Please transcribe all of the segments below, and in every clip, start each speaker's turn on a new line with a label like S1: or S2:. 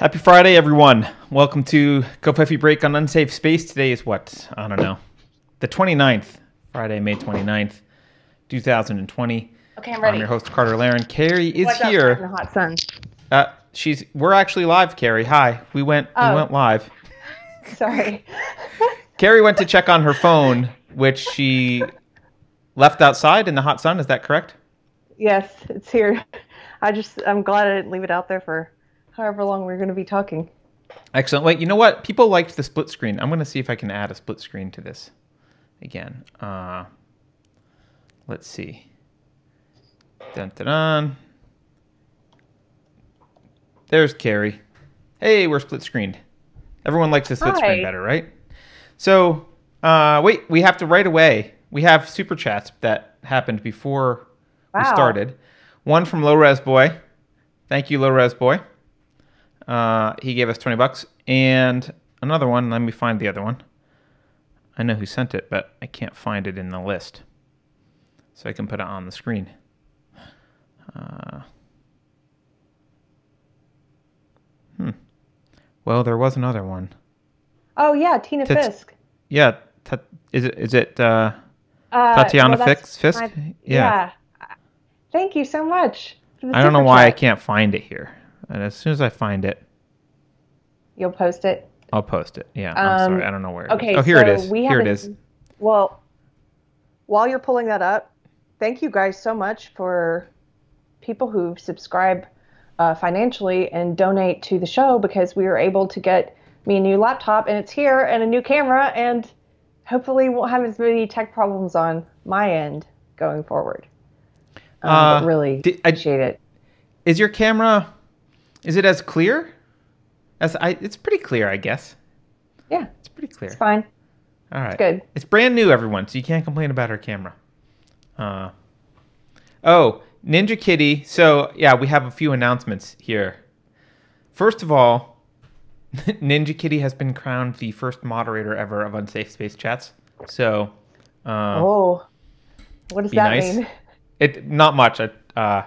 S1: Happy Friday, everyone. Welcome to Covfefe Break on Unsafe Space. Today is what? I don't know. The 29th, Friday, May 29th, 2020.
S2: Okay, I'm ready.
S1: I'm your host, Carter Laren. Keri is
S2: Watch out, in the hot sun.
S1: Uh, she's. We're actually live, Keri. Hi. We went. We
S2: Oh.
S1: went live.
S2: Sorry.
S1: Keri went to check on her phone, which she left outside in the hot sun. Is that correct?
S2: yes, it's here. I just I'm glad I didn't leave it out there for however long we're going to be talking.
S1: Excellent. Wait, you know what? People liked the split screen. I'm going to see if I can add a split screen to this again. Uh, let's see. Dun, dun, dun. There's Keri. Hey, we're split screened. Everyone likes the split screen better, right? So, uh, wait, we have to right away. We have super chats that happened before we
S2: Wow.
S1: started. One from Low Res Boy. Thank you, Low Res Boy. Uh, he gave us 20 bucks. And another one, let me find the other one. I know who sent it, but I can't find it in the list. So I can put it on the screen. Uh, hmm. Well, there was another one.
S2: Oh yeah, Tina
S1: Tats-
S2: Fisk.
S1: Yeah, ta- is it is it uh,
S2: Uh,
S1: Tatiana
S2: well,
S1: Fix- Fisk?
S2: my-
S1: Yeah.
S2: yeah. Thank you so much.
S1: I don't know why I can't find it here. And as soon as I find it,
S2: You'll post it.
S1: I'll post it. Yeah, I'm
S2: Um,
S1: sorry, I don't know where. It
S2: Okay.
S1: is. Oh, here it
S2: so
S1: is.
S2: We
S1: Here it is.
S2: Well, while you're pulling that up, thank you guys so much for people who subscribe uh, financially and donate to the show because we were able to get me a new laptop and it's here and a new camera and hopefully won't have as many tech problems on my end going forward. Um,
S1: Uh,
S2: really
S1: did- I-
S2: appreciate it.
S1: Is your camera? Is it as clear? As I, it's pretty clear, I guess.
S2: Yeah,
S1: It's pretty clear.
S2: it's fine.
S1: All right.
S2: good.
S1: It's brand new, everyone, so you can't complain about our camera. Uh, oh, Ninja Kitty. So yeah, we have a few announcements here. First of all, Ninja Kitty has been crowned the first moderator ever of Unsafe Space Chats. So, uh,
S2: oh, what does that
S1: nice.
S2: mean?
S1: it not much. I, Uh,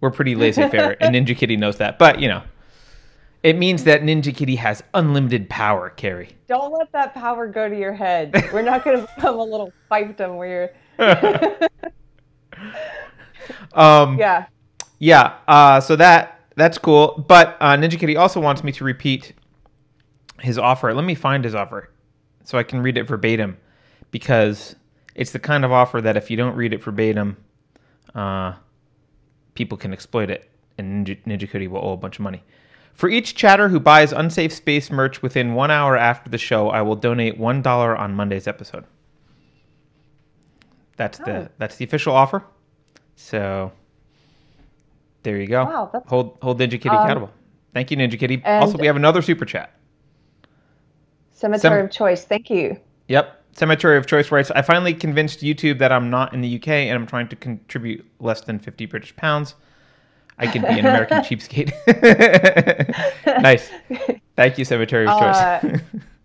S1: we're pretty laissez-faire, and Ninja Kitty knows that. But you know, it means that Ninja Kitty has unlimited power. Keri.
S2: Don't let that power go to your head. We're not going to become a little fiefdom where you're.
S1: Um,
S2: yeah.
S1: Yeah, uh, so that that's cool. But uh, Ninja Kitty also wants me to repeat his offer. Let me find his offer so I can read it verbatim because it's the kind of offer that if you don't read it verbatim, uh, people can exploit it, and Ninja, Ninja Kitty will owe a bunch of money. For each chatter who buys Unsafe Space merch within one hour after the show, I will donate one dollar on Monday's episode. That's the
S2: Oh.
S1: that's the official offer. So there you go.
S2: Wow, that's-
S1: hold hold Ninja Kitty
S2: Um,
S1: accountable. Thank you, Ninja Kitty. also, we have another super chat.
S2: Cemetery
S1: Sem-
S2: of Choice. Thank you.
S1: Yep, Cemetery of Choice writes. I finally convinced YouTube that I'm not in the UK and I'm trying to contribute less than 50 British pounds. I could be an American cheapskate. nice. Thank you, Cemetery of Choice.
S2: Uh,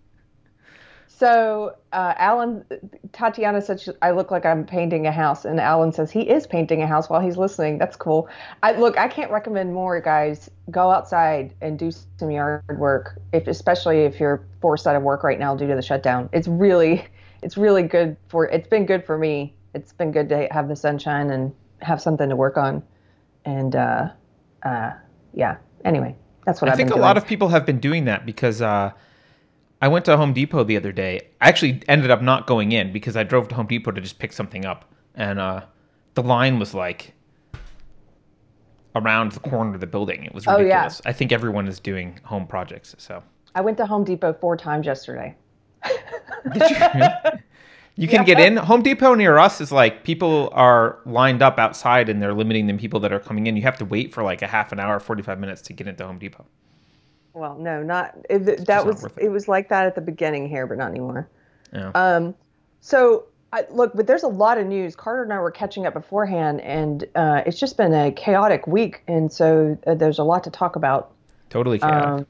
S2: So, uh, Alan, Tatiana said she, I look like I'm painting a house, and Alan says he is painting a house while he's listening. That's cool. I look, I can't recommend more, guys. Go outside and do some yard work, if especially if you're forced out of work right now due to the shutdown. It's really, it's really good for. It's been good for me. It's been good to have the sunshine and have something to work on, and uh, uh, yeah. Anyway, that's what
S1: I
S2: I've
S1: think a
S2: been
S1: lot of people have been doing that because uh, I went to Home Depot the other day. I actually ended up not going in because I drove to Home Depot to just pick something up, and uh, the line was like around the corner of the building. It was
S2: Oh, yeah.
S1: ridiculous. I think everyone is doing home projects. So
S2: I went to Home Depot four times yesterday.
S1: Did you, can get in. Home Depot near us is like people are lined up outside and they're limiting the people that are coming in. You have to wait for like a half an hour, 45 minutes to get into Home Depot.
S2: Well, no, not it, that was it.
S1: it.
S2: was like that at the beginning here, but not anymore.
S1: Yeah.
S2: Um, so I, look, but there's a lot of news. Carter and I were catching up beforehand, and uh, it's just been a chaotic week, and so uh, there's a lot to talk about.
S1: totally chaotic.
S2: Um,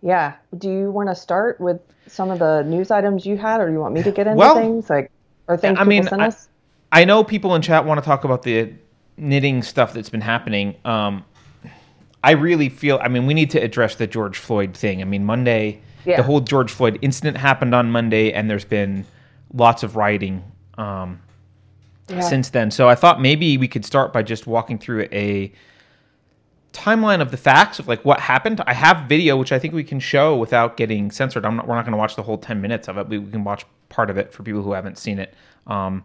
S2: yeah. Do you want to start with some of the news items you had, or do you want me to get into
S1: Well,
S2: things like or things
S1: I mean, I-
S2: us?
S1: I know people in chat want to talk about the knitting stuff that's been happening. Um, I really feel. I mean, we need to address the George Floyd thing. I mean, Monday,
S2: Yeah.
S1: the whole George Floyd incident happened on Monday, and there's been lots of rioting um,
S2: Yeah.
S1: since then. So I thought maybe we could start by just walking through a timeline of the facts of like what happened. I have video which I think we can show without getting censored. I'm not. We're not going to watch the whole 10 minutes of it. We, we can watch part of it for people who haven't seen it. Um,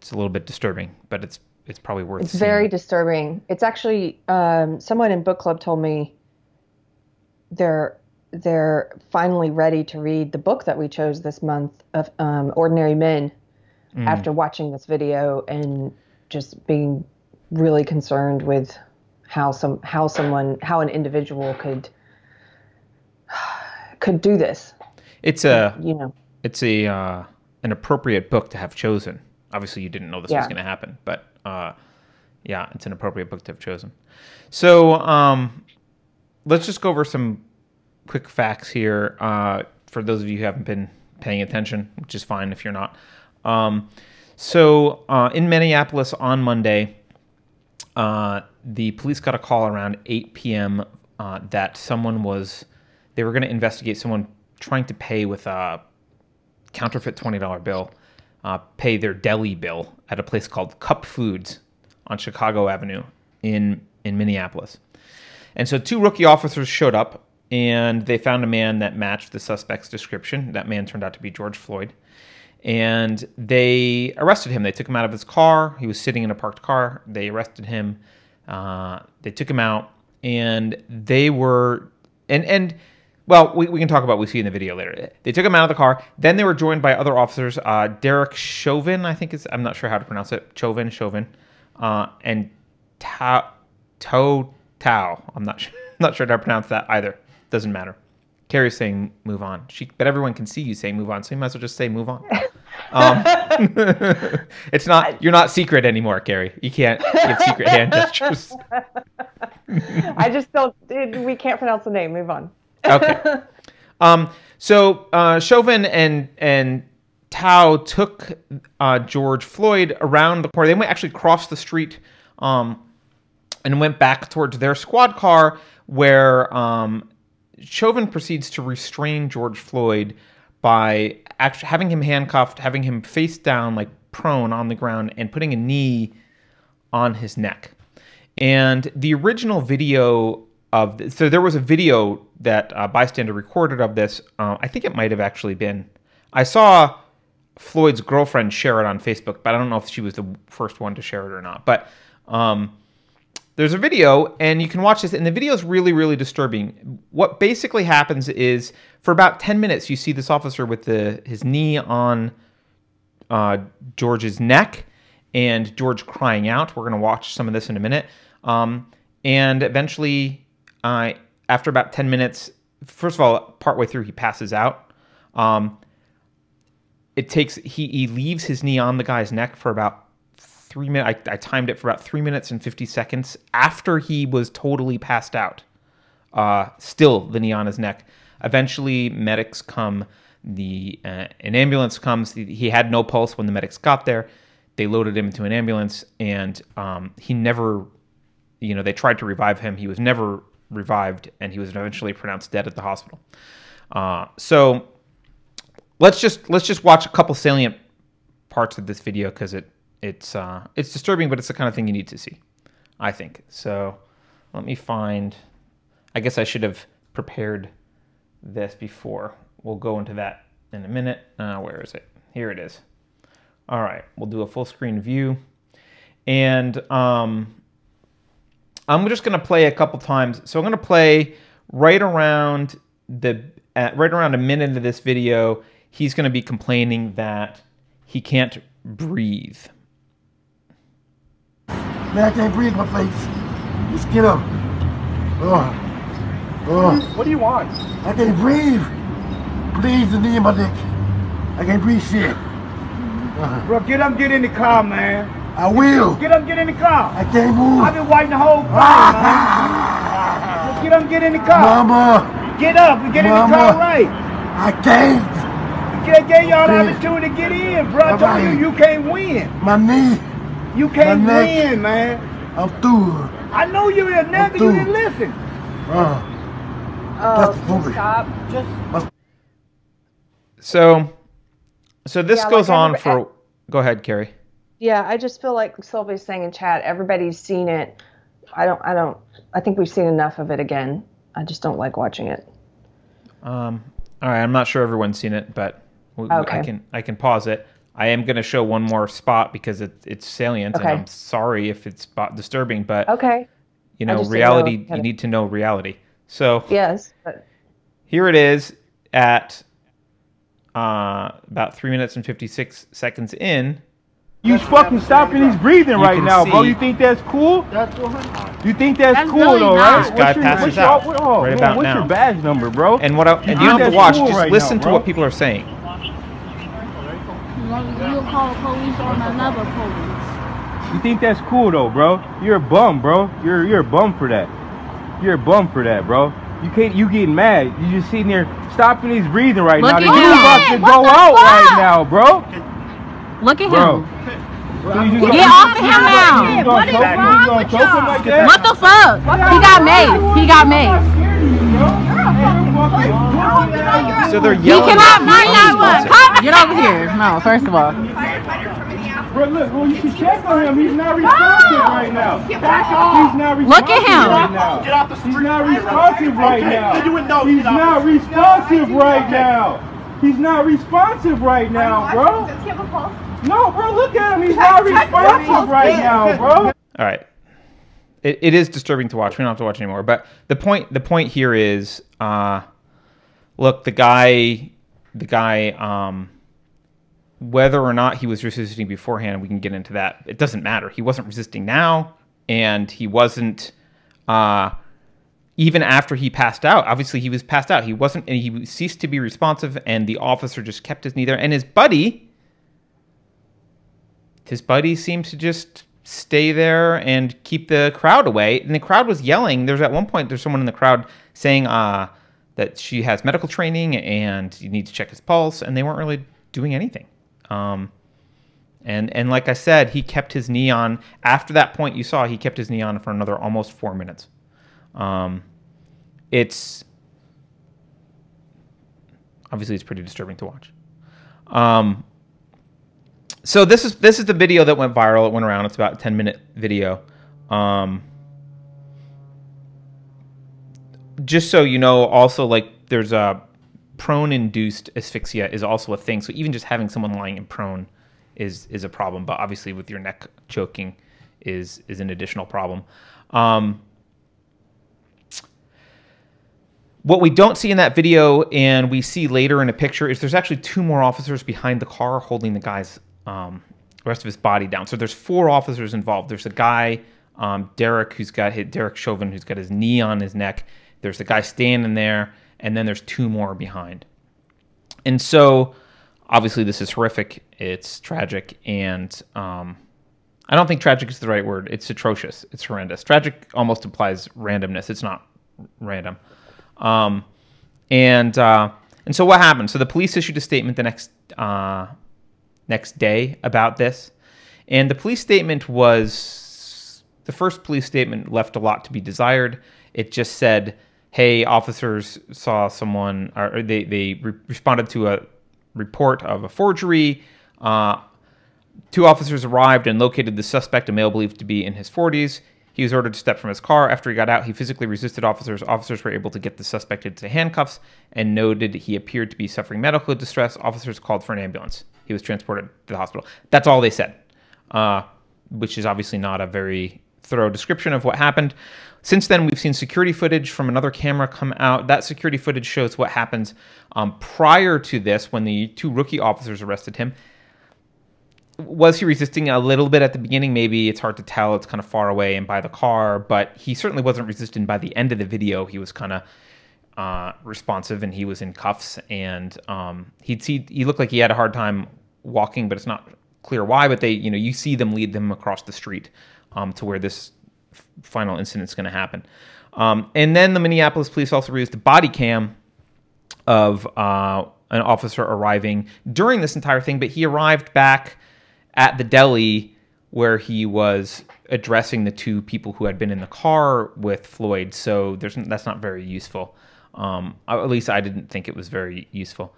S1: it's a little bit disturbing, but it's it's probably worth. It.
S2: It's
S1: seeing.
S2: very disturbing. It's actually um, someone in book club told me they're they're finally ready to read the book that we chose this month of um, Ordinary Men after watching this video and just being really concerned with how some how someone how an individual could could do this.
S1: It's a
S2: You know,
S1: it's a uh, an appropriate book to have chosen. Obviously, you didn't know this was going to happen, but uh, yeah, it's an appropriate book to have chosen. So um, let's just go over some quick facts here uh, for those of you who haven't been paying attention, which is fine if you're not. Um, so uh, in Minneapolis on Monday, uh, the police got a call around 8 p.m. Uh, that someone was they were going to investigate someone trying to pay with a counterfeit twenty dollar bill, uh, pay their deli bill at a place called Cup Foods on Chicago Avenue in in Minneapolis. And so two rookie officers showed up and they found a man that matched the suspect's description. That man turned out to be George Floyd. And they arrested him. They took him out of his car. He was sitting in a parked car. They arrested him. Uh, they took him out, and they were and and well, we, we can talk about what we see in the video later. They took him out of the car. Then they were joined by other officers. Uh, Derek Chauvin, I think is I'm not sure how to pronounce it. Chauvin, Chauvin, uh, and Thao To Thao. I'm not sure, not sure how to pronounce that either. Doesn't matter. Keri's saying move on. She, but everyone can see you saying move on, so you might as well just say move on. Um, it's not you're not secret anymore, Keri. You can't give secret hand gestures.
S2: I just don't. it- We can't pronounce the name. Move on.
S1: Okay. Um, so uh, Chauvin and and Thao took uh, George Floyd around the corner. They went actually crossed the street um, and went back towards their squad car, where um, Chauvin proceeds to restrain George Floyd by actually having him handcuffed, having him face down, like prone on the ground, and putting a knee on his neck. And the original video of th- so there was a video that a bystander recorded of this. Uh, I think it might have actually been. I saw Floyd's girlfriend share it on Facebook, but I don't know if she was the first one to share it or not. But um, there's a video, and you can watch this, and the video is really, really disturbing. What basically happens is for about 10 minutes, you see this officer with the his knee on uh, George's neck and George crying out. We're going to watch some of this in a minute. Um, and eventually, after about 10 minutes, first of all, partway through, he passes out. Um, it takes, he, he leaves his knee on the guy's neck for about three minutes. I, I timed it for about three minutes and 50 seconds after he was totally passed out. Uh, still the knee on his neck. Eventually, medics come. The uh, an ambulance comes. He, he had no pulse when the medics got there. They loaded him into an ambulance, and um, he never, you know, they tried to revive him. He was never revived, and he was eventually pronounced dead at the hospital. Uh, so let's just let's just watch a couple salient parts of this video because it it's uh, it's disturbing, but it's the kind of thing you need to see. I think so. Let me find. I guess I should have prepared this before. We'll go into that in a minute. Uh, where is it? Here it is. All right, we'll do a full screen view, and um, I'm just going to play a couple times. So I'm going to play right around the at right around a minute into this video. He's going to be complaining that he can't breathe.
S3: Man, I can't breathe my face. Just get up. Oh. Oh.
S4: What do you want?
S3: I can't breathe. Please, the knee in my neck. I can't breathe shit.
S4: Bro, get up, get in the car, man.
S3: I will.
S4: Get up, get in the car.
S3: I can't move.
S4: I've been waiting the whole time, man. Get up, get in the car.
S3: Mama,
S4: Get up and get in the car right.
S3: I can't.
S4: You can't get y'all the opportunity to get in, bro. I told you, you can't win.
S3: My knee.
S4: You can't
S3: My neck.
S4: win, man.
S3: I'm through.
S4: I know you didn't, nigga. You didn't listen.
S3: Uh,
S2: Oh,
S3: That's
S2: can you
S3: movie.
S2: stop.
S4: Just
S1: So, so this
S2: Yeah,
S1: goes
S2: like
S1: on
S2: every-
S1: for. Go ahead, Keri.
S2: Yeah, I just feel like Sylvia's saying in chat, everybody's seen it. I don't. I don't. I think we've seen enough of it again. I just don't like watching it.
S1: Um, all right, I'm not sure everyone's seen it, but we, we- I can I can pause it. I am going to show one more spot because it, it's salient,
S2: Okay.
S1: and I'm sorry if it's disturbing, but
S2: Okay.
S1: you know,
S2: didn't know
S1: reality.
S2: you had
S1: You
S2: a-
S1: need to know reality. So
S2: Yes. But
S1: here it is at uh, about three minutes and 56 seconds in.
S4: You fucking stopping his breathing
S1: You
S4: right
S1: can
S4: now, bro. You think that's cool?
S3: that's 100.
S4: You think that's,
S5: That's
S4: cool
S5: really
S4: though, right?
S5: This
S1: guy
S4: What's your-
S1: passes
S4: what's your-
S1: out
S4: what- oh,
S1: right
S4: man,
S1: about
S4: what's
S1: now.
S4: your badge number, bro?
S1: And what? I, and you
S4: think
S1: don't have to
S4: that's
S1: watch.
S4: cool
S1: Just
S4: right
S1: listen
S4: now,
S1: to what people are saying.
S5: You'll call police on another police.
S4: You think that's cool though, bro? You're a bum, bro. You're you're a bum for that. You're a bum for that, bro. You can't. You getting mad? You just sitting there stopping his breathing right
S5: Look
S4: now.
S5: at
S4: The about to
S5: What
S4: go out
S5: fuck?
S4: right now, bro.
S5: Look at him.
S4: So you just
S5: Get off of him now. What is wrong with y'all? What the fuck? He got made. He got made.
S1: So they're yelling.
S5: He
S1: yelling.
S5: cannot
S1: at
S5: find that
S1: police
S5: one.
S1: officers.
S5: Get over here. No, first of all.
S4: Bro, look, well, you can check on him. He's not responsive right now. He's not responsive
S5: Look at him.
S4: right now.
S6: Get off the
S4: He's not responsive right now.
S6: then you would know.
S4: He's not responsive right now. He's not responsive right now, bro.
S7: Does he have a pulse?
S4: No, bro, look at him. He's not responsive right now, bro.
S1: All right. It, it is disturbing to watch. We don't have to watch anymore. But the point the point here is, uh, look, the guy, the guy, um, whether or not he was resisting beforehand, we can get into that. It doesn't matter. He wasn't resisting now, and he wasn't. Uh, even after he passed out, obviously he was passed out. He wasn't, and he ceased to be responsive, and the officer just kept his knee there. And his buddy, his buddy seemed to just stay there and keep the crowd away. And the crowd was yelling. There's at one point there's someone in the crowd saying uh, that she has medical training and you need to check his pulse, and they weren't really doing anything. Um, and and like I said, he kept his knee on. After that point, you saw he kept his knee on for another almost four minutes. Um, it's obviously it's pretty disturbing to watch. Um, so this is this is the video that went viral. It went around. It's about a ten minute video. Um, just so you know, also like there's a prone induced asphyxia is also a thing. So even just having someone lying in prone is is a problem. But obviously with your neck choking is is an additional problem. Um, what we don't see in that video and we see later in a picture is there's actually two more officers behind the car holding the guy's um, rest of his body down. So there's four officers involved. There's a guy, um, Derek, who's got hit Derek Chauvin, who's got his knee on his neck. There's a guy standing there, and then there's two more behind. And so, obviously, this is horrific. It's tragic, and um, I don't think tragic is the right word. It's atrocious. It's horrendous. Tragic almost implies randomness. It's not random. Um, and uh, and so what happened? So the police issued a statement the next uh, next day about this, and the police statement was the first police statement left a lot to be desired. It just said, "Hey, officers saw someone, or they they re- responded to a report of a forgery." Uh, Two officers arrived and located the suspect, a male believed to be in his 40s. He was ordered to step from his car. After he got out, he physically resisted officers. Officers were able to get the suspect into handcuffs and noted he appeared to be suffering medical distress. Officers called for an ambulance. He was transported to the hospital. That's all they said, uh, which is obviously not a very thorough description of what happened. Since then, we've seen security footage from another camera come out. That security footage shows what happens um, prior to this when the two rookie officers arrested him was he resisting a little bit at the beginning? Maybe it's hard to tell. It's kind of far away and by the car, but he certainly wasn't resisting by the end of the video. He was kind of uh, responsive and he was in cuffs and um, he'd see he looked like he had a hard time walking, but it's not clear why. But they, you know, you see them lead them across the street um, to where this f- final incident's going to happen. Um, and then the Minneapolis police also used the body cam of uh, an officer arriving during this entire thing, but he arrived back at the deli where he was addressing the two people who had been in the car with Floyd. So there's that's not very useful. Um, at least I didn't think it was very useful.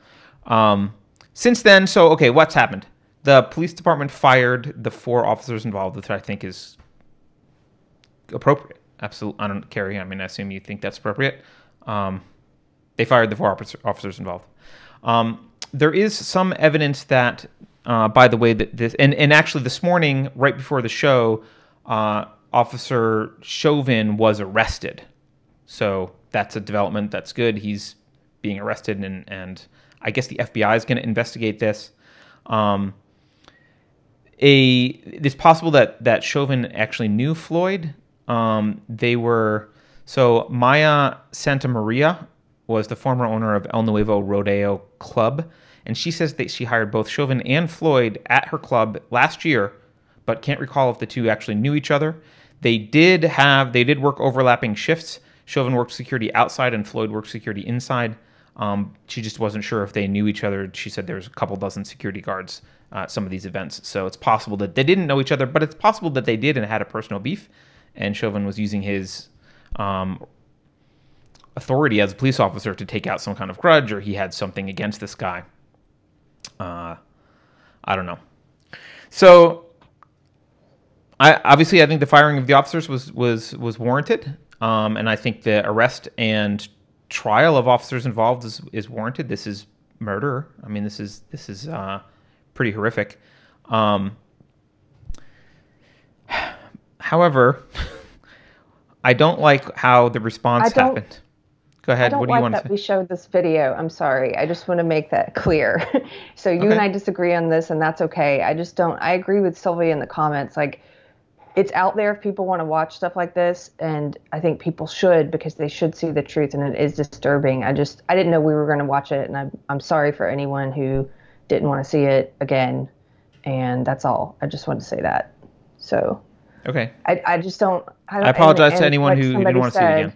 S1: Um, since then, so okay, what's happened? The police department fired the four officers involved, which I think is appropriate. Absolutely, I don't care. I mean, I assume you think that's appropriate. Um, they fired the four officers involved. Um, there is some evidence that, uh, by the way, that this and, and actually this morning, right before the show, uh, Officer Chauvin was arrested. So that's a development. That's good. He's being arrested, and and I guess the FBI is going to investigate this. Um, a it's possible that that Chauvin actually knew Floyd. Um, they were so Maya Santamaria was the former owner of El Nuevo Rodeo Club, and she says that she hired both Chauvin and Floyd at her club last year, but can't recall if the two actually knew each other. They did have they did work overlapping shifts. Chauvin worked security outside and Floyd worked security inside. Um, she just wasn't sure if they knew each other. She said there's a couple dozen security guards at some of these events, so it's possible that they didn't know each other, but it's possible that they did and had a personal beef. And Chauvin was using his um, authority as a police officer to take out some kind of grudge, or he had something against this guy. Uh, I don't know. So, I obviously I think the firing of the officers was was was warranted, um, and I think the arrest and trial of officers involved is, is warranted. This is murder. I mean, this is this is uh, pretty horrific. Um, however, I don't like how the response happened. Go ahead.
S2: I don't
S1: What do you
S2: like
S1: want to
S2: that
S1: say?
S2: we showed this video. I'm sorry. I just want to make that clear. so you and I disagree on this, and that's okay. I just don't. I agree with Sylvia in the comments. Like, it's out there if people want to watch stuff like this, and I think people should because they should see the truth, and it is disturbing. I just I didn't know we were going to watch it, and I'm I'm sorry for anyone who didn't want to see it again, and that's all. I just wanted to say that. So
S1: Okay.
S2: I I just don't. I,
S1: I apologize to
S2: and
S1: anyone
S2: like
S1: who didn't want to see it again.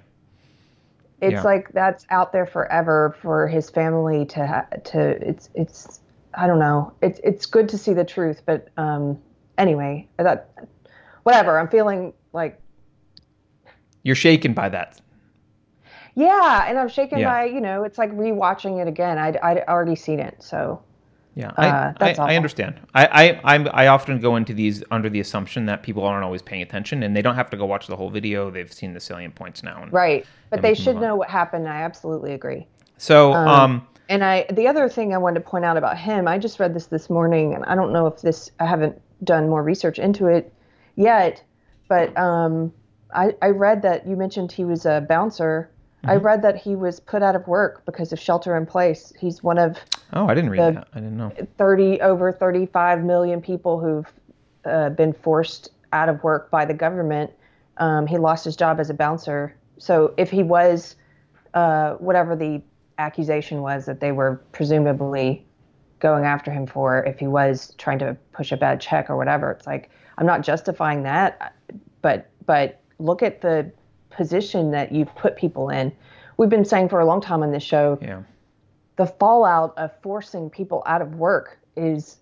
S2: it's
S1: Yeah.
S2: like that's out there forever for his family to ha- to it's it's I don't know it's it's good to see the truth but um anyway that whatever I'm feeling like
S1: You're shaken by that.
S2: yeah and I'm shaken
S1: Yeah.
S2: by you know it's like rewatching it again I'd I'd already seen it so
S1: Yeah,
S2: Uh,
S1: I,
S2: that's
S1: I, I understand. I, I, I'm, I often go into these under the assumption that people aren't always paying attention, and they don't have to go watch the whole video. They've seen the salient points now. And,
S2: right but they should know what happened I absolutely agree
S1: So, um,
S2: And I, the other thing I wanted to point out about him, I just read this this morning, and I don't know if this, I haven't done more research into it yet, but um, I, I read that you mentioned he was a bouncer. I
S1: Mm-hmm.
S2: read that he was put out of work because of shelter in place. He's one of
S1: oh, I didn't read that. I didn't know.
S2: 30 over 35 million people who've uh, been forced out of work by the government. Um, he lost his job as a bouncer. So if he was, uh, whatever the accusation was that they were presumably going after him for, if he was trying to push a bad check or whatever, it's like I'm not justifying that, but but look at the position that you've put people in. We've been saying for a long time on this show
S1: Yeah,
S2: the fallout of forcing people out of work is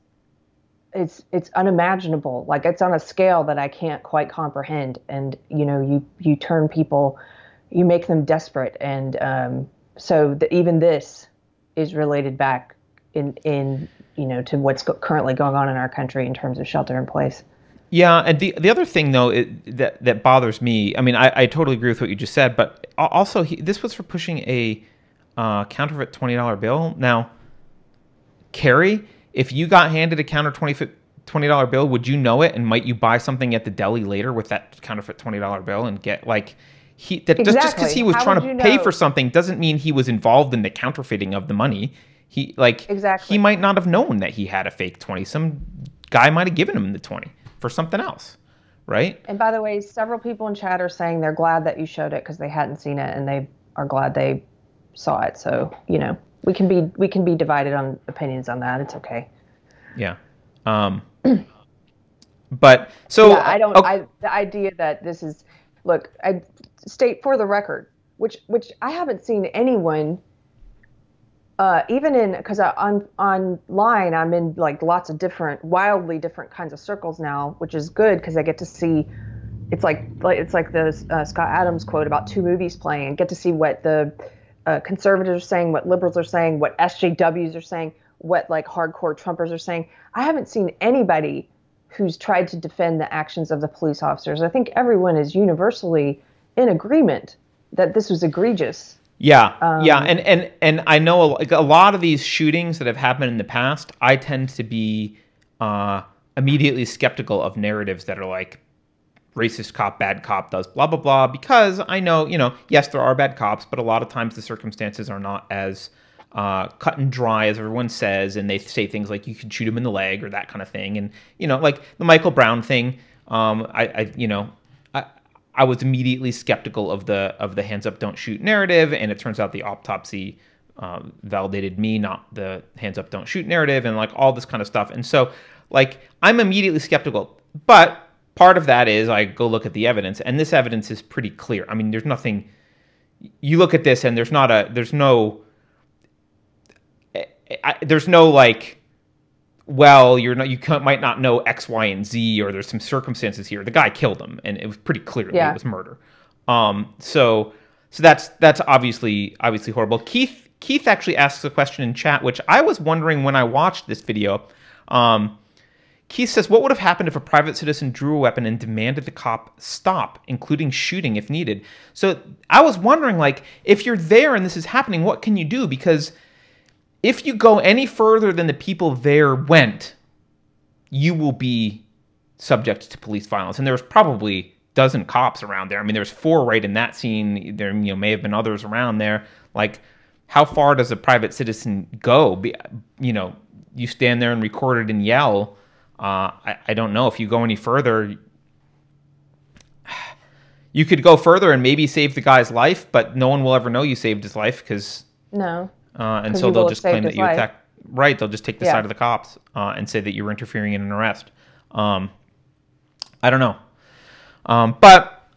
S2: it's it's unimaginable. Like it's on a scale that i can't quite comprehend. And you know you you turn people you make them desperate. And um, so the, even this is related back in in you know to what's currently going on in our country in terms of shelter in place
S1: yeah. And the the other thing though it, that that bothers me. I mean, I, I totally agree with what you just said, but also he, this was for pushing a uh, counterfeit twenty dollar bill. Now, Keri, if you got handed a counter twenty twenty dollar bill, would you know it? And might you buy something at the deli later with that counterfeit twenty dollar bill and get like he that just just because he was
S2: How
S1: trying to pay
S2: know?
S1: for something doesn't mean he was involved in the counterfeiting of the money. He like
S2: Exactly.
S1: he might not have known that he had a fake twenty. Some guy might have given him the twenty for something else, right?
S2: and by the way several people in chat are saying they're glad that you showed it because they hadn't seen it and they are glad they saw it so you know we can be we can be divided on opinions on that it's okay
S1: Yeah. Um, but so
S2: yeah, I don't.
S1: okay,
S2: I the idea that this is look. I state for the record, which which I haven't seen anyone uh, even in because on online I'm in like lots of different, wildly different kinds of circles now, which is good because I get to see. It's like it's like the uh, Scott Adams quote about two movies playing, get to see what the uh, conservatives are saying, what liberals are saying, what SJWs are saying, what like hardcore Trumpers are saying. I haven't seen anybody who's tried to defend the actions of the police officers. I think everyone is universally in agreement that this was egregious.
S1: Yeah,
S2: Um,
S1: yeah, and and and I know a, like a lot of these shootings that have happened in the past. I tend to be uh, immediately skeptical of narratives that are like racist cop, bad cop does blah blah blah because I know you know yes there are bad cops, but a lot of times the circumstances are not as uh, cut and dry as everyone says, and they say things like you could shoot him in the leg or that kind of thing, and you know like the Michael Brown thing. Um, I, I you know I, was immediately skeptical of the of the hands up don't shoot narrative and it turns out the autopsy um, validated me not the hands up don't shoot narrative and like all this kind of stuff. And so like i'm immediately skeptical. But part of that is i go look at the evidence and this evidence is pretty clear. I mean there's nothing you look at this and there's not a there's no I, there's no like well, you're not, you might not know X, Y, and Z, or there's some circumstances here. The guy killed him, and it was pretty clearly
S2: Yeah.
S1: it was murder. Um, so, so that's that's obviously obviously horrible. Keith Keith actually asks a question in chat, which I was wondering when I watched this video. Um, Keith says, "What would have happened if a private citizen drew a weapon and demanded the cop stop, including shooting if needed?" So I was wondering, like, if you're there and this is happening, what can you do? Because if you go any further than the people there went, you will be subject to police violence. And there was probably a dozen cops around there. I mean, there's four right in that scene. There, you know, may have been others around there. Like, how far does a private citizen go? Be, you know, you stand there and record it and yell. Uh, I, I don't know if you go any further. You could go further and maybe save the guy's life, but no one will ever know you saved his life because
S2: No.
S1: Uh, and so they'll just claim that you
S2: life.
S1: attacked. Right, they'll just take the
S2: Yeah.
S1: side of the cops uh, and say that you were interfering in an arrest. Um, I don't know, um, but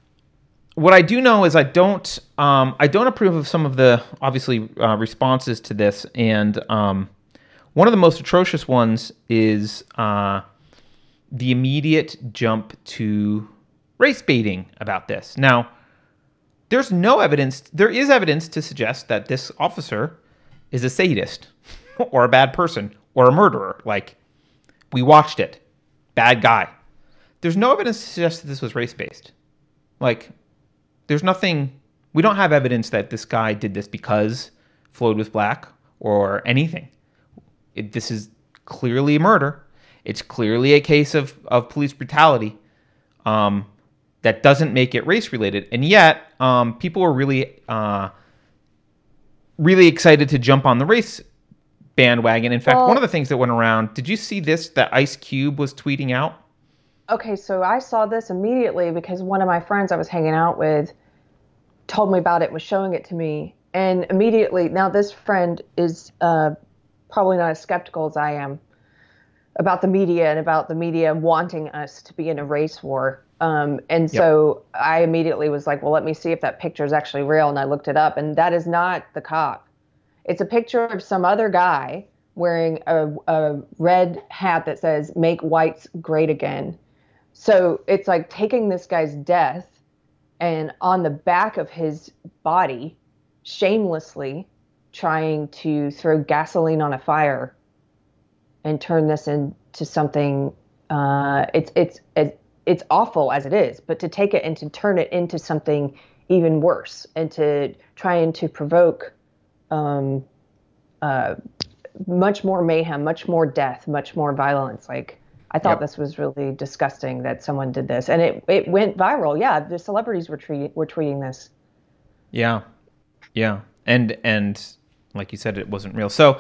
S1: what I do know is I don't um, I don't approve of some of the obviously uh, responses to this, and um, one of the most atrocious ones is uh, the immediate jump to race baiting about this. Now, there's no evidence. There is evidence to suggest that this officer is a sadist or a bad person or a murderer. Like, we watched it. Bad guy. There's no evidence to suggest that this was race based. Like, there's nothing. We don't have evidence that this guy did this because Floyd was black or anything. It, this is clearly a murder. It's clearly a case of, of police brutality. Um, that doesn't make it race related, and yet um, people are really uh, really excited to jump on the race bandwagon. In fact,
S2: Well-
S1: one of the things that went around. Did you see this? That Ice Cube was tweeting out.
S2: Okay, so I saw this immediately because one of my friends I was hanging out with told me about it, was showing it to me, and immediately now this friend is uh, probably not as skeptical as I am about the media and about the media wanting us to be in a race war. Um, and so I immediately was like, well, let me see if that picture is actually real, and I looked it up, and that is not the cop. It's a picture of some other guy wearing a, a red hat that says "Make whites great again." So it's like taking this guy's death and on the back of his body, shamelessly trying to throw gasoline on a fire and turn this into something. Uh, it's it's it's it's awful as it is, but to take it and to turn it into something even worse and to try and to provoke um, uh, much more mayhem, much more death, much more violence. Like I thought
S1: Yep.
S2: this was really disgusting that someone did this, and it it went viral. Yeah, the celebrities were tweeting were tweeting this.
S1: Yeah, yeah, and and like you said, it wasn't real. So,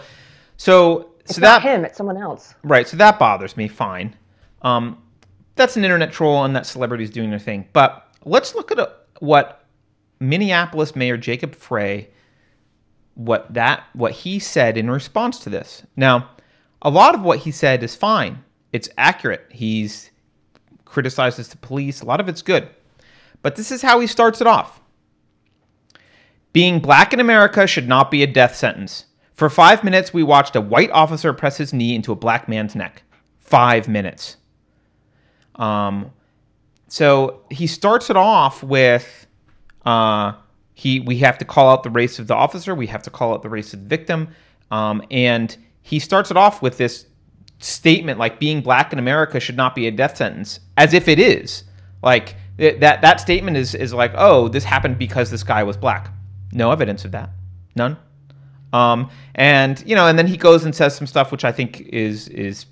S1: so
S2: It's
S1: so
S2: not
S1: that
S2: him; it's someone else.
S1: Right. So that bothers me. Fine. Um, that's an internet troll and that celebrity's doing their thing. But let's look at uh what Minneapolis Mayor Jacob Frey, what that what he said in response to this. Now, a lot of what he said is fine. It's accurate. He's criticizes the police. A lot of it's good. But this is how he starts it off. Being black in America should not be a death sentence. For five minutes, we watched a white officer press his knee into a black man's neck. Five minutes. Um, so he starts it off with, uh, he we have to call out the race of the officer, we have to call out the race of the victim, um, and he starts it off with this statement like being black in America should not be a death sentence, as if it is. Like that that statement is is like, oh, this happened because this guy was black. No evidence of that, none. Um, and you know, and then he goes and says some stuff which I think is is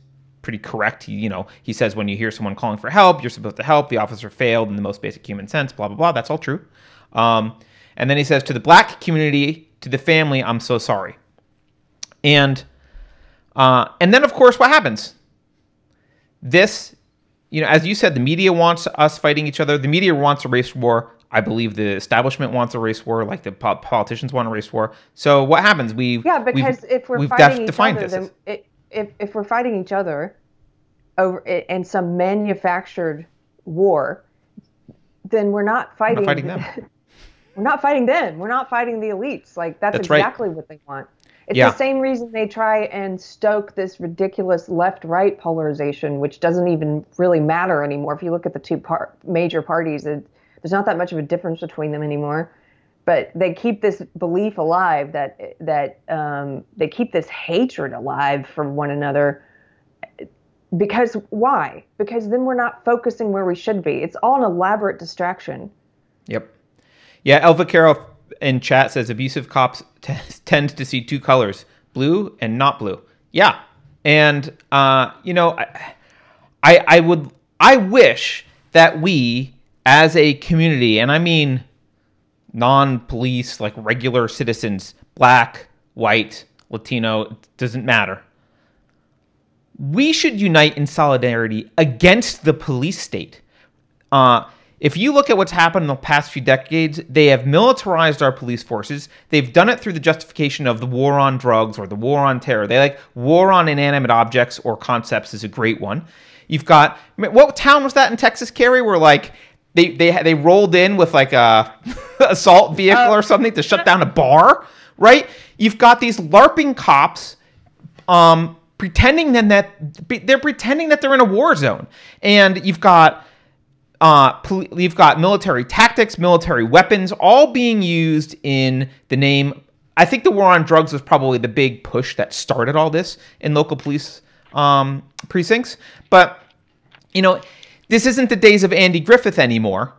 S1: pretty correct. He, you know, he says when you hear someone calling for help, you're supposed to help. The officer failed in the most basic human sense. Blah blah blah. That's all true. Um, and then he says to the black community, to the family, I'm so sorry. And uh, and then of course, what happens? This, you know, as you said, the media wants us fighting each other. The media wants a race war. I believe the establishment wants a race war, like the po- politicians want a race war. So what happens? We
S2: Yeah, because if we're
S1: we've
S2: fighting
S1: def-
S2: each
S1: defined
S2: other,
S1: this
S2: then it, if if we're fighting each other over in some manufactured war, then we're not fighting.
S1: we're fighting them.
S2: we're not fighting them. We're not fighting the elites. Like that's,
S1: That's right.
S2: exactly what they want. It's
S1: Yeah.
S2: the same reason they try and stoke this ridiculous left-right polarization, which doesn't even really matter anymore. If you look at the two par- major parties, it, there's not that much of a difference between them anymore but they keep this belief alive that that um, they keep this hatred alive for one another. Because why? Because then we're not focusing where we should be. It's all an elaborate distraction.
S1: Yep. Yeah, El Vaquero in chat says abusive cops t- tend to see two colors, blue and not blue. Yeah, and uh, you know, I, I, I would, I wish that we, as a community, and I mean, non-police, like regular citizens, black, white, Latino, doesn't matter. We should unite in solidarity against the police state. Uh, if you look at what's happened in the past few decades, they have militarized our police forces. They've done it through the justification of the war on drugs or the war on terror. They like war on inanimate objects or concepts is a great one. You've got what town was that in Texas, Keri? Where like they they they rolled in with like a assault vehicle or something to shut down a bar, right? You've got these LARPing cops um, pretending then that they're pretending that they're in a war zone, and you've got uh, pol- you've got military tactics, military weapons, all being used in the name. I think the war on drugs was probably the big push that started all this in local police um, precincts. But you know, this isn't the days of Andy Griffith anymore,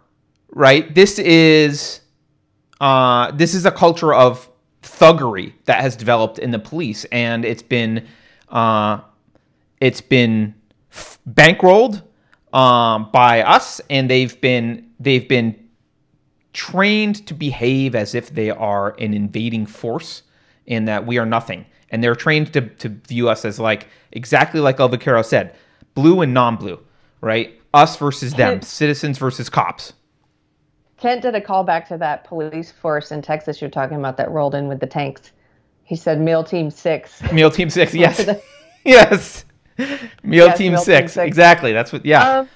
S1: right? This is uh, this is a culture of thuggery that has developed in the police, and it's been uh, it's been f- bankrolled um, by us, and they've been they've been trained to behave as if they are an invading force, and that we are nothing. And they're trained to, to view us as like exactly like El Vaquero said, blue and non-blue, right? Us versus them,
S2: Kent-
S1: citizens versus cops.
S2: kent did a callback to that police force in texas you're talking about that rolled in with the tanks he said meal team six
S1: Meal Team Six, yes, yes. Meal
S2: Yes,
S1: Team
S2: Meal Team
S1: Six,
S2: Six.
S1: exactly. That's what. Yeah,
S2: Um,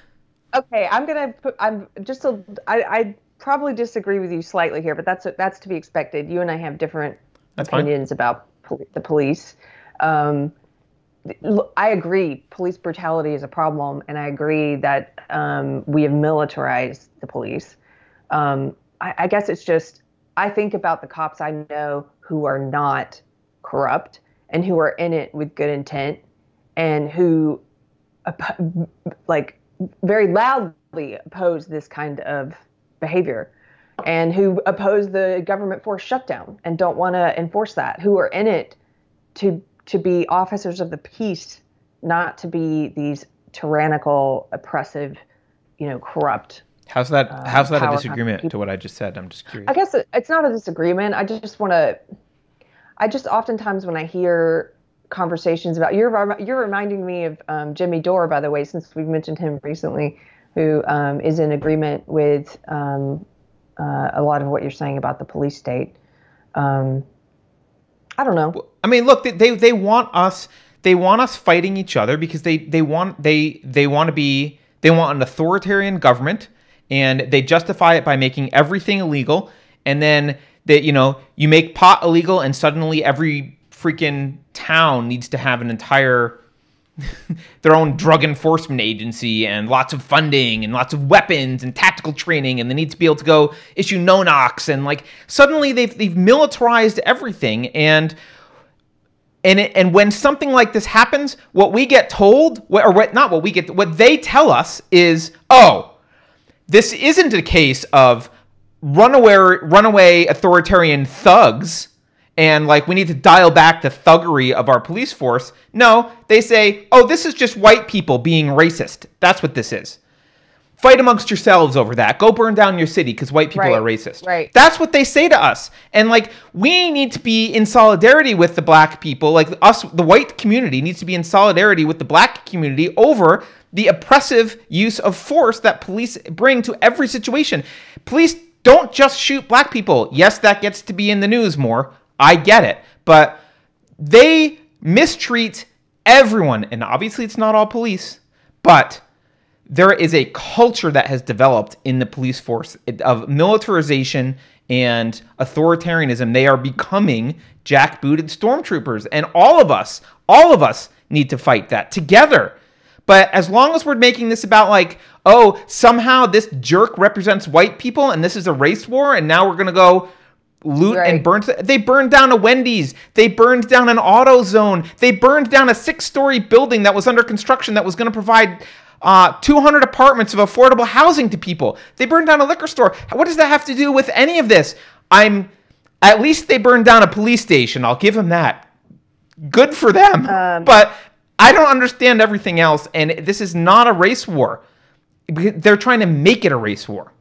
S2: okay, I'm gonna put. I'm just a. I, I probably disagree with you slightly here, but that's that's to be expected. You and I have different
S1: That's fine.
S2: opinions about pol- the police. Um, I agree, police brutality is a problem, and I agree that um, we have militarized the police. Um, I, I guess it's just I think about the cops I know who are not corrupt and who are in it with good intent and who like very loudly oppose this kind of behavior and who oppose the government force shutdown and don't want to enforce that who are in it to to be officers of the peace not to be these tyrannical oppressive you know corrupt
S1: how's that? how's that a disagreement to what I just said? I'm just curious.
S2: I guess it's not a disagreement. I just want to. I just oftentimes when I hear conversations about you're you're reminding me of um, Jimmy Dore, by the way, since we've mentioned him recently, who um, is in agreement with um, uh, a lot of what you're saying about the police state. Um, I don't know.
S1: I mean, look, they, they want us they want us fighting each other because they they want they they want to be they want an authoritarian government and they justify it by making everything illegal and then that you know you make pot illegal and suddenly every freaking town needs to have an entire their own drug enforcement agency and lots of funding and lots of weapons and tactical training and they need to be able to go issue no knocks and like suddenly they've they've militarized everything and and it, and when something like this happens what we get told or what not what we get what they tell us is oh this isn't a case of runaway runaway authoritarian thugs and like we need to dial back the thuggery of our police force. No, they say, "Oh, this is just white people being racist." That's what this is. Fight amongst yourselves over that. Go burn down your city because white people
S2: Right,
S1: are racist.
S2: right.
S1: That's what they say to us. And like we need to be in solidarity with the black people. Like us, the white community needs to be in solidarity with the black community over the oppressive use of force that police bring to every situation. Police don't just shoot black people. Yes, that gets to be in the news more. I get it. But they mistreat everyone. And obviously, it's not all police, but there is a culture that has developed in the police force of militarization and authoritarianism. They are becoming jackbooted stormtroopers. And all of us, all of us need to fight that together. But as long as we're making this about like, oh, somehow this jerk represents white people and this is a race war, and now we're gonna go loot and
S2: Right.
S1: burn. They burned down a Wendy's. They burned down an AutoZone. They burned down a six-story building that was under construction that was going to provide uh, 200 apartments of affordable housing to people. They burned down a liquor store. What does that have to do with any of this? I'm. At least they burned down a police station. I'll give them that. Good for them. but I don't understand everything else. And this is not a race war. They're trying to make it a race war.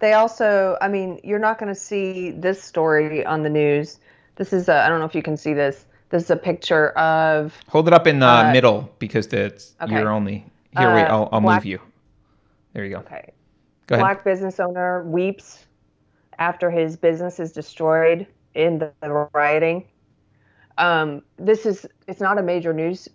S2: They also, I mean, you're not going to see this story on the news. This is, I I don't know if you can see this. This is a picture of
S1: Hold it up in the
S2: Uh,
S1: middle because it's
S2: okay.
S1: you're only here. wait,
S2: Uh,
S1: I'll, I'll
S2: black-
S1: move you. There you go.
S2: okay,
S1: Go ahead.
S2: black business owner weeps after his business is destroyed in the, the rioting. Um, this is it's not a major news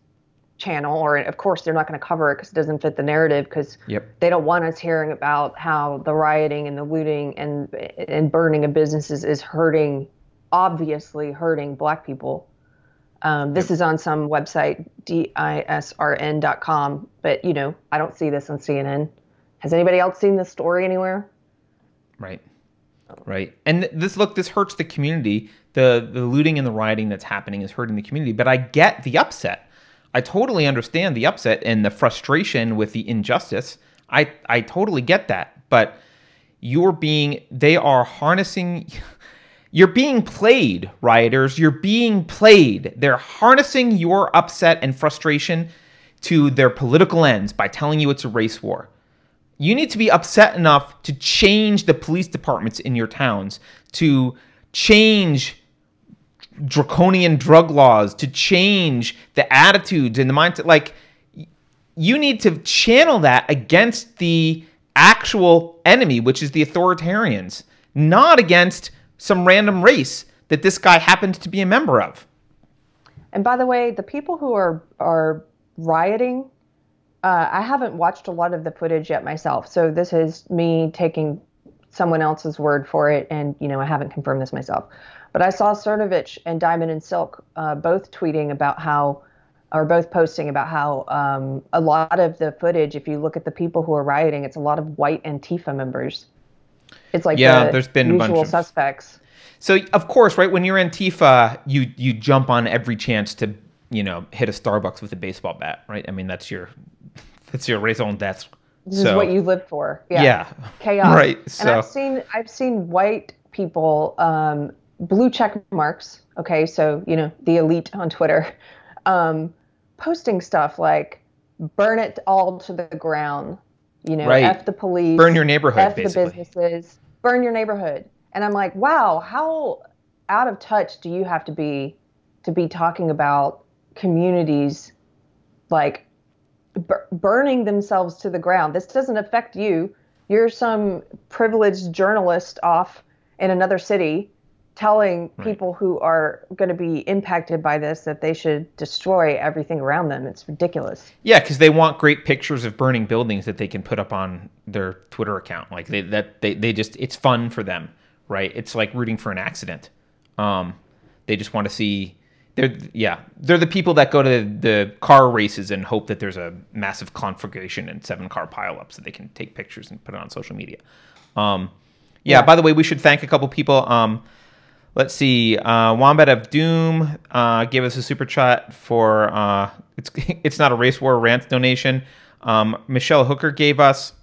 S2: channel, or of course they're not going to cover it because it doesn't fit the narrative because
S1: Yep.
S2: they don't want us hearing about how the rioting and the looting and and burning of businesses is hurting, obviously hurting black people. Um, this is on some website, disrn.com, but you know, I don't see this on CNN. Has anybody else seen this story anywhere?
S1: Right. Right. And this look, this hurts the community. The the looting and the rioting that's happening is hurting the community. But I get the upset. I totally understand the upset and the frustration with the injustice. I I totally get that. But you're being they are harnessing you're being played, rioters. You're being played. They're harnessing your upset and frustration to their political ends by telling you it's a race war. You need to be upset enough to change the police departments in your towns, to change draconian drug laws, to change the attitudes and the mindset. Like, you need to channel that against the actual enemy, which is the authoritarians, not against some random race that this guy happened to be a member of.
S2: And by the way, the people who are are rioting, uh, I haven't watched a lot of the footage yet myself. So this is me taking someone else's word for it, and you know I haven't confirmed this myself. But I saw Cernovich and Diamond and Silk uh, both tweeting about how, or both posting about how um, a lot of the footage, if you look at the people who are rioting, it's a lot of white Antifa members. It's like
S1: Yeah,
S2: the
S1: there's been a bunch
S2: usual
S1: of-
S2: suspects.
S1: So of course, right when you're Antifa, you you jump on every chance to you know hit a Starbucks with a baseball bat, right? I mean that's your that's your raison d'être.
S2: This is what you live for.
S1: yeah, yeah.
S2: chaos.
S1: Right,
S2: And
S1: so-
S2: I've seen I've seen white people, um, blue check marks. Okay, so you know the elite on Twitter, um, posting stuff like "burn it all to the ground," you know,
S1: Right.
S2: "f the police,"
S1: Burn your neighborhood,
S2: "f
S1: basically.
S2: the businesses," "burn your neighborhood," and I'm like, wow, how out of touch do you have to be to be talking about communities like bur- burning themselves to the ground. This doesn't affect you. You're some privileged journalist off in another city telling people who are going to be impacted by this that they should destroy everything around them. It's ridiculous.
S1: Yeah, because they want great pictures of burning buildings that they can put up on their Twitter account. Like they that they, they just it's fun for them, right? It's like rooting for an accident. Um, they just want to see they're yeah, they're the people that go to the car races and hope that there's a massive conflagration and seven car pileups so they can take pictures and put it on social media. Um, yeah, By the way, we should thank a couple people. Um, let's see. Uh, Wombat of Doom uh, gave us a super chat for uh, it's it's not a race war rant donation. Um, Michelle Hooker gave us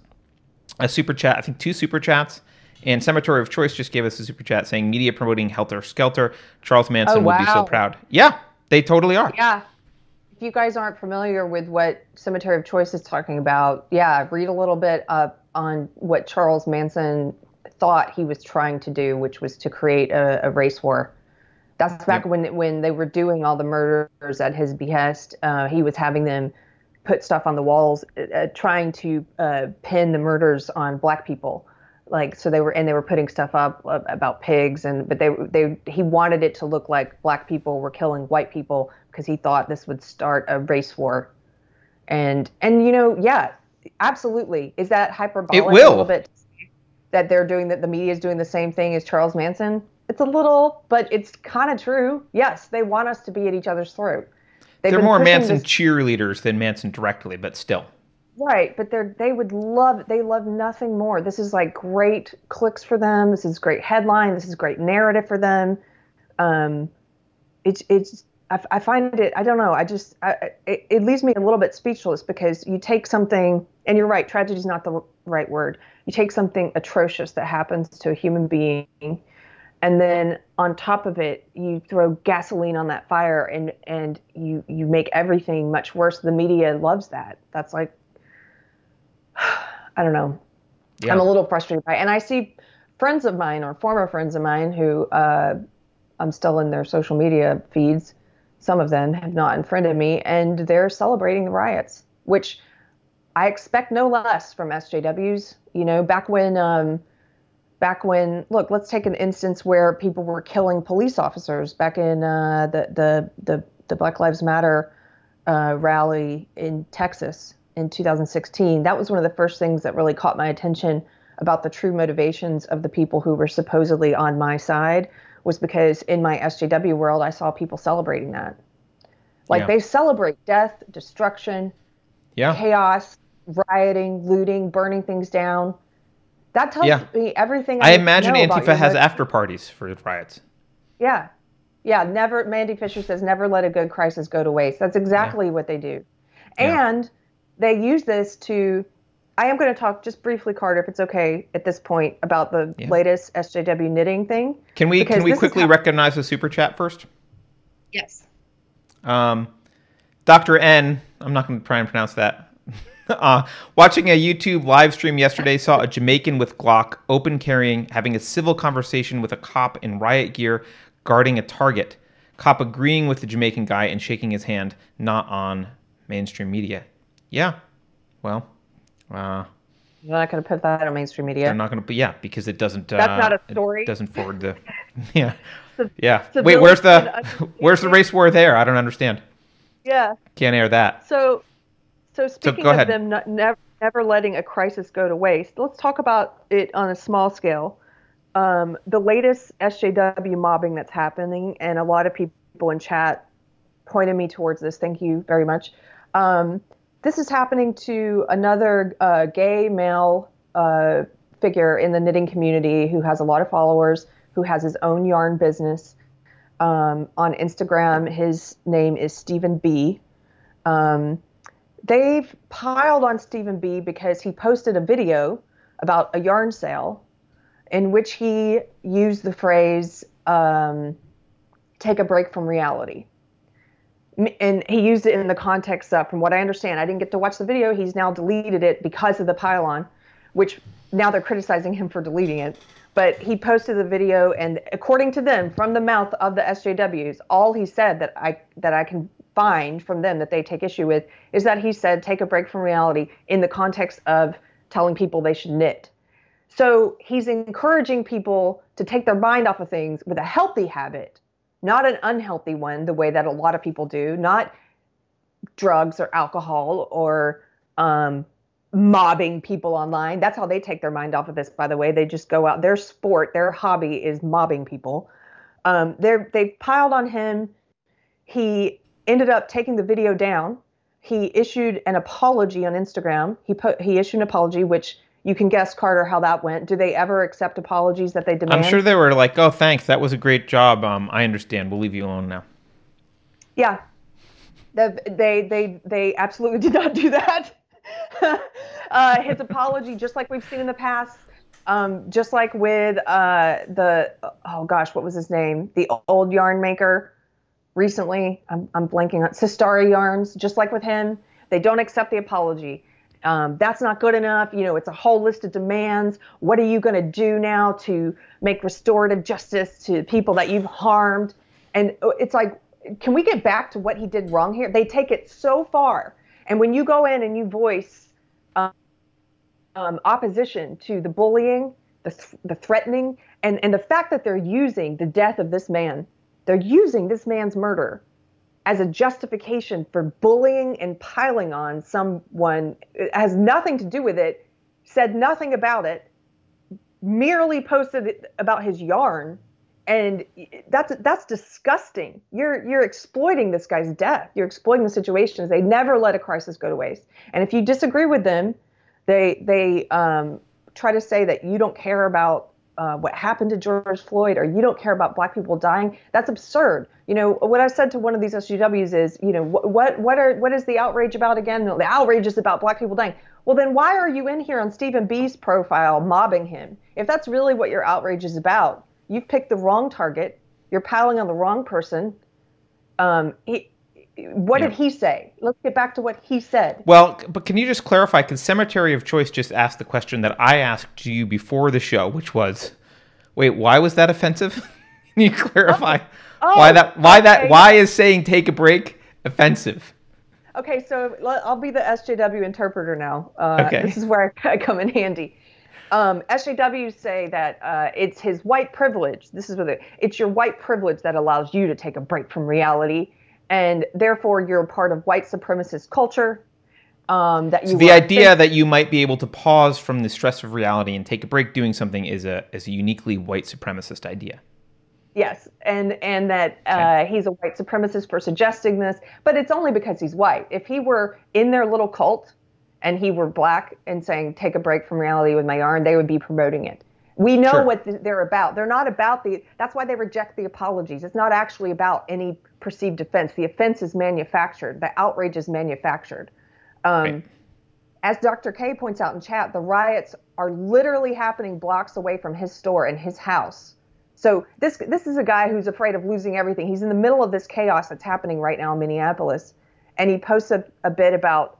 S1: a super chat. I think two super chats. And Cemetery of Choice just gave us a super chat saying media promoting Helter Skelter. Charles Manson
S2: Oh,
S1: would be so proud. Yeah, they totally are.
S2: Yeah. If you guys aren't familiar with what Cemetery of Choice is talking about, yeah, read a little bit up on what Charles Manson thought he was trying to do, which was to create a, a race war. That's back
S1: Yep.
S2: when when they were doing all the murders at his behest. Uh, he was having them put stuff on the walls, uh, trying to uh, pin the murders on black people. Like so, they were and they were putting stuff up uh, about pigs, and but they they he wanted it to look like black people were killing white people because he thought this would start a race war. And and you know, yeah, absolutely. Is that hyperbolic
S1: It will.
S2: a little bit? That they're doing that the media is doing the same thing as Charles Manson. It's a little, but it's kind of true. Yes, they want us to be at each other's throat. They've
S1: They're more Manson
S2: this-
S1: cheerleaders than Manson directly, but still.
S2: Right, but they're they would love they love nothing more. This is like great clicks for them. This is great headline. This is great narrative for them. Um, it's it's I, I find it I don't know I just I, I- it, it leaves me a little bit speechless because you take something and you're right tragedy is not the right word. You take something atrocious that happens to a human being, and then on top of it you throw gasoline on that fire and and you you make everything much worse. The media loves that. That's like I don't know.
S1: Yeah.
S2: I'm a little frustrated by it. And I see friends of mine or former friends of mine who uh, I'm still in their social media feeds. Some of them have not unfriended me, and they're celebrating the riots, which I expect no less from SJWs. You know, back when, um, back when, look, let's take an instance where people were killing police officers back in uh, the, the the the Black Lives Matter uh, rally in Texas in 2016. That was one of the first things that really caught my attention about the true motivations of the people who were supposedly on my side was because in my SJW world, I saw people celebrating that. Like
S1: Yeah.
S2: they celebrate death, destruction,
S1: Yeah.
S2: chaos, rioting, looting, burning things down. That tells
S1: Yeah.
S2: me everything.
S1: I
S2: to
S1: imagine Antifa has after parties for riots.
S2: yeah. Yeah. Never, Mandy Fisher says, never let a good crisis go to waste. That's exactly what they do. And they use this to, I am going to talk just briefly, Carter, if it's okay at this point, about the
S1: Yeah.
S2: latest SJW knitting thing.
S1: Can we can we quickly
S2: how-
S1: recognize the super chat first?
S2: Yes.
S1: Um, Dr. N, I'm not going to try and pronounce that. uh, watching a YouTube live stream yesterday, saw a Jamaican with Glock open carrying, having a civil conversation with a cop in riot gear guarding a target. Cop agreeing with the Jamaican guy and shaking his hand, not on mainstream media. Yeah, well, uh,
S2: You're not going to put that on mainstream media.
S1: they're not going to yeah, because it doesn't. Uh,
S2: That's not a story.
S1: it doesn't forward the. Yeah. Yeah. Wait, where's the where's the race war there? I don't understand.
S2: Yeah.
S1: Can't air that.
S2: So, so speaking
S1: go
S2: of
S1: ahead.
S2: them not, never, never letting a crisis go to waste, let's talk about it on a small scale. Um, the latest SJW mobbing that's happening, and a lot of people in chat pointed me towards this. Thank you very much. Um, this is happening to another uh, gay male uh, figure in the knitting community who has a lot of followers, who has his own yarn business. Um, on Instagram, his name is Steven B. Um, they've piled on Steven B because he posted a video about a yarn sale in which he used the phrase um, take a break from reality. And he used it in the context of, from what I understand, I didn't get to watch the video. He's now deleted it because of the pylon, which now they're criticizing him for deleting it. But he posted the video, and according to them, from the mouth of the SJWs, all he said that I that I can find from them that they take issue with is that he said take a break from reality in the context of telling people they should knit. So he's encouraging people to take their mind off of things with a healthy habit, not an unhealthy one, the way that a lot of people do, not drugs or alcohol or um, mobbing people online. That's how they take their mind off of this, by the way. They just go out, their sport, their hobby is mobbing people. Um, they're, they've piled on him. he ended up taking the video down. He issued an apology on Instagram. He put he issued an apology, which you can guess, Carter, how that went. Do they ever accept apologies that they demand?
S1: I'm sure they were like, "Oh, thanks, that was a great job. Um, I understand. We'll leave you alone now."
S2: Yeah, the, they they they absolutely did not do that. uh, his apology, just like we've seen in the past, um, just like with uh, the oh gosh, what was his name? The old yarn maker. Recently, I'm I'm blanking on Sistari yarns. Just like with him, they don't accept the apology. Um, that's not good enough. You know, it's a whole list of demands. What are you going to do now to make restorative justice to people that you've harmed? And uh, it's like, can we get back to what he did wrong here? They take it so far. And when you go in and you voice um, um, opposition to the bullying, the, th- the threatening, and, and the fact that they're using the death of this man, they're using this man's murder as a justification for bullying and piling on someone it has nothing to do with it said nothing about it merely posted about his yarn and that's that's disgusting. You're you're exploiting this guy's death. You're exploiting the situations they never let a crisis go to waste. And if you disagree with them they they um, try to say that you don't care about uh, what happened to George Floyd or you don't care about black people dying, that's absurd. You know, what I said to one of these SJWs is, you know, what what what are what is the outrage about again? The outrage is about black people dying. Well, then why are you in here on Steven B's profile mobbing him? If that's really what your outrage is about, you've picked the wrong target. You're piling on the wrong person. Um, he, what
S1: Yeah.
S2: did he say? Let's get back to what he said.
S1: Well, but can you just clarify? Because Cemetery of Choice just asked the question that I asked you before the show, which was, wait, why was that offensive? can you clarify
S2: Oh,
S1: why that? Why that? Why is saying take a break offensive?
S2: Okay, so I'll be the SJW interpreter now. Uh,
S1: Okay.
S2: This is where I come in handy. Um, SJWs say that uh, it's his white privilege. This is what it, it's your white privilege that allows you to take a break from reality, and therefore you're part of white supremacist culture. Um, that you
S1: the
S2: were
S1: idea that you might be able to pause from the stress of reality and take a break doing something is a is a uniquely white supremacist idea.
S2: Yes, and and that uh, he's a white supremacist for suggesting this, but it's only because he's white. If he were in their little cult and he were black and saying take a break from reality with my yarn, they would be promoting it. We know
S1: Sure.
S2: what th- they're about. They're not about the. That's why they reject the apologies. It's not actually about any perceived offense. The offense is manufactured. The outrage is manufactured. Um,
S1: Right.
S2: As Dr. K points out in chat, the riots are literally happening blocks away from his store and his house. So this this is a guy who's afraid of losing everything. He's in the middle of this chaos that's happening right now in Minneapolis, and he posts a, a bit about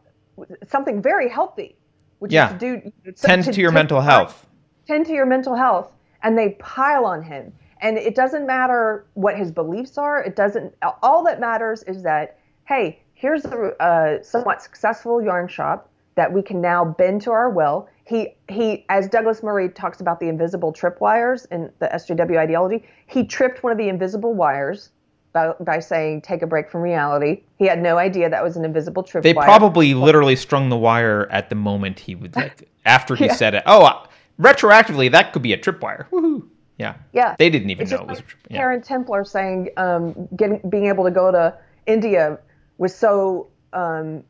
S2: something very healthy, which
S1: Yeah.
S2: is to do
S1: Tend to your
S2: take
S1: mental health.
S2: tend to your mental health and they pile on him and it doesn't matter what his beliefs are it doesn't all that matters is that hey here's a uh, somewhat successful yarn shop that we can now bend to our will he he as douglas murray talks about the invisible tripwires in the sjw ideology he tripped one of the invisible wires by, by saying take a break from reality he had no idea that was an invisible tripwire
S1: They probably literally strung the wire at the moment he would like after he
S2: Yeah.
S1: said it. Oh, retroactively that could be a tripwire. Woohoo! Yeah.
S2: Yeah.
S1: They didn't even
S2: It's
S1: know it was a
S2: like.
S1: Yeah.
S2: Karen Templer saying um, getting being able to go to India was so um,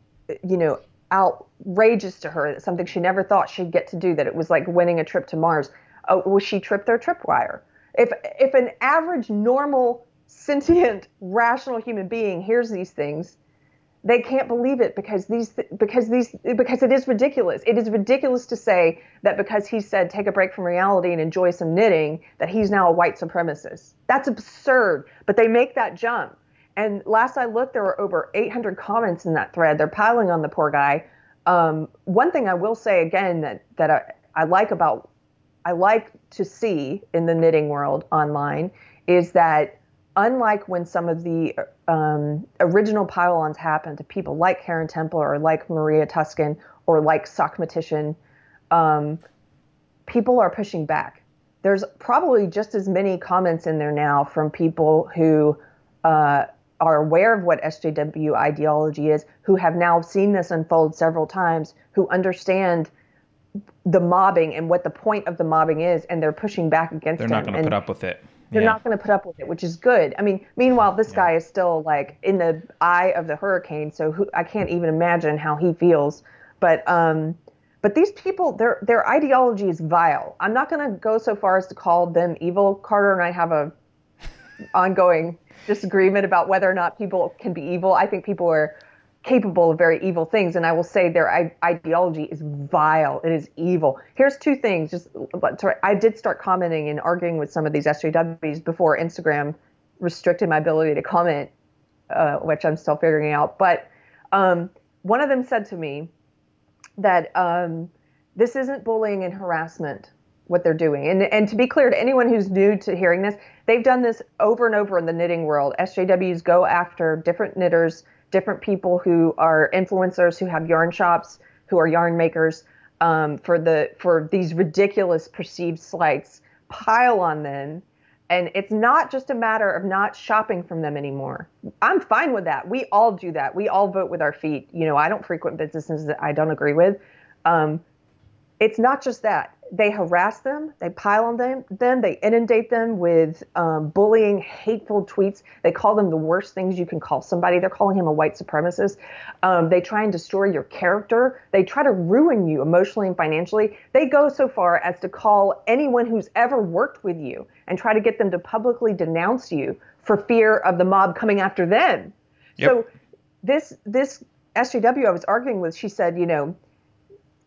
S2: you know outrageous to her. Something she never thought she'd get to do. That it was like winning a trip to Mars. Oh, well, she tripped their tripwire. If if an average, normal, sentient, rational human being hears these things, they can't believe it because these because these because it is ridiculous. It is ridiculous to say that because he said take a break from reality and enjoy some knitting that he's now a white supremacist. That's absurd. But they make that jump. And last I looked, there were over 800 comments in that thread. They're piling on the poor guy. Um, one thing I will say again that that I, I like about I like to see in the knitting world online is that unlike when some of the um, original pylons happened to people like Karen Temple or like Maria Tusken or like Sockmatician, um, people are pushing back. There's probably just as many comments in there now from people who uh, are aware of what SJW ideology is, who have now seen this unfold several times, who understand the mobbing and what the point of the mobbing is, and they're pushing back against
S1: They're not going to put up with it.
S2: They're
S1: Yeah.
S2: not going to put up with it, which is good. I mean, meanwhile, this guy is still like in the eye of the hurricane, so who, I can't even imagine how he feels. But um, but these people, their their ideology is vile. I'm not going to go so far as to call them evil. Carter and I have a ongoing disagreement about whether or not people can be evil. I think people are capable of very evil things, and I will say their I- ideology is vile. It is evil. Here's two things. Just to- I did start commenting and arguing with some of these SJWs before Instagram restricted my ability to comment, uh, which I'm still figuring out. But um, one of them said to me that um, this isn't bullying and harassment what they're doing. And and to be clear to anyone who's new to hearing this, they've done this over and over in the knitting world. SJWs go after different knitters, different people who are influencers, who have yarn shops, who are yarn makers, um, for the for these ridiculous perceived slights, pile on them. And it's not just a matter of not shopping from them anymore. I'm fine with that. We all do that. We all vote with our feet. You know, I don't frequent businesses that I don't agree with. Um, it's not just that they harass them they pile on them then they inundate them with um, bullying hateful tweets. They call them the worst things you can call somebody. They're calling him a white supremacist. Um, they try and destroy your character. They try to ruin you emotionally and financially. They go so far as to call anyone who's ever worked with you and try to get them to publicly denounce you for fear of the mob coming after them.
S1: Yep.
S2: so this this SJW I was arguing with, she said, you know,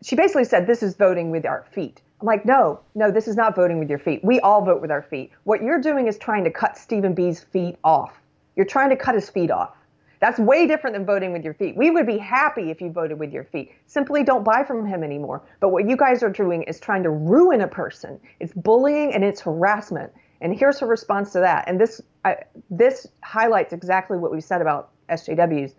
S2: she basically said this is voting with our feet. I'm like, no, no, this is not voting with your feet. We all vote with our feet. What you're doing is trying to cut Steven B's feet off. You're trying to cut his feet off. That's way different than voting with your feet. We would be happy if you voted with your feet. Simply don't buy from him anymore. But what you guys are doing is trying to ruin a person. It's bullying and it's harassment. And here's her response to that. And this I, this highlights exactly what we said about SJWs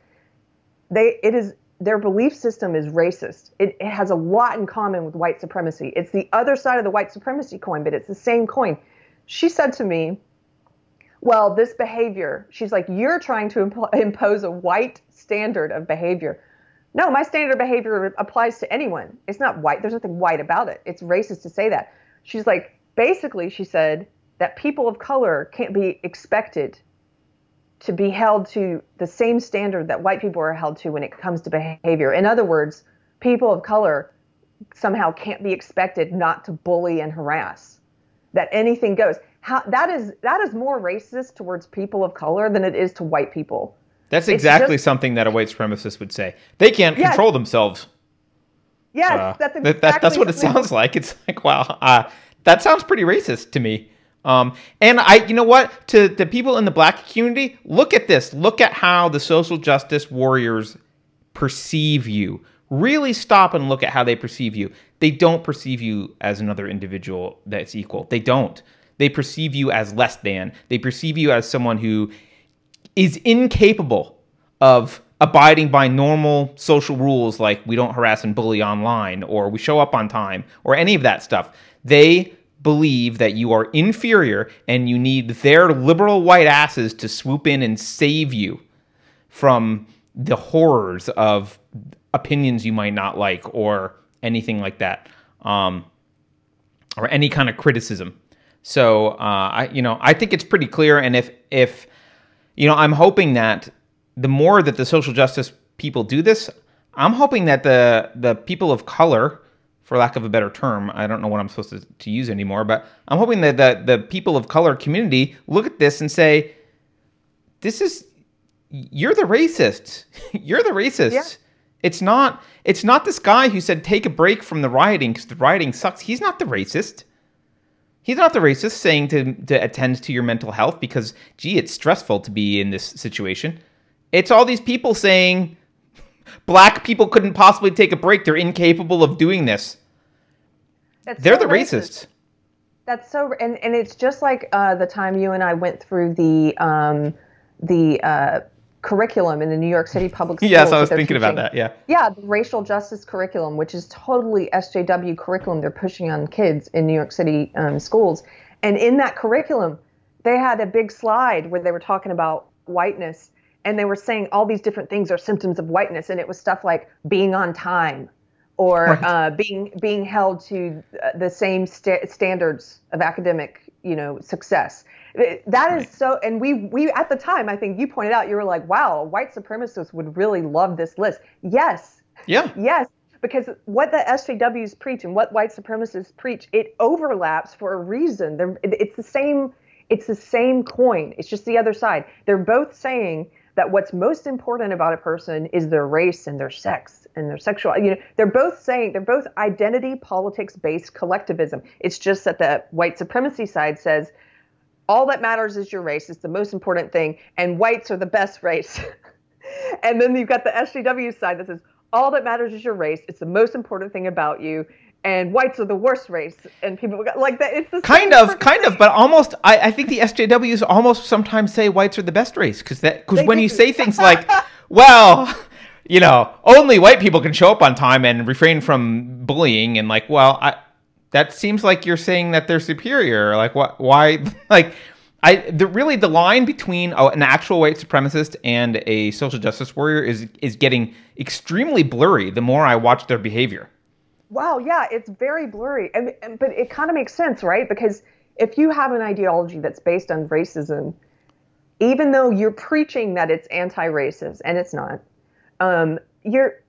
S2: they it is their belief system is racist. It, it has a lot in common with white supremacy. It's the other side of the white supremacy coin, but it's the same coin. She said to me, "Well, this behavior." She's like, "You're trying to impo- impose a white standard of behavior." No, my standard of behavior applies to anyone. It's not white. There's nothing white about it. It's racist to say that. She's like, basically, she said that people of color can't be expected to be held to the same standard that white people are held to when it comes to behavior. In other words, people of color somehow can't be expected not to bully and harass. That anything goes. How, that is that is more racist towards people of color than it is to white people.
S1: That's exactly
S2: just-
S1: something that a white supremacist would say. They can't
S2: Yes.
S1: control themselves.
S2: Yes,
S1: Uh,
S2: that's
S1: that-
S2: exactly
S1: that- that's what it sounds like. It's like, wow, uh, that sounds pretty racist to me. Um, and I, you know what, to the people in the black community, look at this. Look at how the social justice warriors perceive you. Really stop and look at how they perceive you. They don't perceive you as another individual that's equal. They don't. They perceive you as less than. They perceive you as someone who is incapable of abiding by normal social rules like we don't harass and bully online or we show up on time or any of that stuff. They believe that you are inferior and you need their liberal white asses to swoop in and save you from the horrors of opinions you might not like or anything like that. Um, or any kind of criticism. So uh, I, you know, I think it's pretty clear. And if if you know, I'm hoping that the more that the social justice people do this, I'm hoping that the the people of color, for lack of a better term, I don't know what I'm supposed to, to use anymore, but I'm hoping that the the people of color community look at this and say, this is you're the racist. you're the racist.
S2: Yeah.
S1: It's not it's not this guy who said take a break from the rioting because the rioting sucks. He's not the racist. He's not the racist saying to to attend to your mental health because gee, it's stressful to be in this situation. It's all these people saying black people couldn't possibly take a break. They're incapable of doing this.
S2: That's
S1: They're
S2: so
S1: the
S2: racist.
S1: racists.
S2: That's so, and and it's just like uh, the time you and I went through the um, the uh, curriculum in the New York City public schools.
S1: Yes, I was thinking about that. Yeah.
S2: Yeah, the racial justice curriculum, which is totally SJW curriculum they're pushing on kids in New York City um, schools. And in that curriculum, they had a big slide where they were talking about whiteness and they were saying all these different things are symptoms of whiteness. And it was stuff like being on time or
S1: Right.
S2: uh, being being held to uh, the same sta- standards of academic you know, success. That is so, and we we at the time, I think you pointed out, you were like, wow, white supremacists would really love this list. Yes,
S1: Yeah.
S2: Yes, because what the SJWs preach and what white supremacists preach, it overlaps for a reason. They're, it's the same. It's the same coin. It's just the other side. They're both saying that what's most important about a person is their race and their sex and their sexual. You know, they're both saying they're both identity politics based collectivism. It's just that the white supremacy side says all that matters is your race. It's the most important thing, and whites are the best race. and then you've got the SJW side that says all that matters is your race. It's the most important thing about you, and whites are the worst race. And people got like that. It's the
S1: Kind of, kind of, but almost. I, I think the SJWs almost sometimes say whites are the best race because that because when you say things like, well, you know, only white people can show up on time and refrain from bullying, and like, well, I that seems like you're saying that they're superior. Like, what? Why? Like, I the really the line between oh, an actual white supremacist and a social justice warrior is is getting extremely blurry. The more I watch their behavior.
S2: Wow, yeah, it's very blurry, and, and but it kind of makes sense, right? Because if you have an ideology that's based on racism, even though you're preaching that it's anti-racist, and it's not, um, you're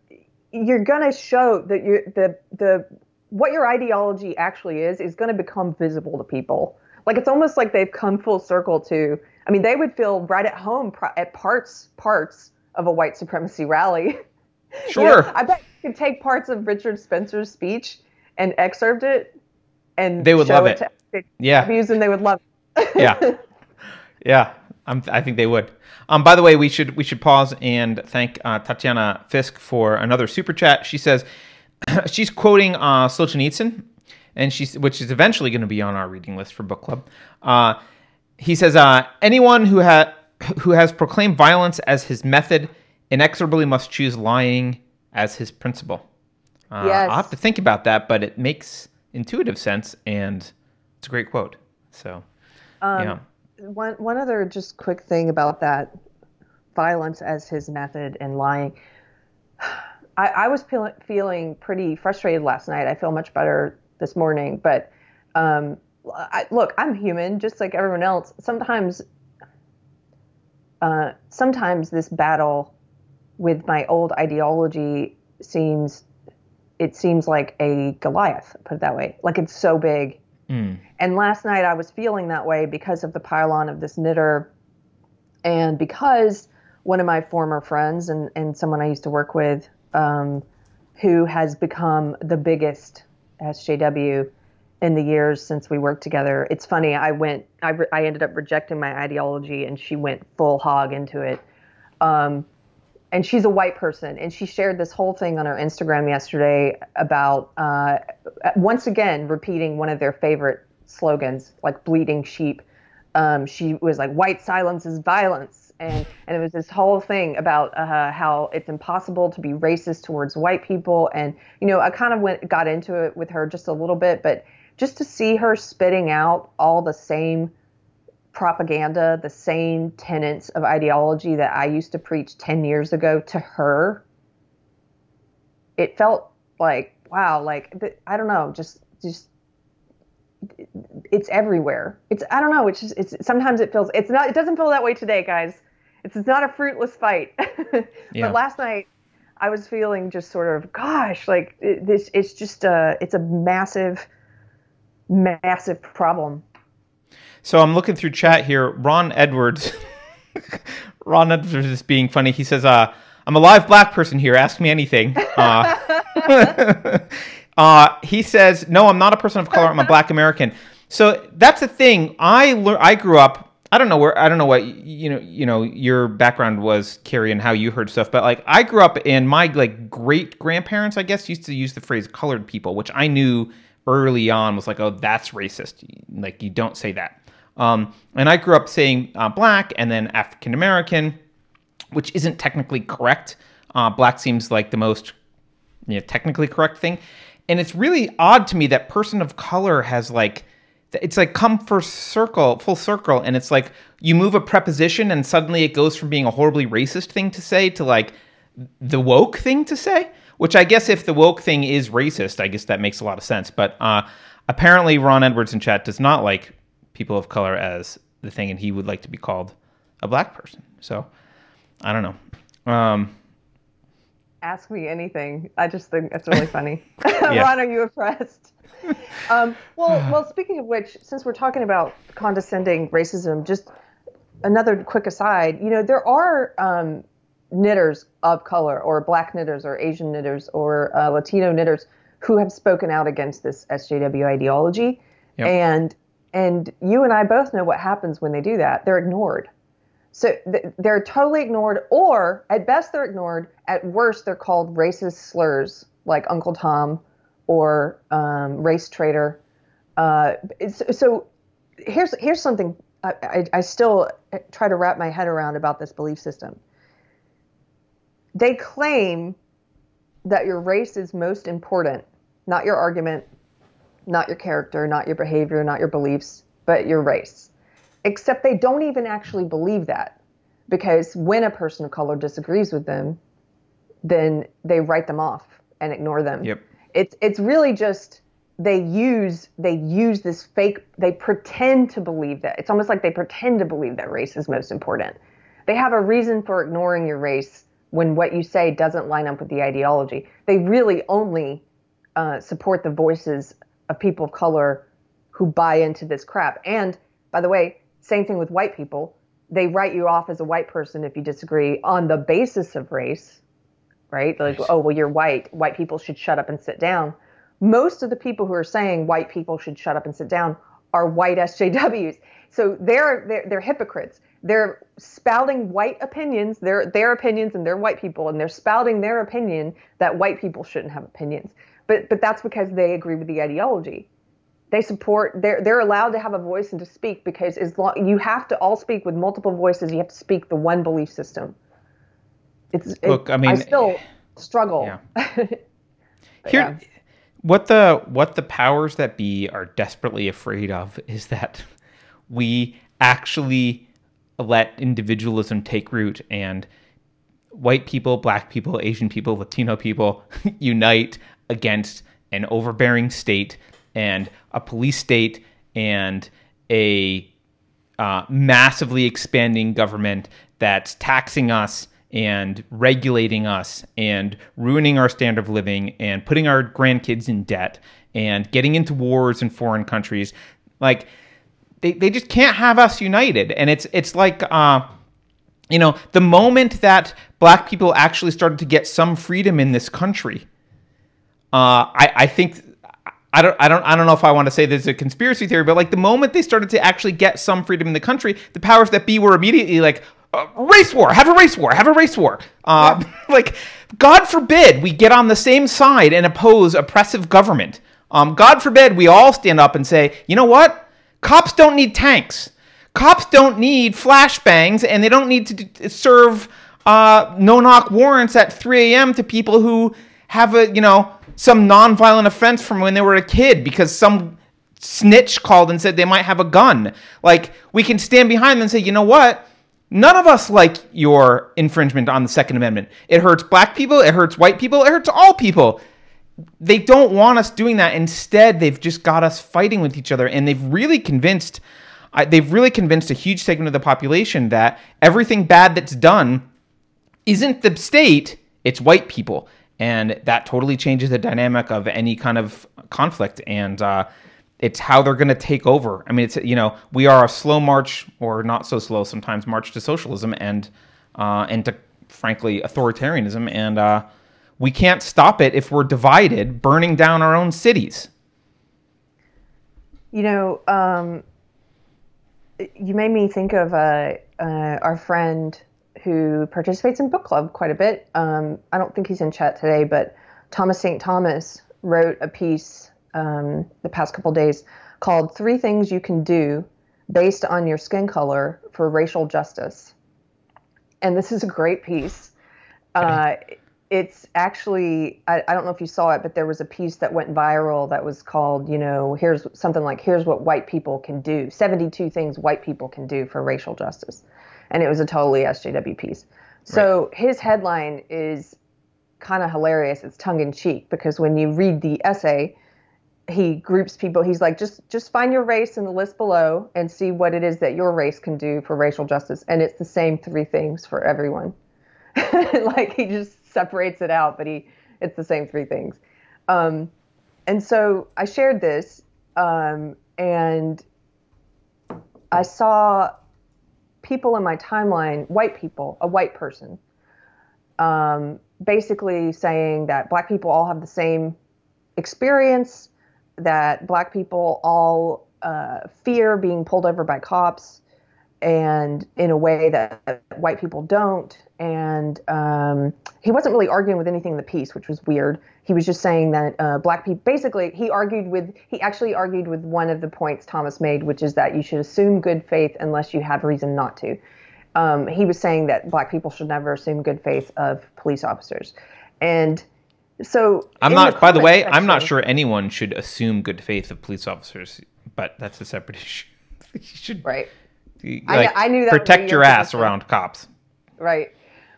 S2: you're gonna show that you the the what your ideology actually is is going to become visible to people. Like it's almost like they've come full circle to. I mean, they would feel right at home pro- at parts parts of a white supremacy rally. You
S1: Sure.
S2: know, I bet you could take parts of Richard Spencer's speech and excerpt it, and
S1: They would
S2: show
S1: love
S2: it.
S1: it.
S2: to
S1: Yeah.
S2: SJWs, and they would love. It.
S1: yeah, yeah. I'm, I think they would. Um, by the way, we should we should pause and thank uh, Tatiana Fisk for another super chat. She says she's quoting uh, Solzhenitsyn, and she's which is eventually going to be on our reading list for book club. Uh, he says uh, anyone who has who has proclaimed violence as his method inexorably must choose lying as his principle. Uh,
S2: Yes.
S1: I'll have to think about that, but it makes intuitive sense, and it's a great quote. So,
S2: Um,
S1: yeah.
S2: One one other just quick thing about that violence as his method and lying. I, I was feel, feeling pretty frustrated last night. I feel much better this morning, but um, I, look, I'm human, just like everyone else. Sometimes, uh, sometimes this battle with my old ideology seems, it seems like a Goliath. Put it that way. Like it's so big
S1: Mm.
S2: and last night I was feeling that way because of the pylon of this knitter and because one of my former friends and, and someone I used to work with um, who has become the biggest SJW in the years since we worked together. It's funny, I went, I, re- I ended up rejecting my ideology and she went full hog into it. Um, and she's a white person and she shared this whole thing on her instagram yesterday about uh, once again repeating one of their favorite slogans like bleeding sheep. Um, she was like white silence is violence. And and it was this whole thing about uh, how it's impossible to be racist towards white people. And you know i kind of went got into it with her just a little bit but just to see her spitting out all the same propaganda, the same tenets of ideology that I used to preach 10 years ago to her, it felt like, wow, like, I don't know, just, just, it's everywhere. It's, I don't know, it's just, it's, sometimes it feels, it's not, it doesn't feel that way today, guys. It's, it's not a fruitless fight.
S1: Yeah.
S2: But last night, I was feeling just sort of, gosh, like, it, this, it's just, a, it's a massive, massive problem.
S1: So I'm looking through chat here. Ron Edwards, Ron Edwards is being funny. He says, uh, "I'm a live black person here. Ask me anything." Uh, uh, he says, "No, I'm not a person of color. I'm a black American." So that's the thing. I lear- I grew up. I don't know where. I don't know what you know. You know your background was, Keri, and how you heard stuff. But like, I grew up, and my like great grandparents, I guess, used to use the phrase "colored people," which I knew early on was like, "Oh, that's racist." Like, you don't say that. Um, and I grew up saying uh, black and then African American, which isn't technically correct. Uh, black seems like the most you know, technically correct thing. And it's really odd to me that person of color has like, it's like come for circle, full circle. And it's like you move a preposition and suddenly it goes from being a horribly racist thing to say to like the woke thing to say, which I guess if the woke thing is racist, I guess that makes a lot of sense. But uh, apparently Ron Edwards in chat does not like people of color as the thing, and he would like to be called a black person. So I don't know. Um,
S2: Ask me anything. I just think that's really funny. Ron, are you oppressed? um, well, well. Speaking of which, since we're talking about condescending racism, just another quick aside. You know, there are um, knitters of color, or black knitters, or Asian knitters, or uh, Latino knitters who have spoken out against this SJW ideology,
S1: Yep.
S2: and and you and I both know what happens when they do that. They're ignored. So th- they're totally ignored, or at best they're ignored. At worst, they're called racist slurs like Uncle Tom or um, race traitor. Uh, so here's here's something I, I, I still try to wrap my head around about this belief system. They claim that your race is most important, not your argument, not your character, not your behavior, not your beliefs, but your race. Except they don't even actually believe that because when a person of color disagrees with them, then they write them off and ignore them.
S1: Yep.
S2: It's it's really just they use they use this fake they pretend to believe that. It's almost like they pretend to believe that race is most important. They have a reason for ignoring your race when what you say doesn't line up with the ideology. They really only uh, support the voices of people of color who buy into this crap. And by the way, same thing with white people. They write you off as a white person if you disagree on the basis of race, right? Like, oh, well, you're white. White people should shut up and sit down. Most of the people who are saying white people should shut up and sit down are white SJWs. So they're they're, they're hypocrites. They're spouting white opinions, their their opinions, and they're white people, and they're spouting their opinion that white people shouldn't have opinions. But but that's because they agree with the ideology. They support. They're they're allowed to have a voice and to speak because as long you have to all speak with multiple voices. You have to speak the one belief system. It's it-
S1: Look, I mean-
S2: I still struggle.
S1: Yeah. Here,
S2: yeah.
S1: what the what the powers that be are desperately afraid of is that we actually let individualism take root and white people, black people, Asian people, Latino people unite against an overbearing state and a police state and a uh, massively expanding government that's taxing us and regulating us and ruining our standard of living and putting our grandkids in debt and getting into wars in foreign countries. Like they, they just can't have us united and it's it's like uh, you know the moment that black people actually started to get some freedom in this country uh, I, I think I don't I don't I don't know if I want to say this is a conspiracy theory, but like the moment they started to actually get some freedom in the country, the powers that be were immediately like uh, race war, have a race war, have a race war. Uh, like God forbid we get on the same side and oppose oppressive government. Um, God forbid we all stand up and say, you know what? Cops don't need tanks. Cops don't need flashbangs, and they don't need to d- serve uh, no-knock warrants at 3 a.m. to people who have a you know some nonviolent offense from when they were a kid because some snitch called and said they might have a gun. Like we can stand behind them and say, you know what? None of us like your infringement on the Second Amendment. It hurts black people. It hurts white people. It hurts all people they don't want us doing that. Instead, they've just got us fighting with each other, and they've really convinced. I they've really convinced a huge segment of the population that everything bad that's done isn't the state; it's white people, and that totally changes the dynamic of any kind of conflict. And uh, it's how they're going to take over. I mean, it's you know we are a slow march, or not so slow sometimes, march to socialism and uh, and to frankly authoritarianism, and uh, we can't stop it if we're divided, burning down our own cities.
S2: You know, um, you made me think of uh, uh, our friend who participates in book club quite a bit. Um, I don't think he's in chat today, but Thomas St. Thomas wrote a piece um, the past couple days called Three Things You Can Do Based on Your Skin Color for Racial Justice. And this is a great piece. Uh, it's actually I, I don't know if you saw it but there was a piece that went viral that was called you know here's something like here's what white people can do 72 things white people can do for racial justice. And it was a totally sjw piece. So his headline is kind of hilarious. It's tongue-in-cheek because when you read the essay he groups people. He's like, just just find your race in the list below and see what it is that your race can do for racial justice, and it's the same three things for everyone. like he just separates it out, but he it's the same three things. Um, and so I shared this, um, and I saw people in my timeline, white people, a white person, um, basically saying that black people all have the same experience, that black people all uh, fear being pulled over by cops, and in a way that white people don't. And um, he wasn't really arguing with anything in the piece, which was weird. He was just saying that uh, black people, basically, he argued with, he actually argued with one of the points Thomas made, which is that you should assume good faith unless you have reason not to. Um, he was saying that black people should never assume good faith of police officers. And so
S1: I'm not. by the way, I'm not sure anyone should assume good faith of police officers, but that's a separate issue. you should
S2: Right.
S1: You,
S2: I- I knew that
S1: protect your ass around cops.
S2: right.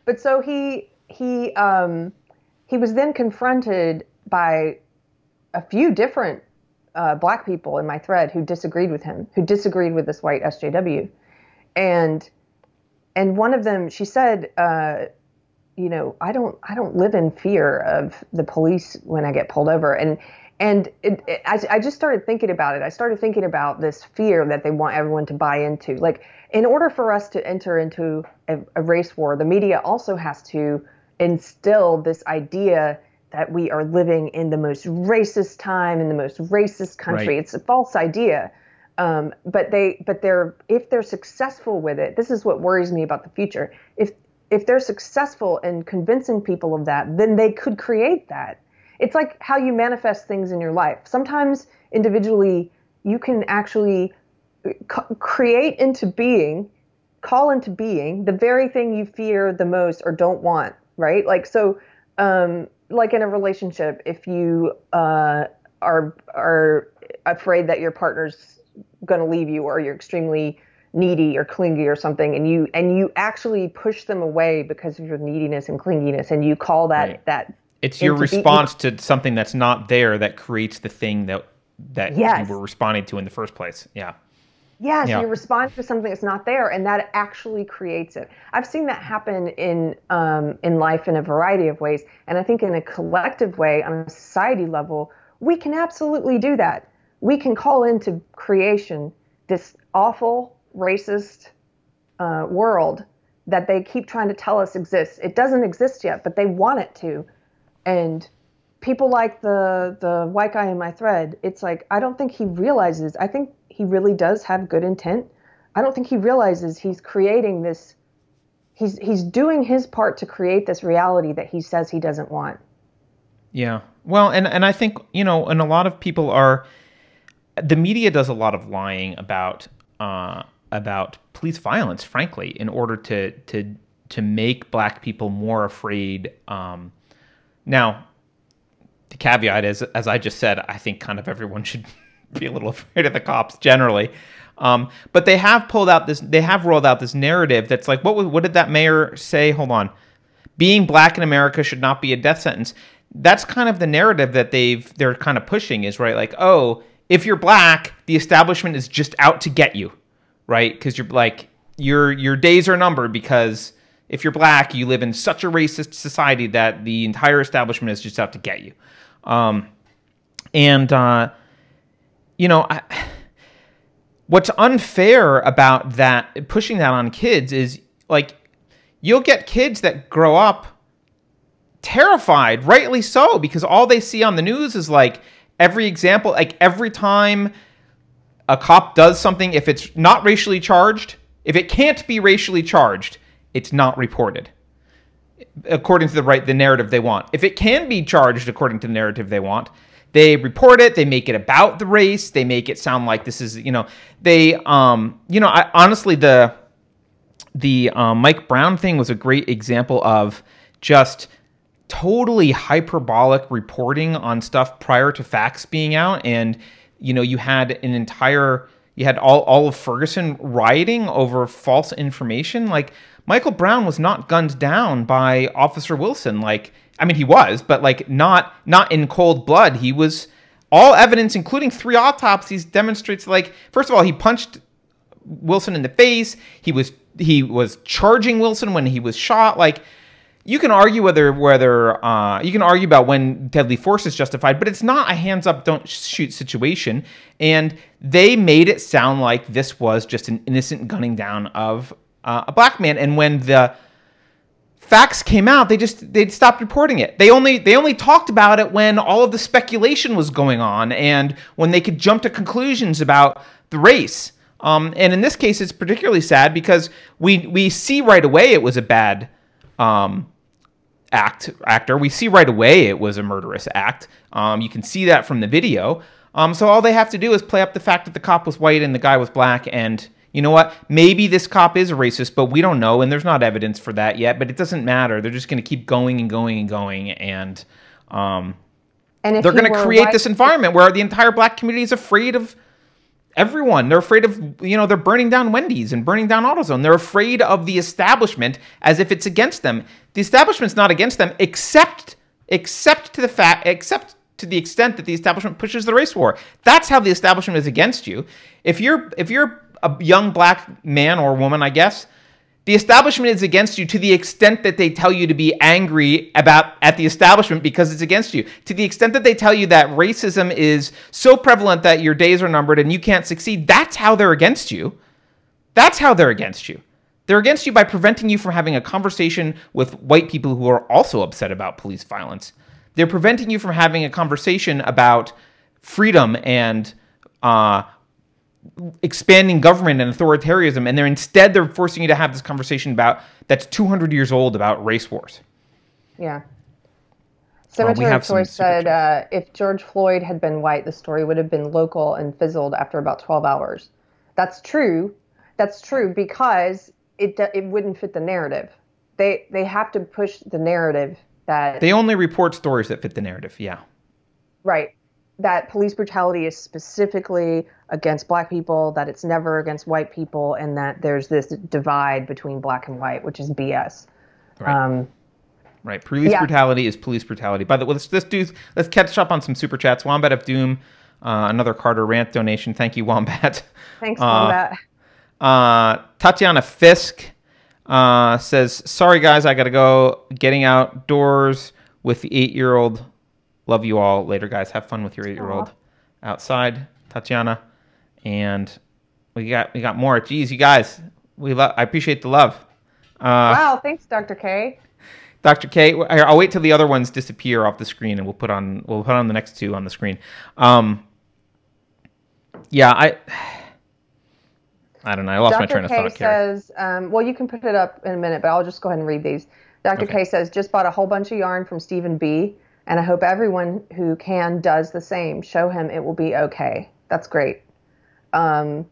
S2: But so he he um he was then confronted by a few different uh, black people in my thread who disagreed with him who disagreed with this white sjw and and one of them she said uh you know i don't i don't live in fear of the police when i get pulled over. And and it, it, I, I just started thinking about it i started thinking about this fear that they want everyone to buy into. Like in order for us to enter into a, a race war the media also has to instill this idea that we are living in the most racist time in the most racist country.
S1: Right.
S2: it's a false idea. Um, but they but they're if they're successful with it this is what worries me about the future. If if they're successful in convincing people of that then they could create that it's like how you manifest things in your life sometimes individually you can actually c- create into being call into being the very thing you fear the most or don't want right like so um like in a relationship if you uh are are afraid that your partner's going to leave you or you're extremely needy or clingy or something and you and you actually push them away because of your neediness and clinginess and you call that
S1: Right.
S2: that
S1: It's your
S2: be-
S1: response to something that's not there that creates the thing that that
S2: Yes.
S1: you were responding to in the first place. Yeah.
S2: Yeah, so
S1: Yeah.
S2: you respond to something that's not there, and that actually creates it. I've seen that happen in um, in life in a variety of ways, and I think in a collective way, on a society level, we can absolutely do that. We can call into creation this awful, racist uh, world that they keep trying to tell us exists. It doesn't exist yet, but they want it to, and people like the the white guy in my thread, it's like I don't think he realizes. I think he really does have good intent. I don't think he realizes he's creating this. He's he's doing his part to create this reality that he says he doesn't want.
S1: Yeah. Well, and and I think you know, and a lot of people are. The media does a lot of lying about uh, about police violence, frankly, in order to to to make black people more afraid. Um, now, the caveat is, as I just said, I think kind of everyone should be a little afraid of the cops generally. Um, but they have pulled out this, they have rolled out this narrative that's like, what what did that mayor say? Hold on, being black in America should not be a death sentence. That's kind of the narrative that they've they're kind of pushing is right, like, oh, if you're black, the establishment is just out to get you, right? Because you're like your your days are numbered because if you're black, you live in such a racist society that the entire establishment is just out to get you. Um, and uh, you know, I, what's unfair about that pushing that on kids is like you'll get kids that grow up terrified, rightly so, because all they see on the news is like every example, like every time a cop does something, if it's not racially charged, if it can't be racially charged, it's not reported. According to the right the narrative they want. If it can be charged according to the narrative they want, they report it, they make it about the race, they make it sound like this is, you know, they um you know, I honestly the the um, Mike Brown thing was a great example of just totally hyperbolic reporting on stuff prior to facts being out. And you know you had an entire you had all, all of ferguson rioting over false information. Like michael brown was not gunned down by officer wilson like i mean he was but like not not in cold blood he was all evidence, including three autopsies, demonstrates like first of all he punched Wilson in the face. He was he was charging Wilson when he was shot. Like you can argue whether whether uh, you can argue about when deadly force is justified, but it's not a hands up, don't shoot situation. And they made it sound like this was just an innocent gunning down of uh, a black man. And when the facts came out, they just they'd stopped reporting it. They only they only talked about it when all of the speculation was going on and when they could jump to conclusions about the race. Um, and in this case, it's particularly sad because we we see right away it was a bad um, act actor. We see right away it was a murderous act. Um, you can see that from the video. Um, so all they have to do is play up the fact that the cop was white and the guy was black, and you know what? Maybe this cop is a racist, but we don't know, and there's not evidence for that yet. But it doesn't matter. They're just going to keep going and going and going, and um,
S2: And
S1: they're going to create
S2: white-
S1: this environment where the entire black community is afraid of everyone. They're afraid of, you know, they're burning down Wendy's and burning down AutoZone. They're afraid of the establishment as if it's against them. The establishment's not against them, except except to the fact except to the extent that the establishment pushes the race war. That's how the establishment is against you. If you're if you're a young black man or woman, I guess, the establishment is against you to the extent that they tell you to be angry about at the establishment because it's against you. To the extent that they tell you that racism is so prevalent that your days are numbered and you can't succeed, that's how they're against you. That's how they're against you. They're against you by preventing you from having a conversation with white people who are also upset about police violence. They're preventing you from having a conversation about freedom and uh, expanding government and authoritarianism, and they're instead they're forcing you to have this conversation about that's 200 years old about race wars.
S2: Yeah. Cemetery Choice said uh, if George Floyd had been white, the story would have been local and fizzled after about 12 hours. That's true. That's true because it it wouldn't fit the narrative. They they have to push the narrative that
S1: They only report stories that fit the narrative. Yeah.
S2: right that police brutality is specifically against black people, that it's never against white people, and that there's this divide between black and white, which is BS.
S1: Right.
S2: Um,
S1: Right. Police
S2: Yeah.
S1: brutality is police brutality. By the way, let's let's do let's catch up on some super chats. Wombat of Doom, uh, another Carter rant donation. Thank you, Wombat.
S2: thanks,
S1: Uh,
S2: Wombat.
S1: Uh, Tatiana Fisk uh, says, "Sorry guys, I gotta go. Getting outdoors with the eight-year-old. Love you all. Later, guys. Have fun with your eight-year-old outside, Tatiana. And we got we got more. Geez, you guys, we love. I appreciate the love. Uh,
S2: wow, thanks, Dr. K.
S1: Dr. K. I'll wait till the other ones disappear off the screen, and we'll put on we'll put on the next two on the screen. Um, yeah, I I don't know. I lost my train
S2: Dr.
S1: of
S2: K
S1: thought. Keri.
S2: says, um, well, you can put it up in a minute, but I'll just go ahead and read these. Dr.
S1: Okay.
S2: K says, just bought a whole bunch of yarn from Steven B. And I hope everyone who can does the same. Show him it will be okay. That's great. Um,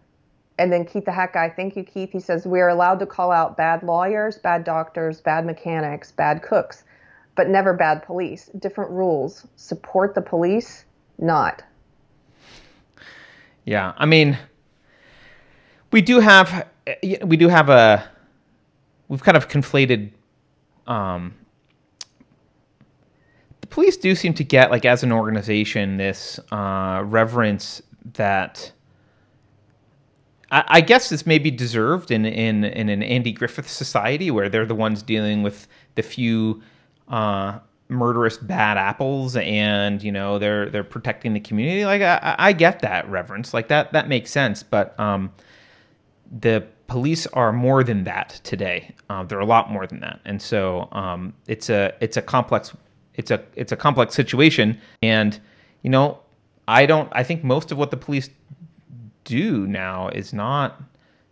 S2: and then Keith the Hack Guy, thank you, Keith. He says, We are allowed to call out bad lawyers, bad doctors, bad mechanics, bad cooks, but never bad police. Different rules. Support the police, not.
S1: Yeah, I mean, we do have we do have a we've kind of conflated. Um, the police do seem to get like as an organization this uh, reverence that. I guess this may be deserved in, in, in an Andy Griffith society where they're the ones dealing with the few uh, murderous bad apples, and you know they're they're protecting the community. Like I, I I get that reverence, like that that makes sense. But um, the police are more than that today. Uh, they're a lot more than that, and so um, it's a it's a complex it's a it's a complex situation. And you know, I don't. I think most of what the police do now is not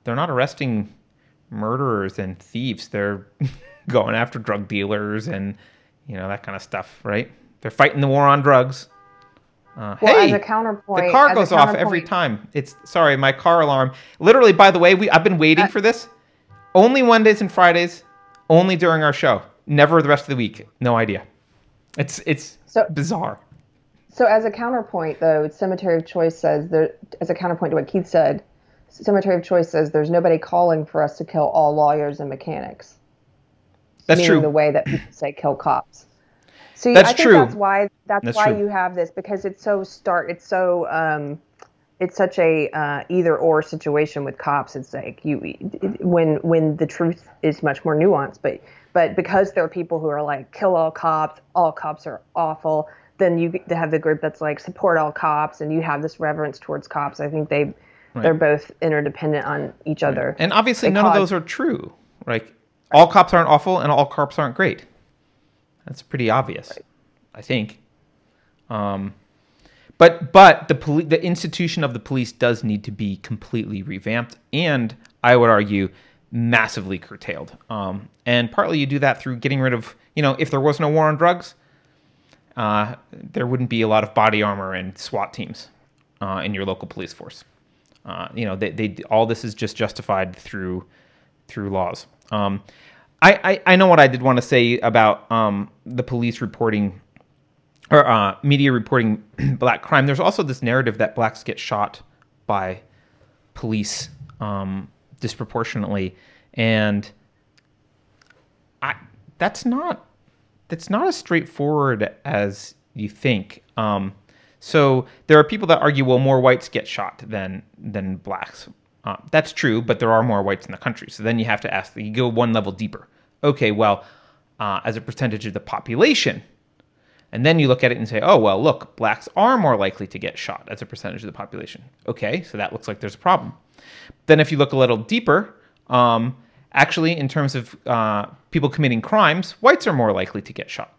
S1: they're not arresting murderers and thieves. They're going after drug dealers and you know that kind of stuff, right? They're fighting the war on drugs. Uh,
S2: Well,
S1: hey,
S2: as a counterpoint,
S1: the car goes off every time. It's sorry, my car alarm. Literally, by the way, we I've been waiting
S2: Uh,
S1: for this. Only Mondays and Fridays. Only during our show. Never the rest of the week. No idea. It's it's
S2: So-
S1: bizarre.
S2: So as a counterpoint, though, Cemetery of Choice says there. As a counterpoint to what Keith said, Cemetery of Choice says there's nobody calling for us to kill all lawyers and mechanics.
S1: That's
S2: meaning
S1: true.
S2: The way that people say kill cops. See,
S1: That's
S2: I think
S1: true.
S2: that's why that's,
S1: That's
S2: why
S1: true.
S2: you have this because it's so stark. It's so um, it's such a uh, either or situation with cops. It's like you when when the truth is much more nuanced, but but because there are people who are like kill all cops, all cops are awful. Then you have the group that's like support all cops, and you have this reverence towards cops. I think they they're both interdependent on each other.
S1: And obviously,
S2: They
S1: none of those are true. Like, all cops aren't awful, and all cops aren't great. That's pretty obvious, I think. Um, but but the poli- the institution of the police does need to be completely revamped, and I would argue massively curtailed. Um, and partly you do that through getting rid of you know if there was no war on drugs, uh, there wouldn't be a lot of body armor and SWAT teams uh, in your local police force. Uh, you know, they, they all this is just justified through through laws. Um, I, I I know what I did want to say about um, the police reporting or uh, media reporting black crime. There's also this narrative that blacks get shot by police um, disproportionately, and I that's not that's not as straightforward as you think. Um, so there are people that argue, well, more whites get shot than than blacks. Uh, that's true, but there are more whites in the country. So then you have to ask, you go one level deeper. Okay, well, uh, as a percentage of the population, and then you look at it and say, oh, well, look, blacks are more likely to get shot as a percentage of the population. Okay, so that looks like there's a problem. Then if you look a little deeper, um, actually, in terms of uh, people committing crimes, whites are more likely to get shot.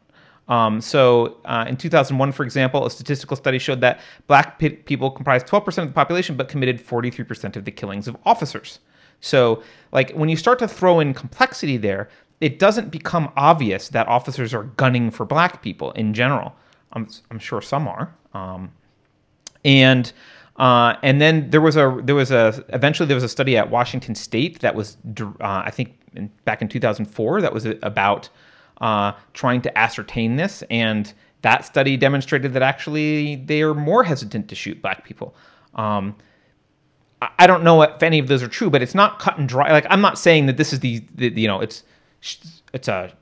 S1: Um, so uh, in 2001, for example, a statistical study showed that black pe- people comprised 12% of the population but committed 43% of the killings of officers. So, like, when you start to throw in complexity there, it doesn't become obvious that officers are gunning for black people in general. I'm, I'm sure some are. Um, and uh, and then there was a there was a eventually there was a study at Washington State that was uh, I think in, back in 2004 that was about uh, trying to ascertain this and that study demonstrated that actually they are more hesitant to shoot black people. Um, I- don't know if any of those are true, but it's not cut and dry. Like I'm not saying that this is the, the you know it's it's a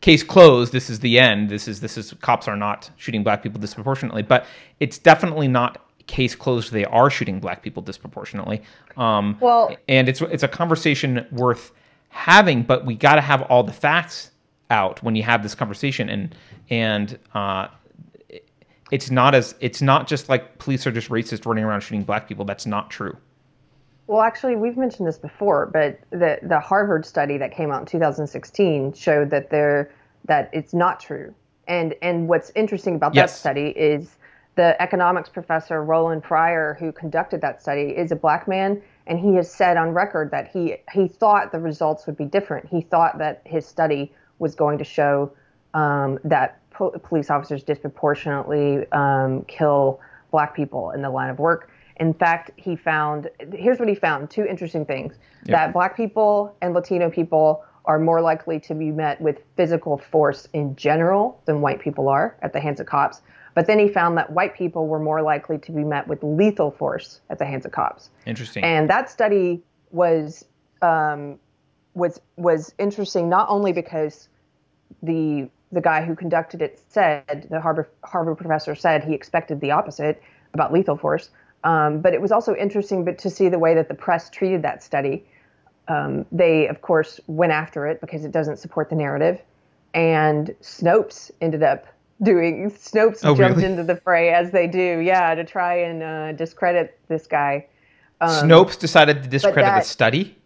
S1: case closed. This is the end. This is this is cops are not shooting black people disproportionately, but it's definitely not case closed. They are shooting black people disproportionately. Um,
S2: Well-
S1: and it's it's a conversation worth having, but we got to have all the facts out when you have this conversation, and and uh, it's not as it's not just like police are just racist running around shooting black people. That's not true.
S2: Well, actually, we've mentioned this before, but the the Harvard study that came out in 2016 showed that there that it's not true. And and what's interesting about
S1: Yes.
S2: that study is the economics professor Roland Fryer, who conducted that study, is a black man, and he has said on record that he he thought the results would be different. He thought that his study was going to show um, that po- police officers disproportionately um, kill black people in the line of work. In fact, he found here's what he found two interesting things that black people and Latino people are more likely to be met with physical force in general than white people are at the hands of cops. But then he found that white people were more likely to be met with lethal force at the hands of cops.
S1: Interesting.
S2: And that study was um, was was interesting not only because the the guy who conducted it said the Harvard Harvard professor said he expected the opposite about lethal force, um, but it was also interesting but to see the way that the press treated that study. Um, they of course went after it because it doesn't support the narrative, and Snopes ended up doing Snopes
S1: Oh,
S2: jumped
S1: really?
S2: into the fray as they do, yeah, to try and uh, discredit this guy.
S1: Snopes decided to discredit
S2: that-
S1: the study.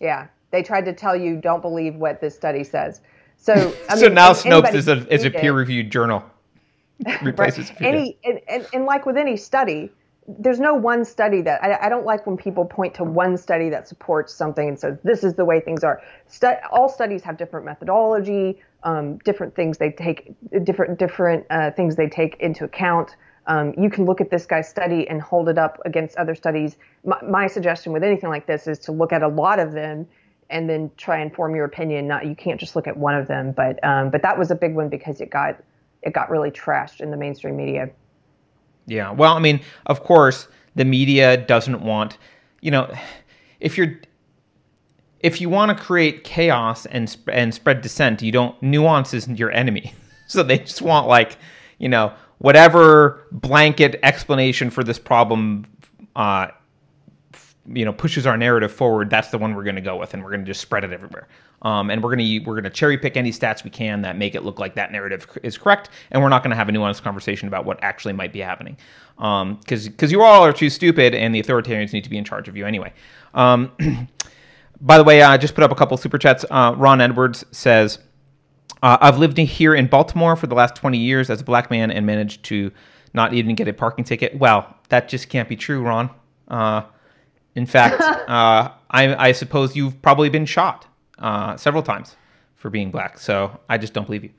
S2: Yeah, they tried to tell you don't believe what this study says. So, I
S1: so now Snopes is a is a peer reviewed journal. Replaces
S2: Right. Any and, and, and like with any study, there's no one study that I, I don't like when people point to one study that supports something and says this is the way things are. All studies have different methodology, um, different things they take, different different uh, things they take into account. Um, you can look at this guy's study and hold it up against other studies. My, my suggestion with anything like this is to look at a lot of them and then try and form your opinion. Not you can't just look at one of them, but um, but that was a big one because it got it got really trashed in the mainstream media.
S1: Yeah. Well, I mean, of course, the media doesn't want, you know, if you're if you want to create chaos and sp- and spread dissent, you don't nuance is your enemy. so they just want like, you know, whatever blanket explanation for this problem, uh, you know, pushes our narrative forward. That's the one we're going to go with, and we're going to just spread it everywhere. Um, and we're going to we're going to cherry pick any stats we can that make it look like that narrative is correct, and we're not going to have a nuanced conversation about what actually might be happening, because um, because you all are too stupid, and the authoritarians need to be in charge of you anyway. Um, by the way, I just put up a couple super chats. Uh, Ron Edwards says. Uh, I've lived here in Baltimore for the last 20 years as a black man and managed to not even get a parking ticket. Well, that just can't be true, Ron. Uh, in fact, uh, I, I, suppose you've probably been shot uh, several times for being black. So I just don't believe you.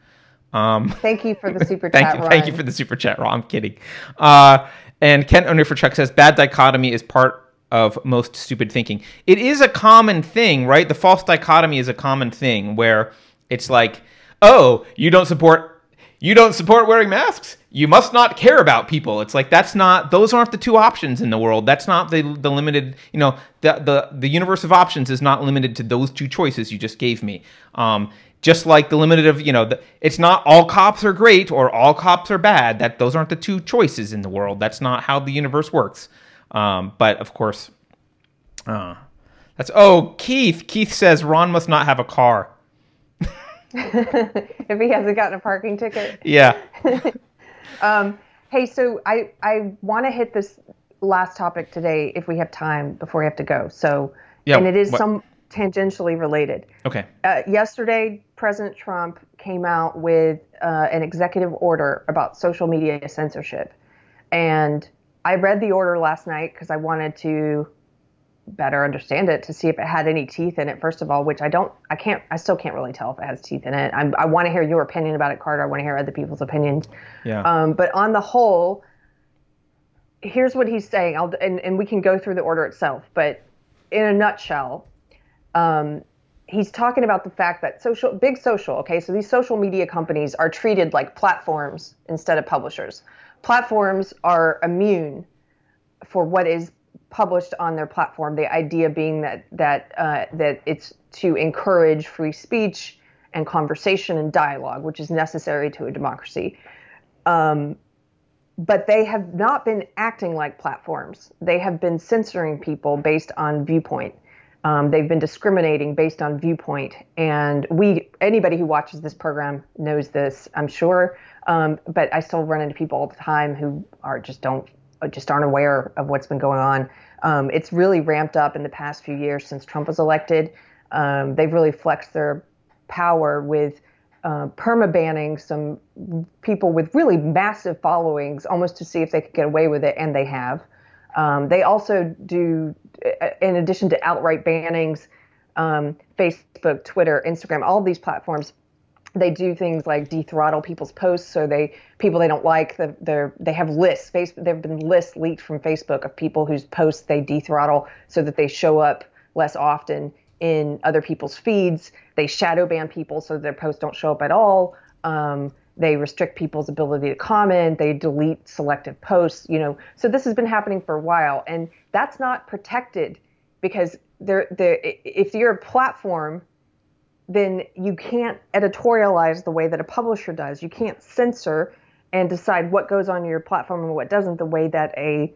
S1: Um,
S2: thank you for the super
S1: thank
S2: chat.
S1: You,
S2: Ron.
S1: thank you for the super chat, Ron. I'm kidding. Uh, and Kent Owner for Chuck says bad dichotomy is part of most stupid thinking. It is a common thing, right? The false dichotomy is a common thing where it's like oh, you don't support you don't support wearing masks. You must not care about people. It's like that's not those aren't the two options in the world. That's not the the limited, you know, the the the universe of options is not limited to those two choices you just gave me. Um, just like the limited of, you know, the, it's not all cops are great or all cops are bad. That those aren't the two choices in the world. That's not how the universe works. Um, but of course, uh, that's oh Keith. Keith says Ron must not have a car.
S2: if he hasn't gotten a parking ticket.
S1: Yeah.
S2: um, hey, so I I want to hit this last topic today if we have time before we have to go. So,
S1: yeah,
S2: and it is
S1: what?
S2: some tangentially related.
S1: Okay.
S2: Uh, yesterday, President Trump came out with uh, an executive order about social media censorship, and I read the order last night because I wanted to better understand it to see if it had any teeth in it first of all which i don't i can't i still can't really tell if it has teeth in it. I'm, i want to hear your opinion about it carter. I want to hear other people's opinions.
S1: Yeah.
S2: Um, but on the whole here's what he's saying. I'll, and, and we can go through the order itself but in a nutshell um, he's talking about the fact that social big social okay? So these social media companies are treated like platforms instead of publishers. Platforms are immune for what is published on their platform. The idea being that that uh, that it's to encourage free speech and conversation and dialogue, which is necessary to a democracy. Um, but they have not been acting like platforms. They have been censoring people based on viewpoint. Um, they've been discriminating based on viewpoint, and we anybody who watches this program knows this, I'm sure. Um, but I still run into people all the time who are just don't just aren't aware of what's been going on. Um, it's really ramped up in the past few years since Trump was elected. Um, they've really flexed their power with uh, perma banning some people with really massive followings almost to see if they could get away with it, and they have. Um, they also do, in addition to outright bannings, um, Facebook, Twitter, Instagram, all these platforms they do things like dethrottle people's posts so they people they don't like the they they have lists facebook there have been lists leaked from facebook of people whose posts they dethrottle so that they show up less often in other people's feeds. They shadow ban people so their posts don't show up at all. Um, they restrict people's ability to comment. They delete selective posts you know. So this has been happening for a while and that's not protected because they're if you're a platform then you can't editorialize the way that a publisher does. You can't censor and decide what goes on your platform and what doesn't the way that a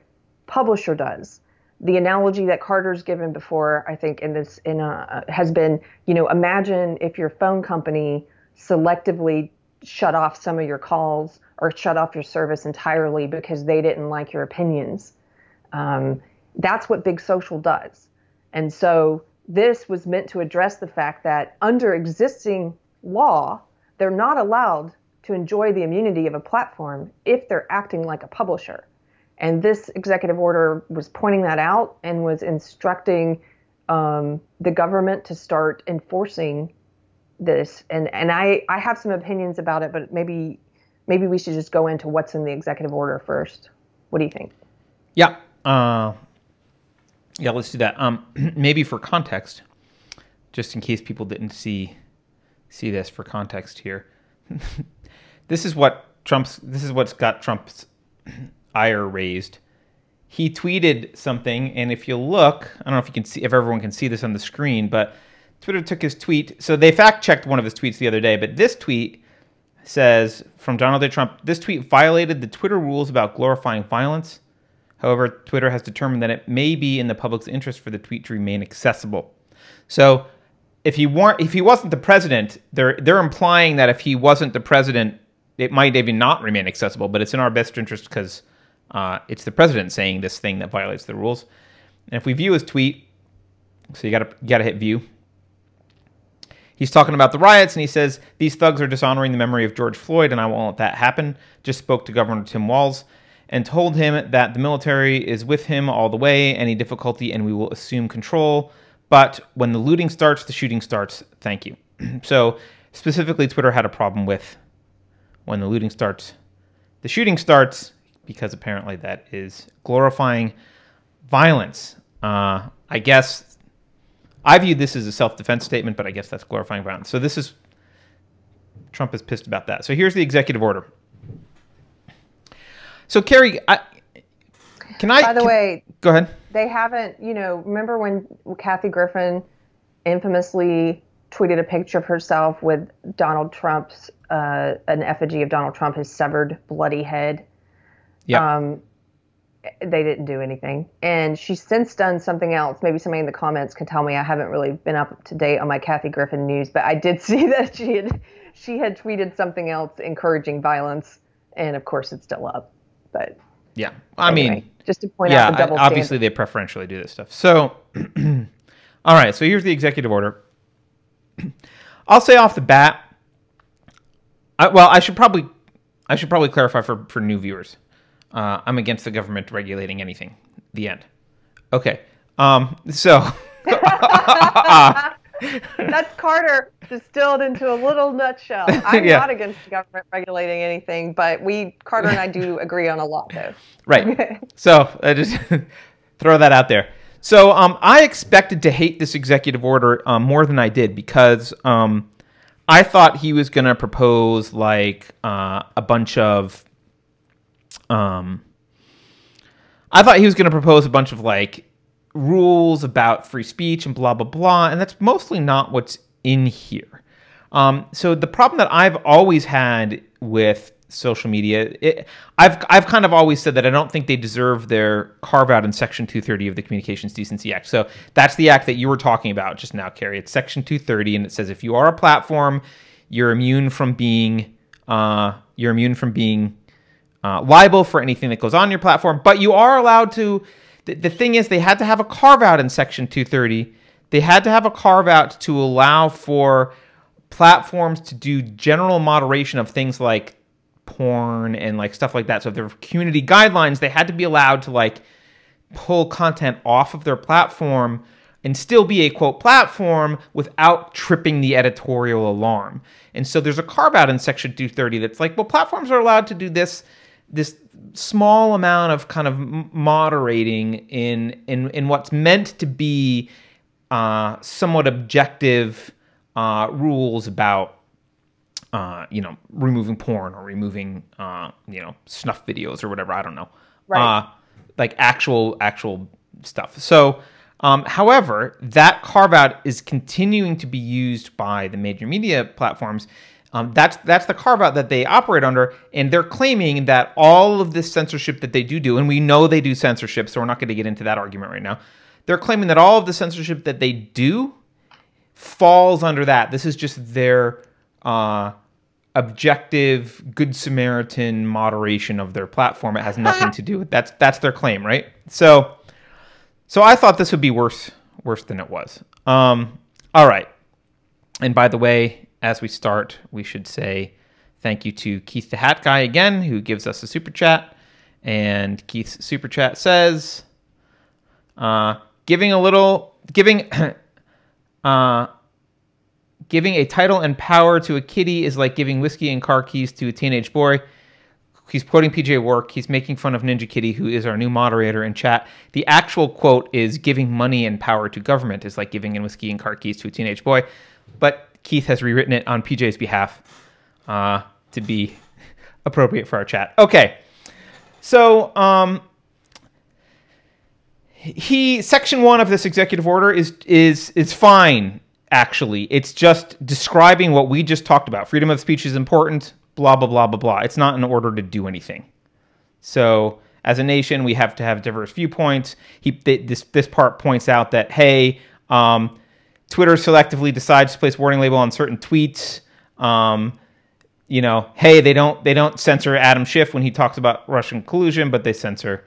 S2: publisher does. The analogy that Carter's given before, I think, in this in a, has been, you know, imagine if your phone company selectively shut off some of your calls or shut off your service entirely because they didn't like your opinions. Um, that's what Big Social does, and so this was meant to address the fact that under existing law, they're not allowed to enjoy the immunity of a platform if they're acting like a publisher. And this executive order was pointing that out and was instructing um, the government to start enforcing this. And and I, I have some opinions about it, but maybe maybe we should just go into what's in the executive order first. What do you think?
S1: Yeah. Uh, yeah, let's do that. Um, maybe for context, just in case people didn't see see this for context here. this is what Trump's. This is what's got Trump's ire raised. He tweeted something, and if you look, I don't know if you can see if everyone can see this on the screen, but Twitter took his tweet. So they fact checked one of his tweets the other day, but this tweet says from Donald J. Trump, this tweet violated the Twitter rules about glorifying violence. However, Twitter has determined that it may be in the public's interest for the tweet to remain accessible. So, if he weren't, if he wasn't the president, they're they're implying that if he wasn't the president, it might even not remain accessible. But it's in our best interest because uh, it's the president saying this thing that violates the rules. And if we view his tweet, so you gotta you gotta hit view. He's talking about the riots and he says these thugs are dishonoring the memory of George Floyd and I won't let that happen. Just spoke to Governor Tim Walz and told him that the military is with him all the way, any difficulty, and we will assume control. But when the looting starts, the shooting starts. Thank you. so specifically, Twitter had a problem with when the looting starts, the shooting starts because apparently that is glorifying violence. Uh, I guess I view this as a self-defense statement, but I guess that's glorifying violence. So this is Trump is pissed about that. So here's the executive order. So Keri, I, can I?
S2: By the
S1: can-
S2: way,
S1: go ahead.
S2: they haven't, you know, remember when Kathy Griffin infamously tweeted a picture of herself with Donald Trump's, uh, an effigy of Donald Trump, his severed, bloody head?
S1: Yeah.
S2: Um, they didn't do anything. And she's since done something else. Maybe somebody in the comments can tell me. I haven't really been up to date on my Kathy Griffin news, but I did see that she had she had tweeted something else encouraging violence, and of course it's still up. But
S1: yeah. I
S2: anyway,
S1: mean,
S2: just to point
S1: yeah.
S2: out the double
S1: I- obviously,
S2: standard.
S1: they preferentially do this stuff. So, all right. So here's the executive order. I'll say off the bat. I, well, I should probably, I should probably clarify for for new viewers. Uh, I'm against the government regulating anything. The end. Okay. Um. So.
S2: That's Carter distilled into a little nutshell. I'm
S1: Yeah.
S2: not against the government regulating anything, but we Carter and I do agree on a lot though.
S1: Right. So I just throw that out there. So um, I expected to hate this executive order um, more than I did because um, I thought he was going to propose like uh, a bunch of. Um, I thought he was going to propose a bunch of like rules about free speech and blah blah blah, and that's mostly not what's in here. Um, so the problem that I've always had with social media, it, I've I've kind of always said that I don't think they deserve their carve out in Section 230 of the Communications Decency Act. So that's the act that you were talking about just now, Keri. It's Section 230, and it says if you are a platform, you're immune from being uh, you're immune from being uh, liable for anything that goes on your platform, but you are allowed to. The, thing is, they had to have a carve out in Section 230. They had to have a carve out to allow for platforms to do general moderation of things like porn and like stuff like that. So if there were community guidelines, they had to be allowed to like pull content off of their platform and still be a quote platform without tripping the editorial alarm. And so there's a carve out in section 230 that's like, well, platforms are allowed to do this this small amount of kind of moderating in in in what's meant to be uh, somewhat objective uh, rules about uh, you know removing porn or removing uh, you know snuff videos or whatever. I don't know.
S2: Right.
S1: Uh, like actual actual stuff. So. Um, however, that carve out is continuing to be used by the major media platforms. Um, that's that's the carve out that they operate under, and they're claiming that all of this censorship that they do do, and we know they do censorship, so we're not going to get into that argument right now. They're claiming that all of the censorship that they do falls under that. This is just their uh, objective, good Samaritan moderation of their platform. It has nothing to do with that's that's their claim, right? So, so I thought this would be worse worse than it was. Um, all right. And by the way, as we start, we should say thank you to Keith the Hat Guy again, who gives us a super chat. And Keith's super chat says, uh, giving a little, giving, uh, giving a title and power to a kitty is like giving whiskey and car keys to a teenage boy. He's quoting PJ O'Rourke. He's making fun of Ninja Kitty, who is our new moderator in chat. The actual quote is giving money and power to government is like giving in whiskey and car keys to a teenage boy. But Keith has rewritten it on PJ's behalf uh, to be appropriate for our chat. Okay. So, um, he section one of this executive order is is is fine actually it's just describing what we just talked about freedom of speech is important blah blah blah blah blah. It's not in order to do anything. So as a nation, we have to have diverse viewpoints. He th- this this part points out that hey, um, Twitter selectively decides to place warning label on certain tweets. Um, you know, hey, they don't they don't censor Adam Schiff when he talks about Russian collusion, but they censor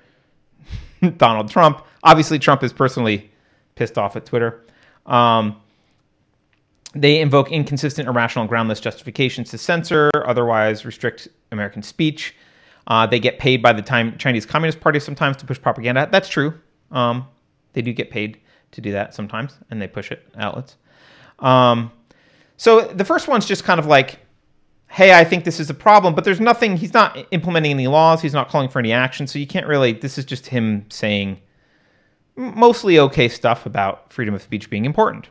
S1: Donald Trump. Obviously, Trump is personally pissed off at Twitter. Um, they invoke inconsistent, irrational, and groundless justifications to censor, otherwise restrict American speech. Uh, they get paid by the time Chinese Communist Party sometimes to push propaganda. That's true. Um, they do get paid to do that sometimes, and they push it outlets. Um, so the first one's just kind of like, hey, I think this is a problem, but there's nothing. He's not implementing any laws. He's not calling for any action. So you can't really. This is just him saying mostly okay stuff about freedom of speech being important.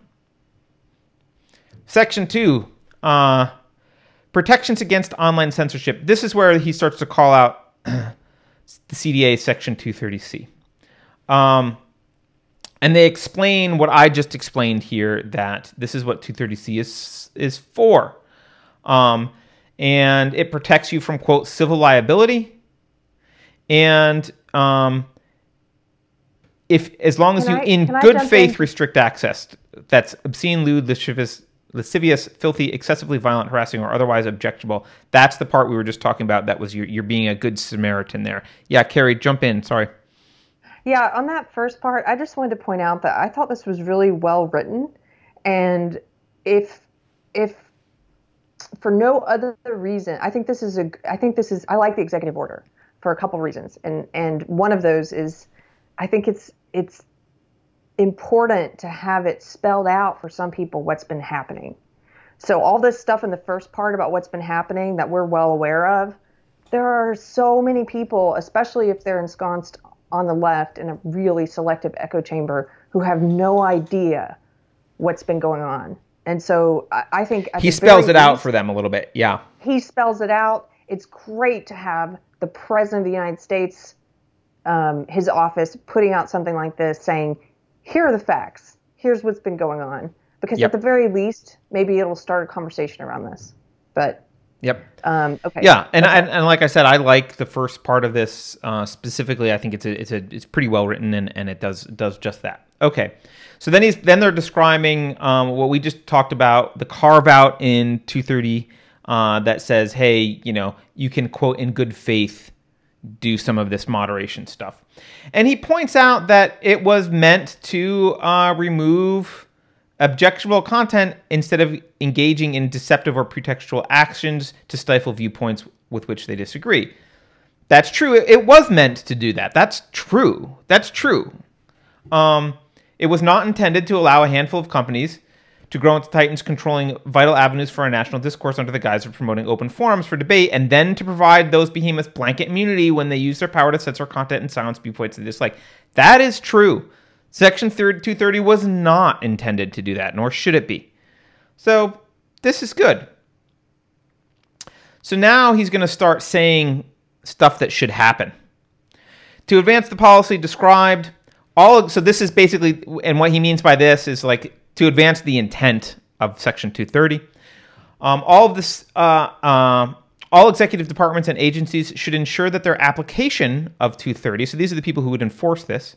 S1: Section two, uh, protections against online censorship. This is where he starts to call out the CDA Section 230C. Um, and they explain what I just explained here that this is what 230C is is for. Um, and it protects you from quote civil liability. And um, if as long as
S2: Can
S1: you
S2: I-
S1: in good faith
S2: in?
S1: restrict access that's obscene lewd lascivious lascivious filthy excessively violent harassing or otherwise objectionable. That's the part we were just talking about that was you're, you're being a good samaritan there. Yeah Keri jump in. Sorry
S2: Yeah, on that first part, I just wanted to point out that I thought this was really well written, and if if for no other reason, I think this is a I think this is I like the executive order for a couple reasons, and and one of those is I think it's it's important to have it spelled out for some people what's been happening. So all this stuff in the first part about what's been happening that we're well aware of, there are so many people, especially if they're ensconced on the left in a really selective echo chamber, who have no idea what's been going on. And so I, I think
S1: he spells it out for them a little bit yeah
S2: he spells it out. It's great to have the president of the United States, um, his office, putting out something like this, saying, "Here are the facts. Here's what's been going on." Because
S1: Yep.
S2: at the very least, maybe it'll start a conversation around this. But
S1: yep
S2: um, okay.
S1: Yeah, and, and and like I said, I like the first part of this uh, specifically. I think it's a it's a it's pretty well written and, and it does does just that. Okay, so then he's then they're describing um, what we just talked about the carve out in 230 uh, that says, hey, you know, you can quote in good faith do some of this moderation stuff, and he points out that it was meant to uh, remove objectionable content instead of engaging in deceptive or pretextual actions to stifle viewpoints with which they disagree. That's true. It- was meant to do that. That's true. That's true. Um, it was not intended to allow a handful of companies to grow into titans controlling vital avenues for our national discourse under the guise of promoting open forums for debate, and then to provide those behemoths blanket immunity when they use their power to censor content and silence viewpoints they dislike. That is true. Section 230 was not intended to do that, nor should it be. So, this is good. So now he's going to start saying stuff that should happen. To advance the policy described, all so this is basically and what he means by this is like to advance the intent of section 230. Um, all of this uh, uh, all executive departments and agencies should ensure that their application of 230, so these are the people who would enforce this,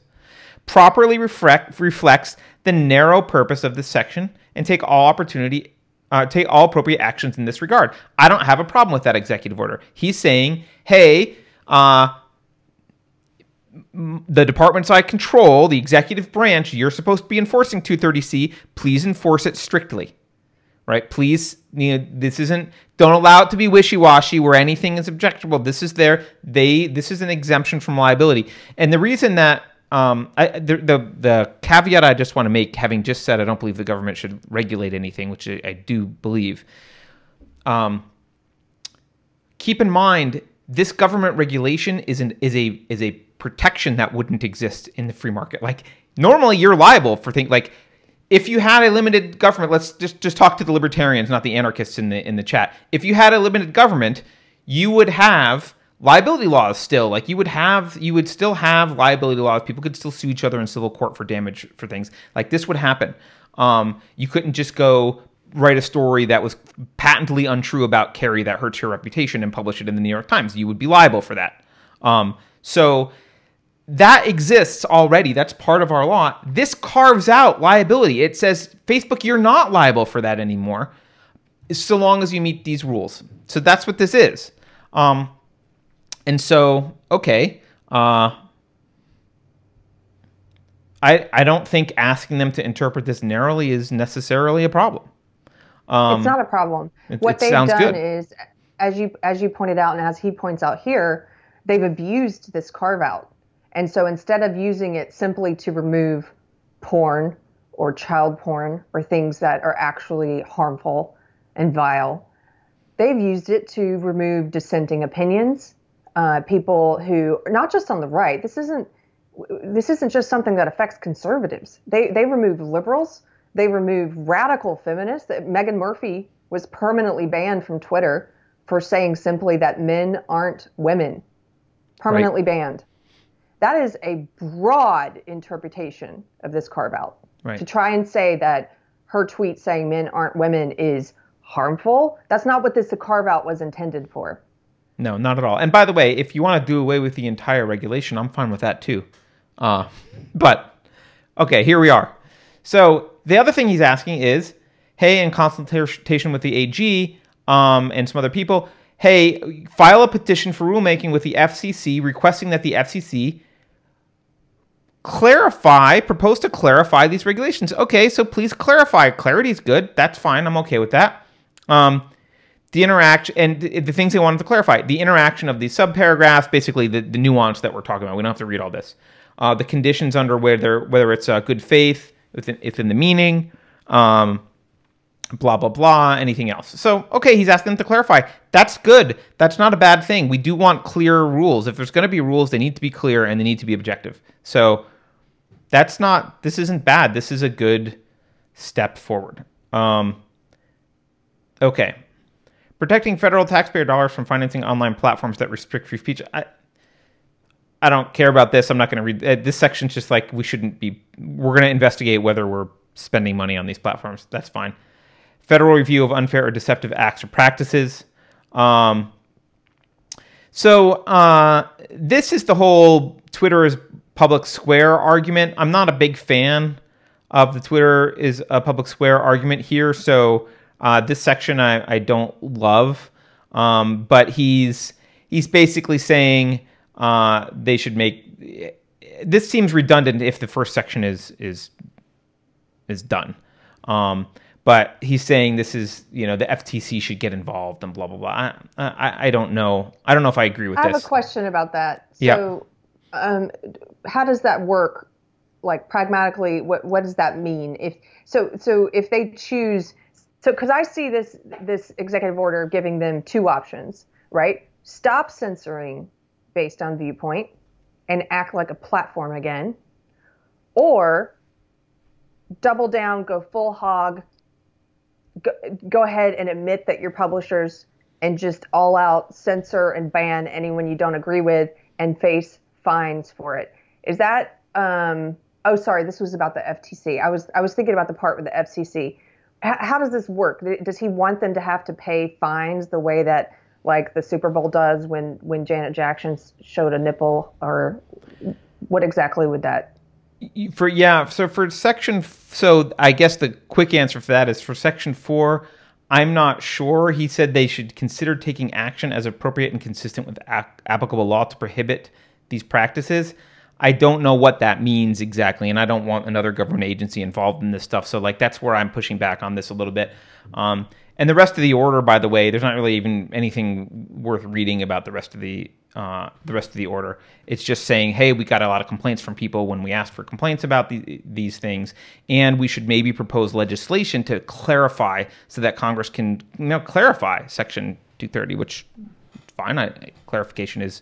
S1: properly reflect, reflects the narrow purpose of this section and take all opportunity uh, take all appropriate actions in this regard. I don't have a problem with that executive order. He's saying, hey, uh, the departments I control, the executive branch, you're supposed to be enforcing 230C. Please enforce it strictly. Right? Please, you know, this isn't. Don't allow it to be wishy-washy where anything is objectionable. This is their. They. This is an exemption from liability. And the reason that um, I, the, the the caveat I just want to make, having just said I don't believe the government should regulate anything, which I, I do believe. Um, keep in mind this government regulation is an, is a is a protection that wouldn't exist in the free market. Like normally you're liable for things like if you had a limited government, let's just just talk to the libertarians, not the anarchists in the in the chat. If you had a limited government, you would have liability laws still. Like you would have you would still have liability laws. People could still sue each other in civil court for damage for things. Like this would happen. Um, you couldn't just go write a story that was patently untrue about Keri that hurts your reputation and publish it in the New York Times. You would be liable for that. Um, so that exists already. That's part of our law. This carves out liability. It says, Facebook, you're not liable for that anymore, so long as you meet these rules. So that's what this is. Um, and so, okay. Uh, I, I don't think asking them to interpret this narrowly is necessarily a problem. Um,
S2: it's not a problem.
S1: it-
S2: what
S1: it
S2: they've done
S1: good.
S2: is, as you as you pointed out, and as he points out here, they've abused this carve out. And so instead of using it simply to remove porn or child porn or things that are actually harmful and vile, they've used it to remove dissenting opinions, uh, people who not just on the right. This isn't this isn't just something that affects conservatives. They they remove liberals. They remove radical feminists. Meghan Murphy was permanently banned from Twitter for saying simply that men aren't women. Permanently banned. That is a broad interpretation of this carve out.
S1: Right.
S2: To try and say that her tweet saying men aren't women is harmful, that's not what this carve out was intended for.
S1: No, not at all. And by the way, if you want to do away with the entire regulation, I'm fine with that too. Uh, but okay, here we are. So the other thing he's asking is, hey, in consultation with the AG um, and some other people, hey, file a petition for rulemaking with the FCC requesting that the FCC clarify, propose to clarify these regulations. Okay, so please clarify. Clarity is good. That's fine. I'm okay with that. Um, the interaction and the, the things they wanted to clarify the interaction of these subparagraphs basically the, the nuance that we're talking about. We don't have to read all this. Uh, the conditions under whether whether it's uh, good faith within, within the meaning um, blah blah blah anything else. So okay he's asking them to clarify. That's good. That's not a bad thing. We do want clear rules. If there's going to be rules they need to be clear and they need to be objective. So that's not this isn't bad. This is a good step forward. Um, okay protecting federal taxpayer dollars from financing online platforms that restrict free speech. I, I don't care about this. I'm not going to read uh, this section's just like we shouldn't be. We're going to investigate whether we're spending money on these platforms. That's fine. Federal review of unfair or deceptive acts or practices. Um, so uh, this is the whole Twitter is public square argument. I'm not a big fan of the Twitter is a public square argument here. So uh, this section I, I don't love, um, but he's he's basically saying uh, they should make. This seems redundant if the first section is is is done. Um, but he's saying this is you know the FTC should get involved and blah blah blah. I I, I don't know. I don't know if I agree with
S2: I have
S1: this.
S2: a question about that.
S1: Yeah.
S2: So, um, how does that work? Like pragmatically, what what does that mean? If so, so if they choose, so because I see this this executive order giving them two options, right? Stop censoring based on viewpoint and act like a platform again, or double down, go full hog, go, go ahead and admit that you're publishers and just all out censor and ban anyone you don't agree with and face fines for it. Is that um oh sorry, this was about the FTC. I was I was thinking about the part with the FCC. How does this work? Does he want them to have to pay fines the way that like the Super Bowl does when when Janet Jackson showed a nipple? Or what exactly would that
S1: for yeah so for section so i guess the quick answer for that is for section four i'm not sure. He said they should consider taking action as appropriate and consistent with applicable law to prohibit these practices i don't know what that means exactly and i don't want another government agency involved in this stuff so like that's where i'm pushing back on this a little bit um, and the rest of the order by the way there's not really even anything worth reading about the rest of the uh, the rest of the order. It's just saying, hey, we got a lot of complaints from people when we asked for complaints about the, these things, and we should maybe propose legislation to clarify so that Congress can you know, clarify Section 230, which fine, I, clarification is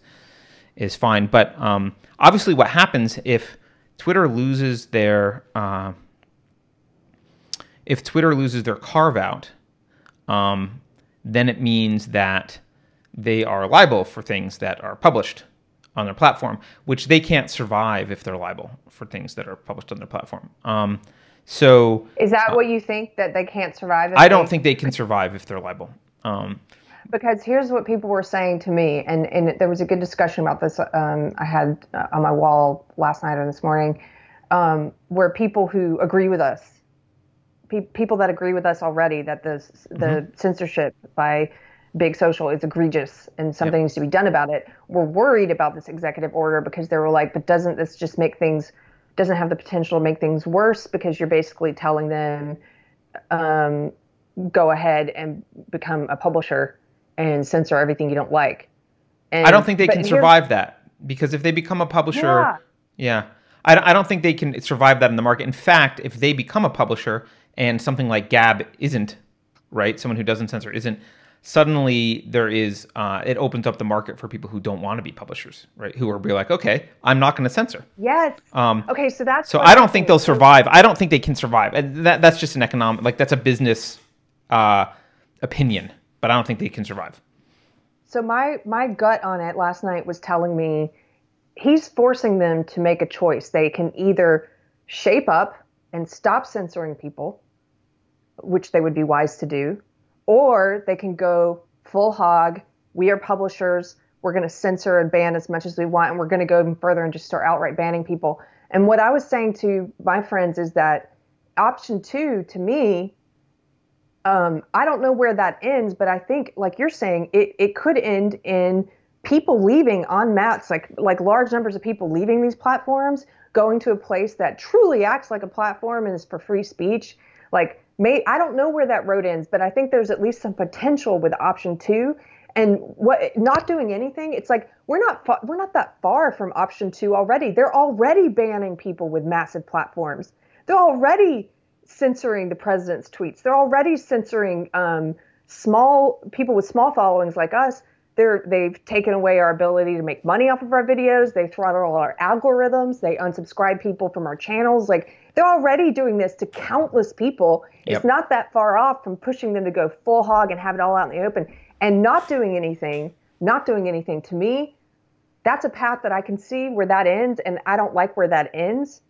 S1: is fine. But um, obviously, what happens if Twitter loses their uh, if Twitter loses their carve out, um, then it means that they are liable for things that are published on their platform, which they can't survive if they're liable for things that are published on their platform. Um, So
S2: Is that what you think that they can't survive?
S1: I don't
S2: they-
S1: think they can survive if they're liable. Um,
S2: because here's what people were saying to me, and, and there was a good discussion about this um, I had uh, on my wall last night or this morning, um, where people who agree with us, pe- people that agree with us already that the the censorship by big social is egregious and something needs to be done about it, were worried about this executive order because they were like, but doesn't this just make things doesn't have the potential to make things worse because you're basically telling them um, go ahead and become a publisher and censor everything you don't like. And,
S1: I don't think they can survive that because if they become a publisher,
S2: Yeah.
S1: yeah, I, don't- I don't think they can survive that in the market. In fact, if they become a publisher and something like Gab isn't, right, someone who doesn't censor isn't, suddenly there is, uh, it opens up the market for people who don't want to be publishers, right, who are be like, okay, I'm not going to censor.
S2: Yes.
S1: Um,
S2: okay, so that's
S1: So I don't think they'll survive. I don't think they can survive. And that that's just an economic, like that's a business uh, opinion, but I don't think they can survive.
S2: So my my gut on it last night was telling me he's forcing them to make a choice. They can either shape up and stop censoring people, which they would be wise to do, or they can go full hog. We are publishers. We're going to censor and ban as much as we want, and we're going to go even further and just start outright banning people. And what I was saying to my friends is that option two, to me, um, I don't know where that ends, but I think, like you're saying, it, it could end in people leaving en masse, like like large numbers of people leaving these platforms, going to a place that truly acts like a platform and is for free speech. Like, may I don't know where that road ends, but I think there's at least some potential with option two. And what not doing anything, it's like we're not fa- we're not that far from option two already. They're already banning people with massive platforms. They're already censoring the president's tweets. They're already censoring um, small people with small followings like us. They're they've taken away our ability to make money off of our videos. They throttle our algorithms. They unsubscribe people from our channels. Like they're already doing this to countless people.
S1: Yep.
S2: It's not that far off from pushing them to go full hog and have it all out in the open and not doing anything. Not doing anything to me. That's a path that I can see where that ends, and I don't like where that ends.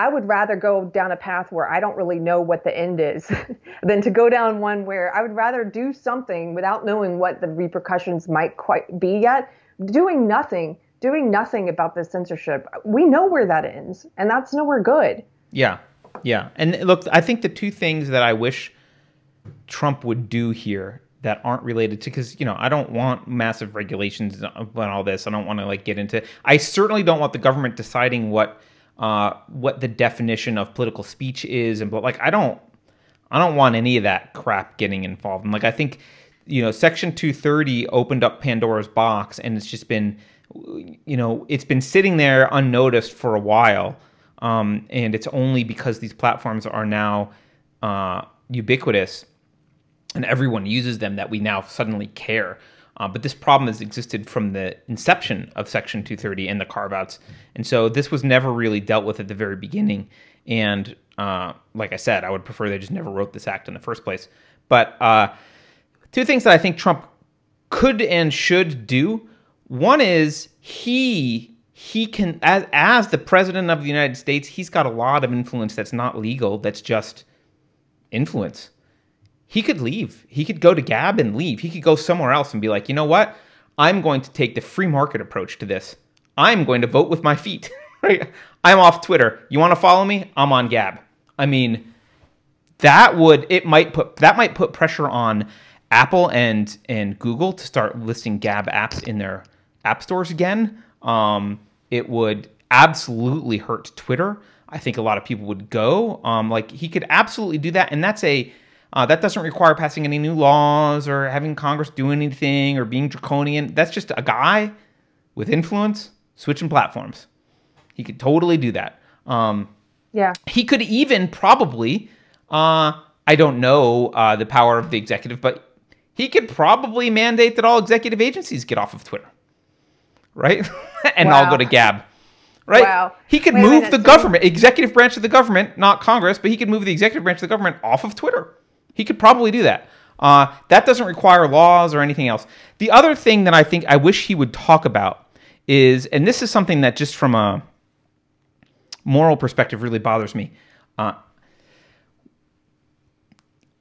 S2: I would rather go down a path where I don't really know what the end is than to go down one where I would rather do something without knowing what the repercussions might quite be yet. Doing nothing, doing nothing about this censorship. We know where that ends, and that's nowhere good.
S1: Yeah, yeah. And look, I think the two things that I wish Trump would do here that aren't related to because you know I don't want massive regulations on all this. I don't want to like get into. I certainly don't want the government deciding what uh, what the definition of political speech is and but like I don't I don't want any of that crap getting involved. And like I think you know Section 230 opened up Pandora's box and it's just been you know it's been sitting there unnoticed for a while. Um, and it's only because these platforms are now uh, ubiquitous and everyone uses them that we now suddenly care. Uh, but this problem has existed from the inception of Section 230 and the carve outs. And so this was never really dealt with at the very beginning. And uh, like I said, I would prefer they just never wrote this act in the first place. But uh, two things that I think Trump could and should do one is he he can as as the president of the United States, he's got a lot of influence that's not legal, that's just influence he could leave. He could go to Gab and leave. He could go somewhere else and be like, you know what? I'm going to take the free market approach to this. I'm going to vote with my feet. right? I'm off Twitter. You want to follow me? I'm on Gab. I mean, that would it might put that might put pressure on Apple and and Google to start listing Gab apps in their app stores again. Um, it would absolutely hurt Twitter. I think a lot of people would go. Um, like he could absolutely do that, and that's a uh, that doesn't require passing any new laws or having Congress do anything or being draconian. That's just a guy with influence switching platforms. He could totally do that. Um,
S2: Yeah.
S1: he could even probably, uh, I don't know uh, the power of the executive, but he could probably mandate that all executive agencies get off of Twitter, right? and all
S2: Wow.
S1: go to Gab. Right?
S2: Wow.
S1: He could
S2: Wait
S1: move
S2: minute,
S1: the
S2: so-
S1: government, executive branch of the government, not Congress, but he could move the executive branch of the government off of Twitter. He could probably do that. Uh, that doesn't require laws or anything else. The other thing that I think I wish he would talk about is, and this is something that just from a moral perspective really bothers me. Uh,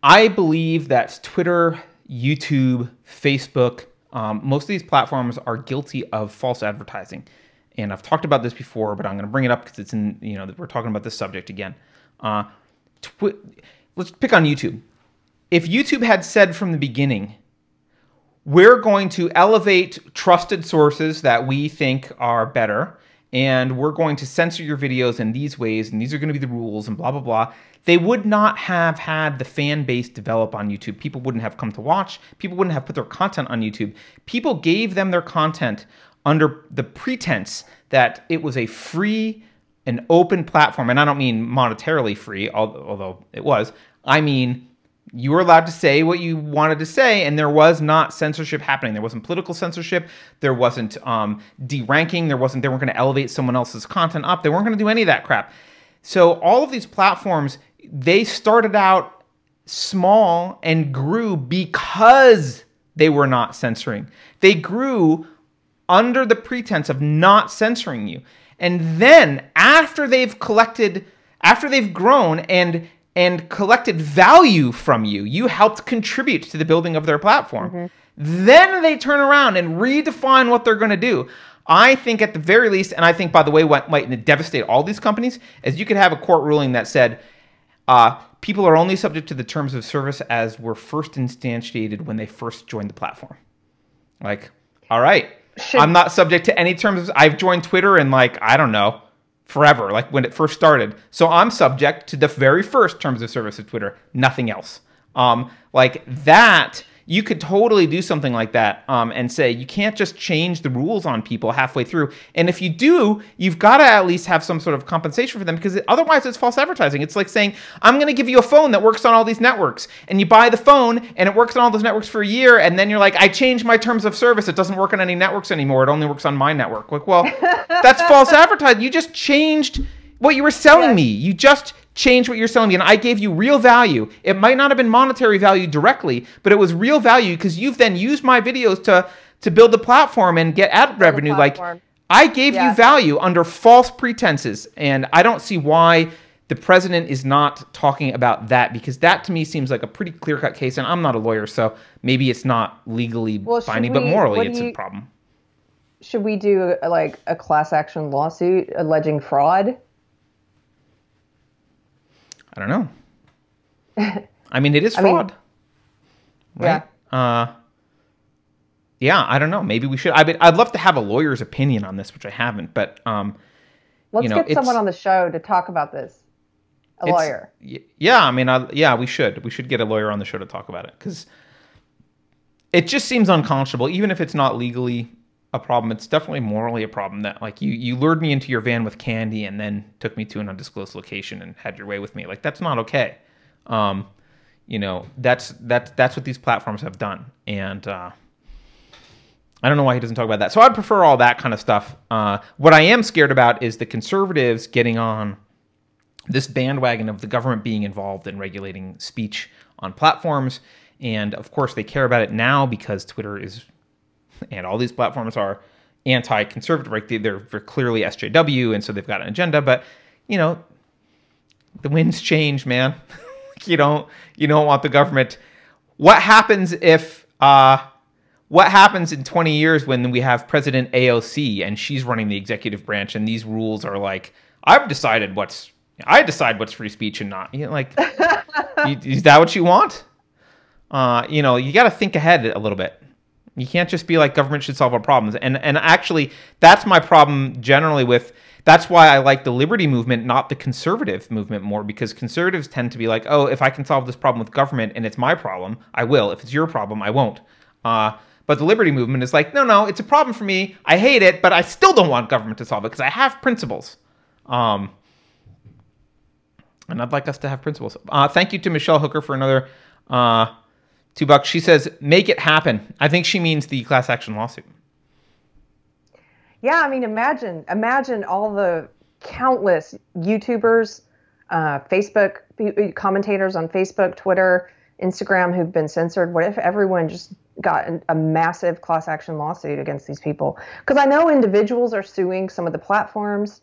S1: I believe that Twitter, YouTube, Facebook, um, most of these platforms are guilty of false advertising. And I've talked about this before, but I'm going to bring it up because it's in, you know, we're talking about this subject again. Uh, twi- let's pick on YouTube. If YouTube had said from the beginning, we're going to elevate trusted sources that we think are better and we're going to censor your videos in these ways and these are going to be the rules and blah blah blah they would not have had the fan base develop on youtube. People wouldn't have come to watch. People wouldn't have put their content on youtube. People gave them their content under the pretense that it was a free and open platform and i don't mean monetarily free although it was. I mean you were allowed to say what you wanted to say, and there was not censorship happening. There wasn't political censorship. There wasn't um, deranking. There wasn't. They weren't going to elevate someone else's content up. They weren't going to do any of that crap. So all of these platforms, they started out small and grew because they were not censoring. They grew under the pretense of not censoring you. And then after they've collected, after they've grown and and collected value from you. You helped contribute to the building of their platform. Mm-hmm. Then they turn around and redefine what they're going to do. I think at the very least, and I think by the way, what might devastate all these companies is you could have a court ruling that said uh, people are only subject to the terms of service as were first instantiated when they first joined the platform. Like, all right, Should- I'm not subject to any terms. Of, I've joined Twitter and like I don't know forever, like when it first started. So I'm subject to the very first terms of service of Twitter, nothing else. Um, like that you could totally do something like that um, and say you can't just change the rules on people halfway through. And if you do, you've got to at least have some sort of compensation for them because otherwise it's false advertising. It's like saying, I'm going to give you a phone that works on all these networks. And you buy the phone and it works on all those networks for a year. And then you're like, I changed my terms of service. It doesn't work on any networks anymore. It only works on my network. Like, well, that's false advertising. You just changed what you were selling me. You just change what you're selling me. And I gave you real value. It might not have been monetary value directly, but it was real value because you've then used my videos to to build the platform and get ad build revenue. Like I gave yeah. you value under false pretenses. And I don't see why the president is not talking about that because that to me seems like a pretty clear cut case. And I'm not a lawyer, so maybe it's not legally well, binding, we, but morally it's you, a problem.
S2: Should we do like a class action lawsuit alleging fraud?
S1: I don't know. I mean, it is fraud.
S2: I mean, right?
S1: Yeah. Uh, yeah, I don't know. Maybe we should. I mean, I'd love to have a lawyer's opinion on this, which I haven't. But um,
S2: let's
S1: you know,
S2: get someone on the show to talk about this. A lawyer.
S1: Yeah, I mean, I, yeah, we should. We should get a lawyer on the show to talk about it because it just seems unconscionable, even if it's not legally a problem. It's definitely morally a problem that like you you lured me into your van with candy and then took me to an undisclosed location and had your way with me. Like that's not okay. Um, you know that's that's that's what these platforms have done, and uh, I don't know why he doesn't talk about that. So I'd prefer all that kind of stuff. Uh, what I am scared about is the conservatives getting on this bandwagon of the government being involved in regulating speech on platforms. And of course, they care about it now because Twitter is and all these platforms are anti-conservative. Right? They're, they're clearly SJW, and so they've got an agenda. But you know, the winds change, man. you don't you don't want the government. What happens if uh, what happens in 20 years when we have President AOC and she's running the executive branch and these rules are like, I've decided what's I decide what's free speech and not. You know, like, is that what you want? Uh, you know, you got to think ahead a little bit. You can't just be like government should solve our problems. And and actually, that's my problem generally with. That's why I like the liberty movement, not the conservative movement more, because conservatives tend to be like, oh, if I can solve this problem with government and it's my problem, I will. If it's your problem, I won't. Uh, but the liberty movement is like, no, no, it's a problem for me. I hate it, but I still don't want government to solve it because I have principles. Um, and I'd like us to have principles. Uh, thank you to Michelle Hooker for another uh, two bucks. She says, "Make it happen." I think she means the class action lawsuit.
S2: Yeah, I mean, imagine, imagine all the countless YouTubers, uh, Facebook commentators on Facebook, Twitter, Instagram who've been censored. What if everyone just got a massive class action lawsuit against these people? Because I know individuals are suing some of the platforms.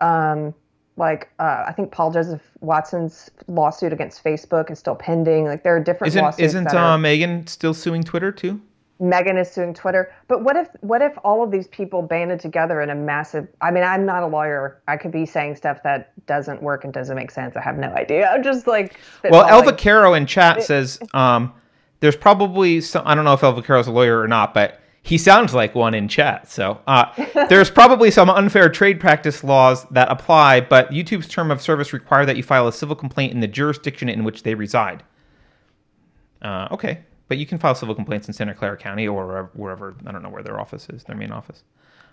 S2: Um, like uh, I think Paul Joseph Watson's lawsuit against Facebook is still pending. Like there are different
S1: Isn't
S2: lawsuits.
S1: isn't
S2: are-
S1: uh, Meghan still suing Twitter too?
S2: Meghan is suing Twitter. But what if what if all of these people banded together in a massive I mean, I'm not a lawyer. I could be saying stuff that doesn't work and doesn't make sense. I have no idea. I'm just like
S1: Well. El Vaquero in chat says um, there's probably some. I don't know if El Vaquero's a lawyer or not, but he sounds like one in chat. So uh, there's probably some unfair trade practice laws that apply, but YouTube's term of service require that you file a civil complaint in the jurisdiction in which they reside. Uh, okay, but you can file civil complaints in Santa Clara County or wherever, wherever I don't know where their office is, their main office.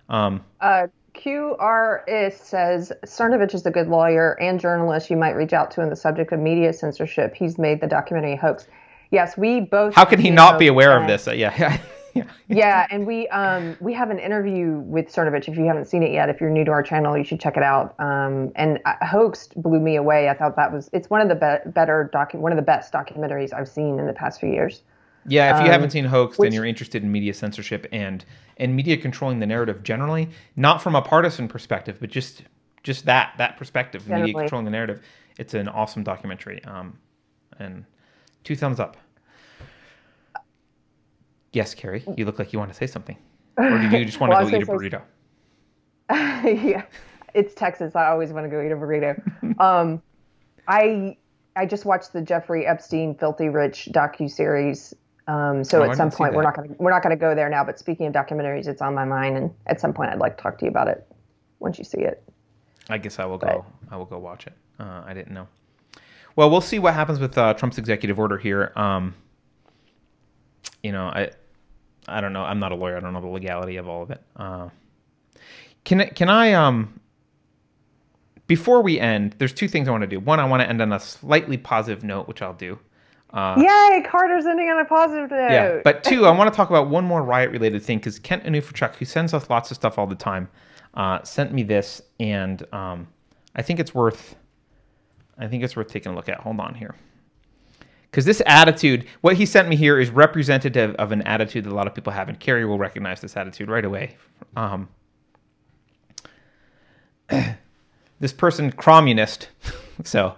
S1: Um,
S2: Uh, QRIS says Cernovich is a good lawyer and journalist you might reach out to in the subject of media censorship. He's made the documentary hoax. Yes, we both.
S1: how can he not be aware of
S2: uh,
S1: this? Uh, yeah, yeah, yeah.
S2: And we um we have an interview with Cernovich. If you haven't seen it yet, if you're new to our channel, you should check it out. Um, and uh, Hoaxed blew me away. I thought that was it's one of the be- better docu- one of the best documentaries I've seen in the past few years.
S1: Yeah, if you haven't seen Hoaxed
S2: which-
S1: and you're interested in media censorship and and media controlling the narrative generally, not from a partisan perspective, but just just that that perspective, media controlling the narrative, it's an awesome documentary. Um, and two thumbs up. Yes, Keri, you look like you want to say something, or did you just want
S2: Well,
S1: to go eat a burrito?
S2: yeah, it's Texas. I always want to go eat a burrito. um, I I just watched the Jeffrey Epstein Filthy Rich docu series. Um, so
S1: Oh, I
S2: at some point we're not gonna we're not gonna go there now. But speaking of documentaries, it's on my mind, and at some point I'd like to talk to you about it once you see it.
S1: I guess I will
S2: But-
S1: go. I will go watch it. Uh, I didn't know. Well, we'll see what happens with uh, Trump's executive order here. Um, you know, I, I don't know. I'm not a lawyer. I don't know the legality of all of it. Uh, can I- can I um? Before we end, there's two things I want to do. One, I want to end on a slightly positive note, which I'll do. Uh,
S2: Yay! Carter's ending on a positive note.
S1: yeah, but two, I want to talk about one more riot-related thing because Kent Anufuchuk, who sends us lots of stuff all the time, uh, sent me this, and um, I think it's worth, I think it's worth taking a look at. Hold on here, because this attitude, what he sent me here, is representative of an attitude that a lot of people have, and Keri will recognize this attitude right away. Um, this person, communist, so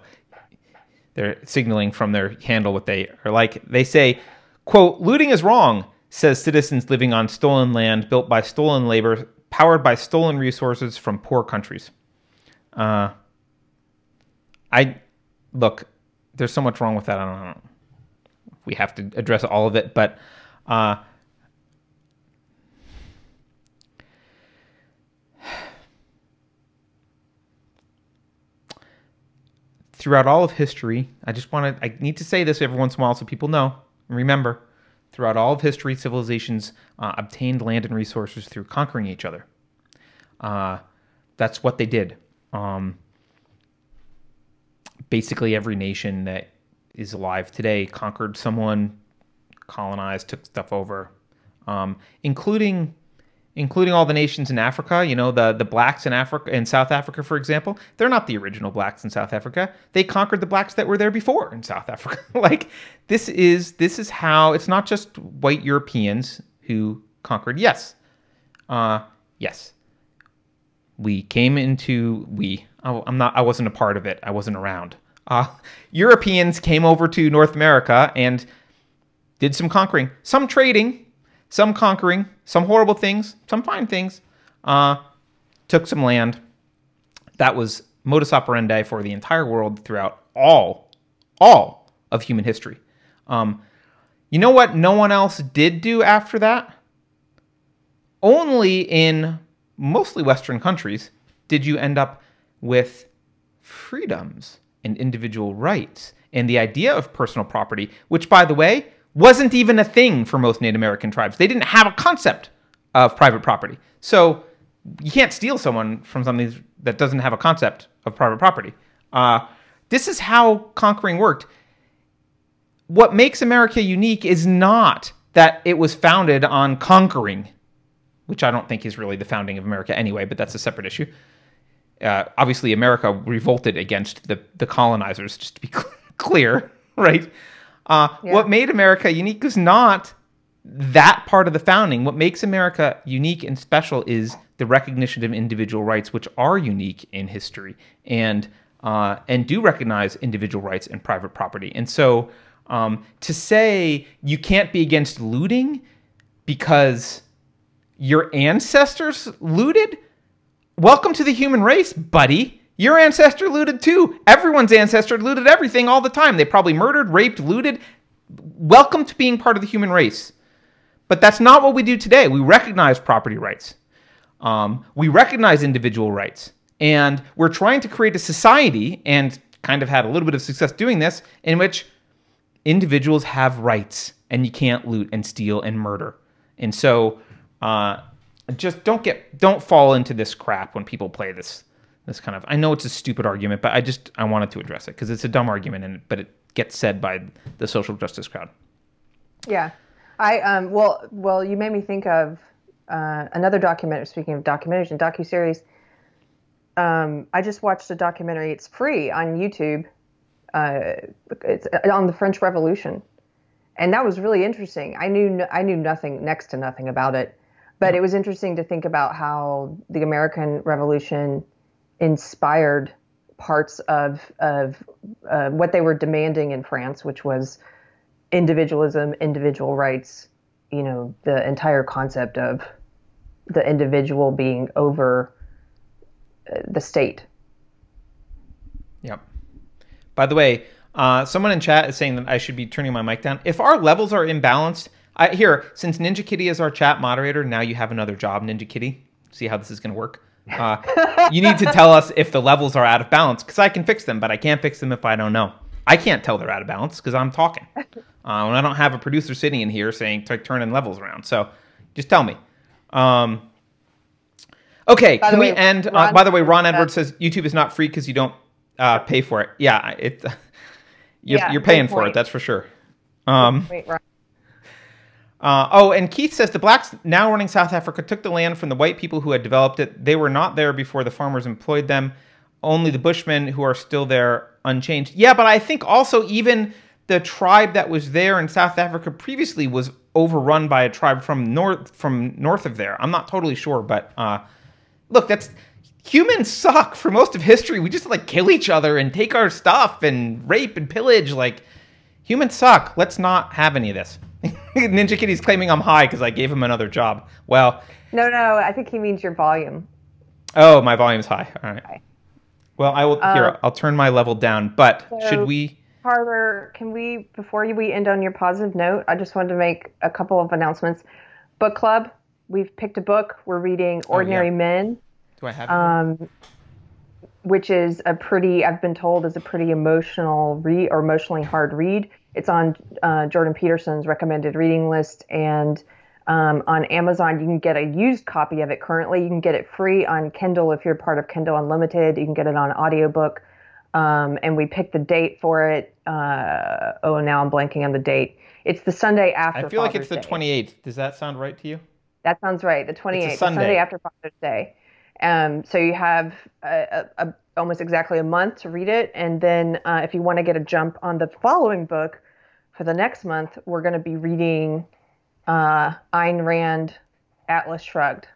S1: they're signaling from their handle what they are like. They say, quote, looting is wrong, says citizens living on stolen land built by stolen labor, powered by stolen resources from poor countries. Uh, I look, there's so much wrong with that. I don't know. We have to address all of it, but uh, throughout all of history, I just want to, I need to say this every once in a while so people know. and Remember, throughout all of history, civilizations uh, obtained land and resources through conquering each other. Uh, that's what they did. Um, basically, every nation that is alive today conquered someone, colonized, took stuff over, um, including including all the nations in Africa. You know, the the blacks in Africa, in South Africa, for example, they're not the original blacks in South Africa. They conquered the blacks that were there before in South Africa. like this is this is how it's not just white Europeans who conquered. Yes, uh, yes, we came into we. Oh, I'm not. I wasn't a part of it. I wasn't around. Uh, Europeans came over to North America and did some conquering, some trading, some conquering, some horrible things, some fine things. Uh, took some land. That was modus operandi for the entire world throughout all, all of human history. Um, you know what? No one else did do after that. Only in mostly Western countries did you end up with freedoms and individual rights and the idea of personal property, which, by the way, wasn't even a thing for most Native American tribes. They didn't have a concept of private property. So you can't steal someone from something that doesn't have a concept of private property. Uh, this is how conquering worked. What makes America unique is not that it was founded on conquering, which I don't think is really the founding of America anyway, but that's a separate issue uh, obviously America revolted against the, the colonizers, just to be clear, right? Uh,
S2: Yeah.
S1: What made America unique was not that part of the founding, what makes America unique and special is the recognition of individual rights, which are unique in history and uh, and do recognize individual rights and private property. And so, um, to say you can't be against looting because your ancestors looted, welcome to the human race, buddy. Your ancestor looted too. Everyone's ancestor looted everything all the time. They probably murdered, raped, looted. Welcome to being part of the human race. But that's not what we do today. We recognize property rights. Um, we recognize individual rights. And we're trying to create a society, and kind of had a little bit of success doing this, in which individuals have rights and you can't loot and steal and murder. And so uh, just don't get don't fall into this crap when people play this this kind of I know it's a stupid argument, but I just I wanted to address it because it's a dumb argument and but it gets said by the social justice crowd.
S2: Yeah, I um well well you made me think of uh, another documentary. Speaking of documentaries and docu series, um, I just watched a documentary. It's free on YouTube. Uh, it's on the French Revolution, and that was really interesting. I knew I knew nothing, next to nothing about it, but it was interesting to think about how the American Revolution inspired parts of of uh, what they were demanding in France, which was individualism, individual rights. You know, the entire concept of the individual being over uh, the state.
S1: Yep. By the way, uh, someone in chat is saying that I should be turning my mic down. If our levels are imbalanced, I, here since Ninja Kitty is our chat moderator, now you have another job, Ninja Kitty. See how this is going to work. Uh, you need to tell us if the levels are out of balance because I can fix them, but I can't fix them if I don't know. I can't tell they're out of balance because I'm talking. Uh, and I don't have a producer sitting in here saying to turn levels around. So just tell me. Um, okay,
S2: By
S1: can we
S2: way,
S1: end? uh, by the way, Ron Edwards says YouTube is not free because you don't uh, pay for it. Yeah, it. You're,
S2: Yeah,
S1: you're paying for it. That's for sure. Um,
S2: Wait, right.
S1: Uh, oh, and Keith says the blacks now running South Africa took the land from the white people who had developed it. They were not there before the farmers employed them. Only the Bushmen who are still there unchanged. Yeah, but I think also even the tribe that was there in South Africa previously was overrun by a tribe from north from north of there. I'm not totally sure, but uh, look, that's humans suck for most of history. We just like kill each other and take our stuff and rape and pillage. Like humans suck. Let's not have any of this. Ninja Kitty's claiming I'm high because I gave him another job. Well,
S2: No, no, I think he means your volume.
S1: oh, my volume's high. All right.
S2: High.
S1: Well, I will here.
S2: Uh,
S1: I'll turn my level down. But
S2: so-
S1: should we?
S2: Carter, can we, before we end on your positive note, I just wanted to make a couple of announcements. Book club, we've picked a book. We're reading Ordinary
S1: yeah.
S2: Men,
S1: Do I have? it?
S2: um, which is a pretty, I've been told, is a pretty emotional read or emotionally hard read. It's on uh, Jordan Peterson's recommended reading list, and um, on Amazon, you can get a used copy of it currently. You can get it free on Kindle if you're part of Kindle Unlimited. You can get it on audiobook. Um, and we picked the date for it. Uh, oh, now I'm blanking on the date. It's the Sunday after.
S1: I feel like it's
S2: Father's
S1: the
S2: Day.
S1: 28th. Does that sound right to you?
S2: That sounds right. The 28th, the
S1: Sunday.
S2: Sunday after Father's Day. Um, so you have a, a, a, almost exactly a month to read it, and then uh, if you want to get a jump on the following book for the next month, we're going to be reading uh, Ayn Rand, Atlas Shrugged,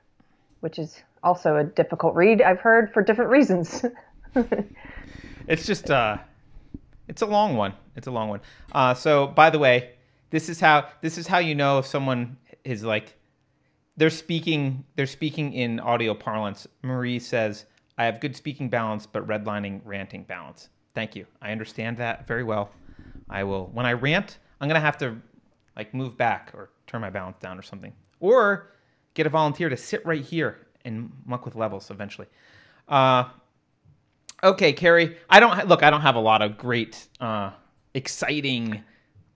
S2: which is also a difficult read. I've heard for different reasons.
S1: It's just uh it's a long one. It's a long one. Uh so by the way, this is how this is how you know if someone is like they're speaking they're speaking in audio parlance. Marie says, "I have good speaking balance but redlining ranting balance." Thank you. I understand that very well. I will when I rant, I'm to have to like move back or turn my balance down or something. Or get a volunteer to sit right here and muck with levels eventually. Uh Okay, Keri. I don't look. I don't have a lot of great, uh, exciting,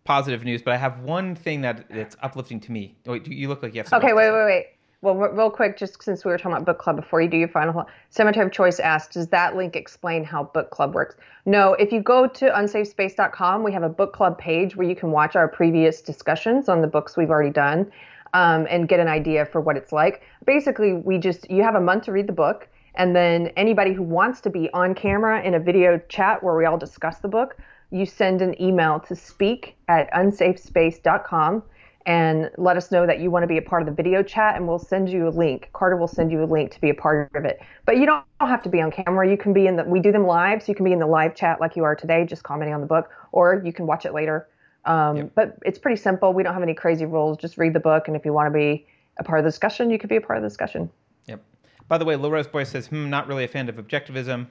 S1: positive news, but I have one thing that that's uplifting to me. Wait, you- you look like you have. something
S2: Okay, wait, wait, wait. Well, real quick, just since we were talking about book club, before you do your final, Cemetery of Choice asked, does that link explain how book club works? No, if you go to unsafespace.com, we have a book club page where you can watch our previous discussions on the books we've already done um, and get an idea for what it's like. Basically, we just, you have a month to read the book, and then anybody who wants to be on camera in a video chat where we all discuss the book, you send an email to speak at unsafespace.com and let us know that you want to be a part of the video chat, and we'll send you a link. Carter will send you a link to be a part of it. But you don't have to be on camera. You can be in the. We do them live, so you can be in the live chat like you are today, just commenting on the book, or you can watch it later. Um, But it's pretty simple. We don't have any crazy rules. Just read the book, and if you want to be a part of the discussion, you could be a part of the discussion.
S1: Yep. By the way, Rose Boy says, hmm, not really a fan of objectivism,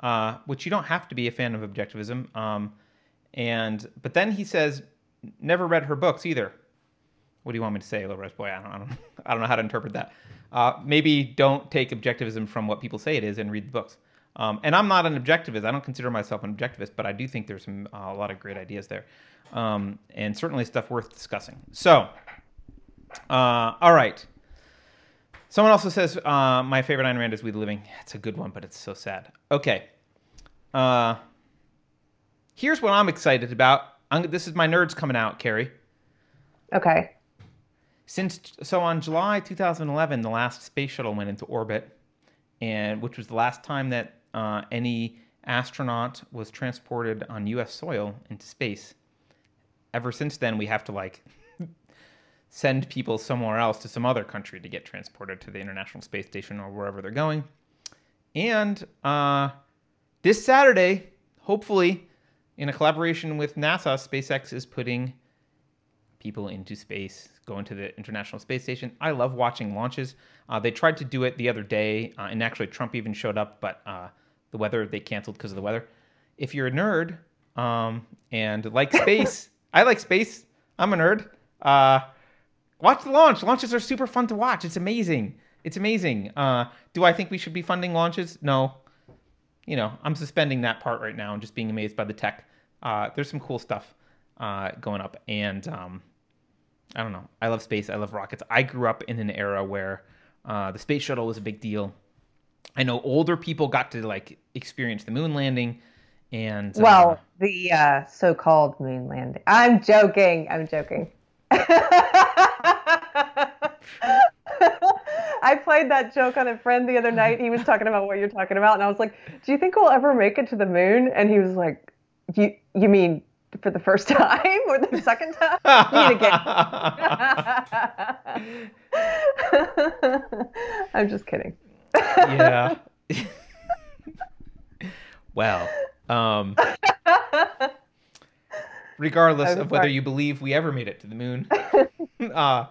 S1: uh, which you don't have to be a fan of objectivism. Um, and but then he says, never read her books either. What do you want me to say, Low Rose Boy? I don't, I don't, I don't know how to interpret that. Uh, maybe don't take objectivism from what people say it is and read the books. Um, and I'm not an objectivist. I don't consider myself an objectivist, but I do think there's some, uh, a lot of great ideas there, um, and certainly stuff worth discussing. So, uh, all right. Someone also says uh, my favorite Ayn Rand is We the Living. It's a good one, but it's so sad. Okay. Uh, here's what I'm excited about. I'm, this is my nerds coming out, Keri.
S2: Okay.
S1: Since so on July 2011, the last space shuttle went into orbit, and which was the last time that uh, any astronaut was transported on U.S. soil into space. Ever since then, we have to like send people somewhere else to some other country to get transported to the International Space Station or wherever they're going. And uh, this Saturday, hopefully, in a collaboration with NASA, SpaceX is putting people into space, going to the International Space Station. I love watching launches. Uh, they tried to do it the other day, uh, and actually Trump even showed up, but uh, the weather they canceled because of the weather. If you're a nerd um, and like space, I like space. I'm a nerd. Uh, watch the launch. Launches are super fun to watch. It's amazing. It's amazing. Uh, do I think we should be funding launches? No. You know, I'm suspending that part right now and just being amazed by the tech. Uh, there's some cool stuff uh, going up, and um, I don't know. I love space. I love rockets. I grew up in an era where uh, the space shuttle was a big deal. I know older people got to like experience the moon landing, and uh,
S2: Well, the uh, so-called moon landing. I'm joking. I'm joking. I played that joke on a friend the other night. He was talking about what you're talking about, and I was like, "Do you think we'll ever make it to the moon?" And he was like, "You you mean for the first time or the second time?" Again. I'm just kidding.
S1: yeah. well, um, regardless of whether you believe we ever made it to the moon, uh,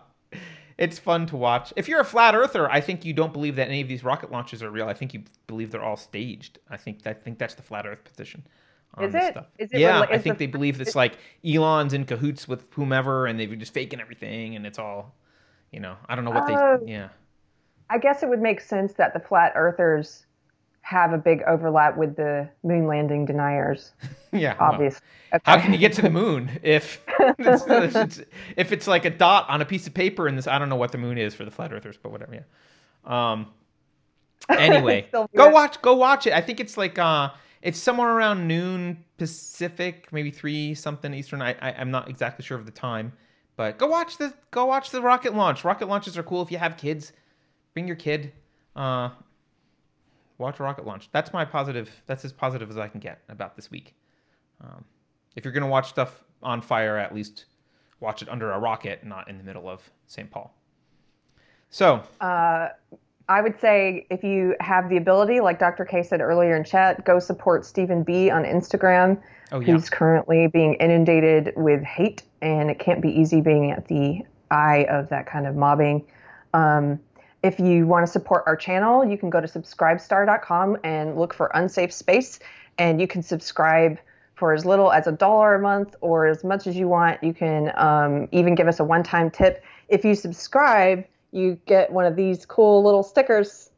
S1: it's fun to watch. If you're a flat earther, I think you don't believe that any of these rocket launches are real. I think you believe they're all staged. I think I think that's the flat Earth position. On
S2: Is
S1: this
S2: it?
S1: Stuff.
S2: Is it
S1: yeah,
S2: rela-
S1: I think
S2: the-
S1: they believe it's like Elon's in cahoots with whomever, and they're just faking everything, and it's all, you know, I don't know what
S2: Oh.
S1: they. Yeah.
S2: I guess it would make sense that the flat earthers have a big overlap with the moon landing deniers.
S1: Yeah. well.
S2: Obviously.
S1: How can you get to the moon if it's, if it's if it's like a dot on a piece of paper and this? I don't know what the moon is for the flat earthers, but whatever. Yeah. Um. Anyway, go
S2: weird.
S1: watch go watch it. I think it's like uh, it's somewhere around noon Pacific, maybe three something Eastern. I, I I'm not exactly sure of the time, but go watch the go watch the rocket launch. Rocket launches are cool if you have kids. Bring your kid. Uh, watch a rocket launch. That's my positive. That's as positive as I can get about this week. Um, if you're gonna watch stuff on fire, at least watch it under a rocket, not in the middle of St. Paul. So
S2: Uh, I would say if you have the ability, like Dr. K said earlier in chat, go support Steven B on Instagram.
S1: Oh, yeah.
S2: He's currently being inundated with hate, and it can't be easy being at the eye of that kind of mobbing. Um, if you want to support our channel, you can go to subscribestar.com and look for Unsafe Space, and you can subscribe for as little as a dollar a month or as much as you want. You can um, even give us a one time tip. If you subscribe, you get one of these cool little stickers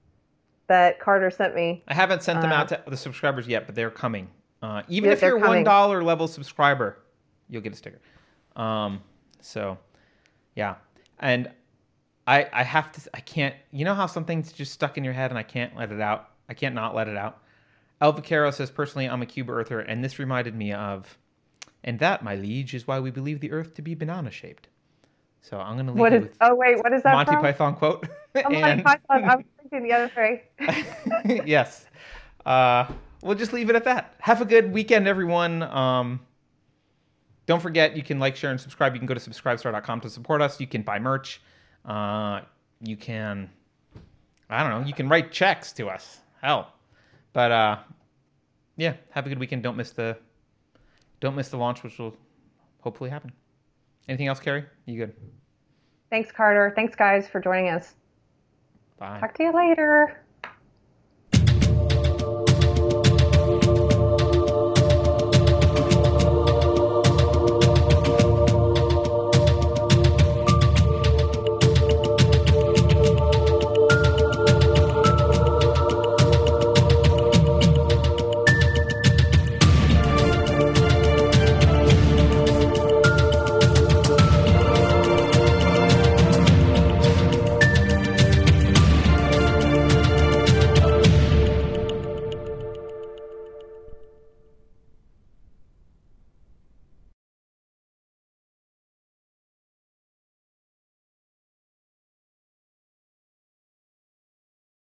S2: that Carter sent me.
S1: I haven't sent them
S2: Uh,
S1: out to the subscribers yet, but they're coming. Uh, even
S2: Yeah,
S1: if you're
S2: they're
S1: a one level subscriber, you'll get a sticker. Um, so yeah, and I I have to I can't you know how something's just stuck in your head and I can't let it out. I can't not let it out. El Vaquero says personally I'm a cube earther, and this reminded me of, and that my liege is why we believe the Earth to be banana shaped. So I'm gonna leave
S2: What is?
S1: with
S2: Oh wait, what is that
S1: Monty
S2: from?
S1: Python quote.
S2: Oh, Monty
S1: and-
S2: Python. I was thinking the other way.
S1: yes. Uh, we'll just leave it at that. Have a good weekend, everyone. Um, don't forget, you can like, share, and subscribe. You can go to subscribestar.com to support us. You can buy merch. Uh, you can, I don't know, you can write checks to us. Hell, but uh, yeah, have a good weekend. Don't miss the, don't miss the launch, which will hopefully happen. Anything else, Keri? You good?
S2: Thanks, Carter. Thanks, guys, for joining us.
S1: Bye.
S2: Talk to you later.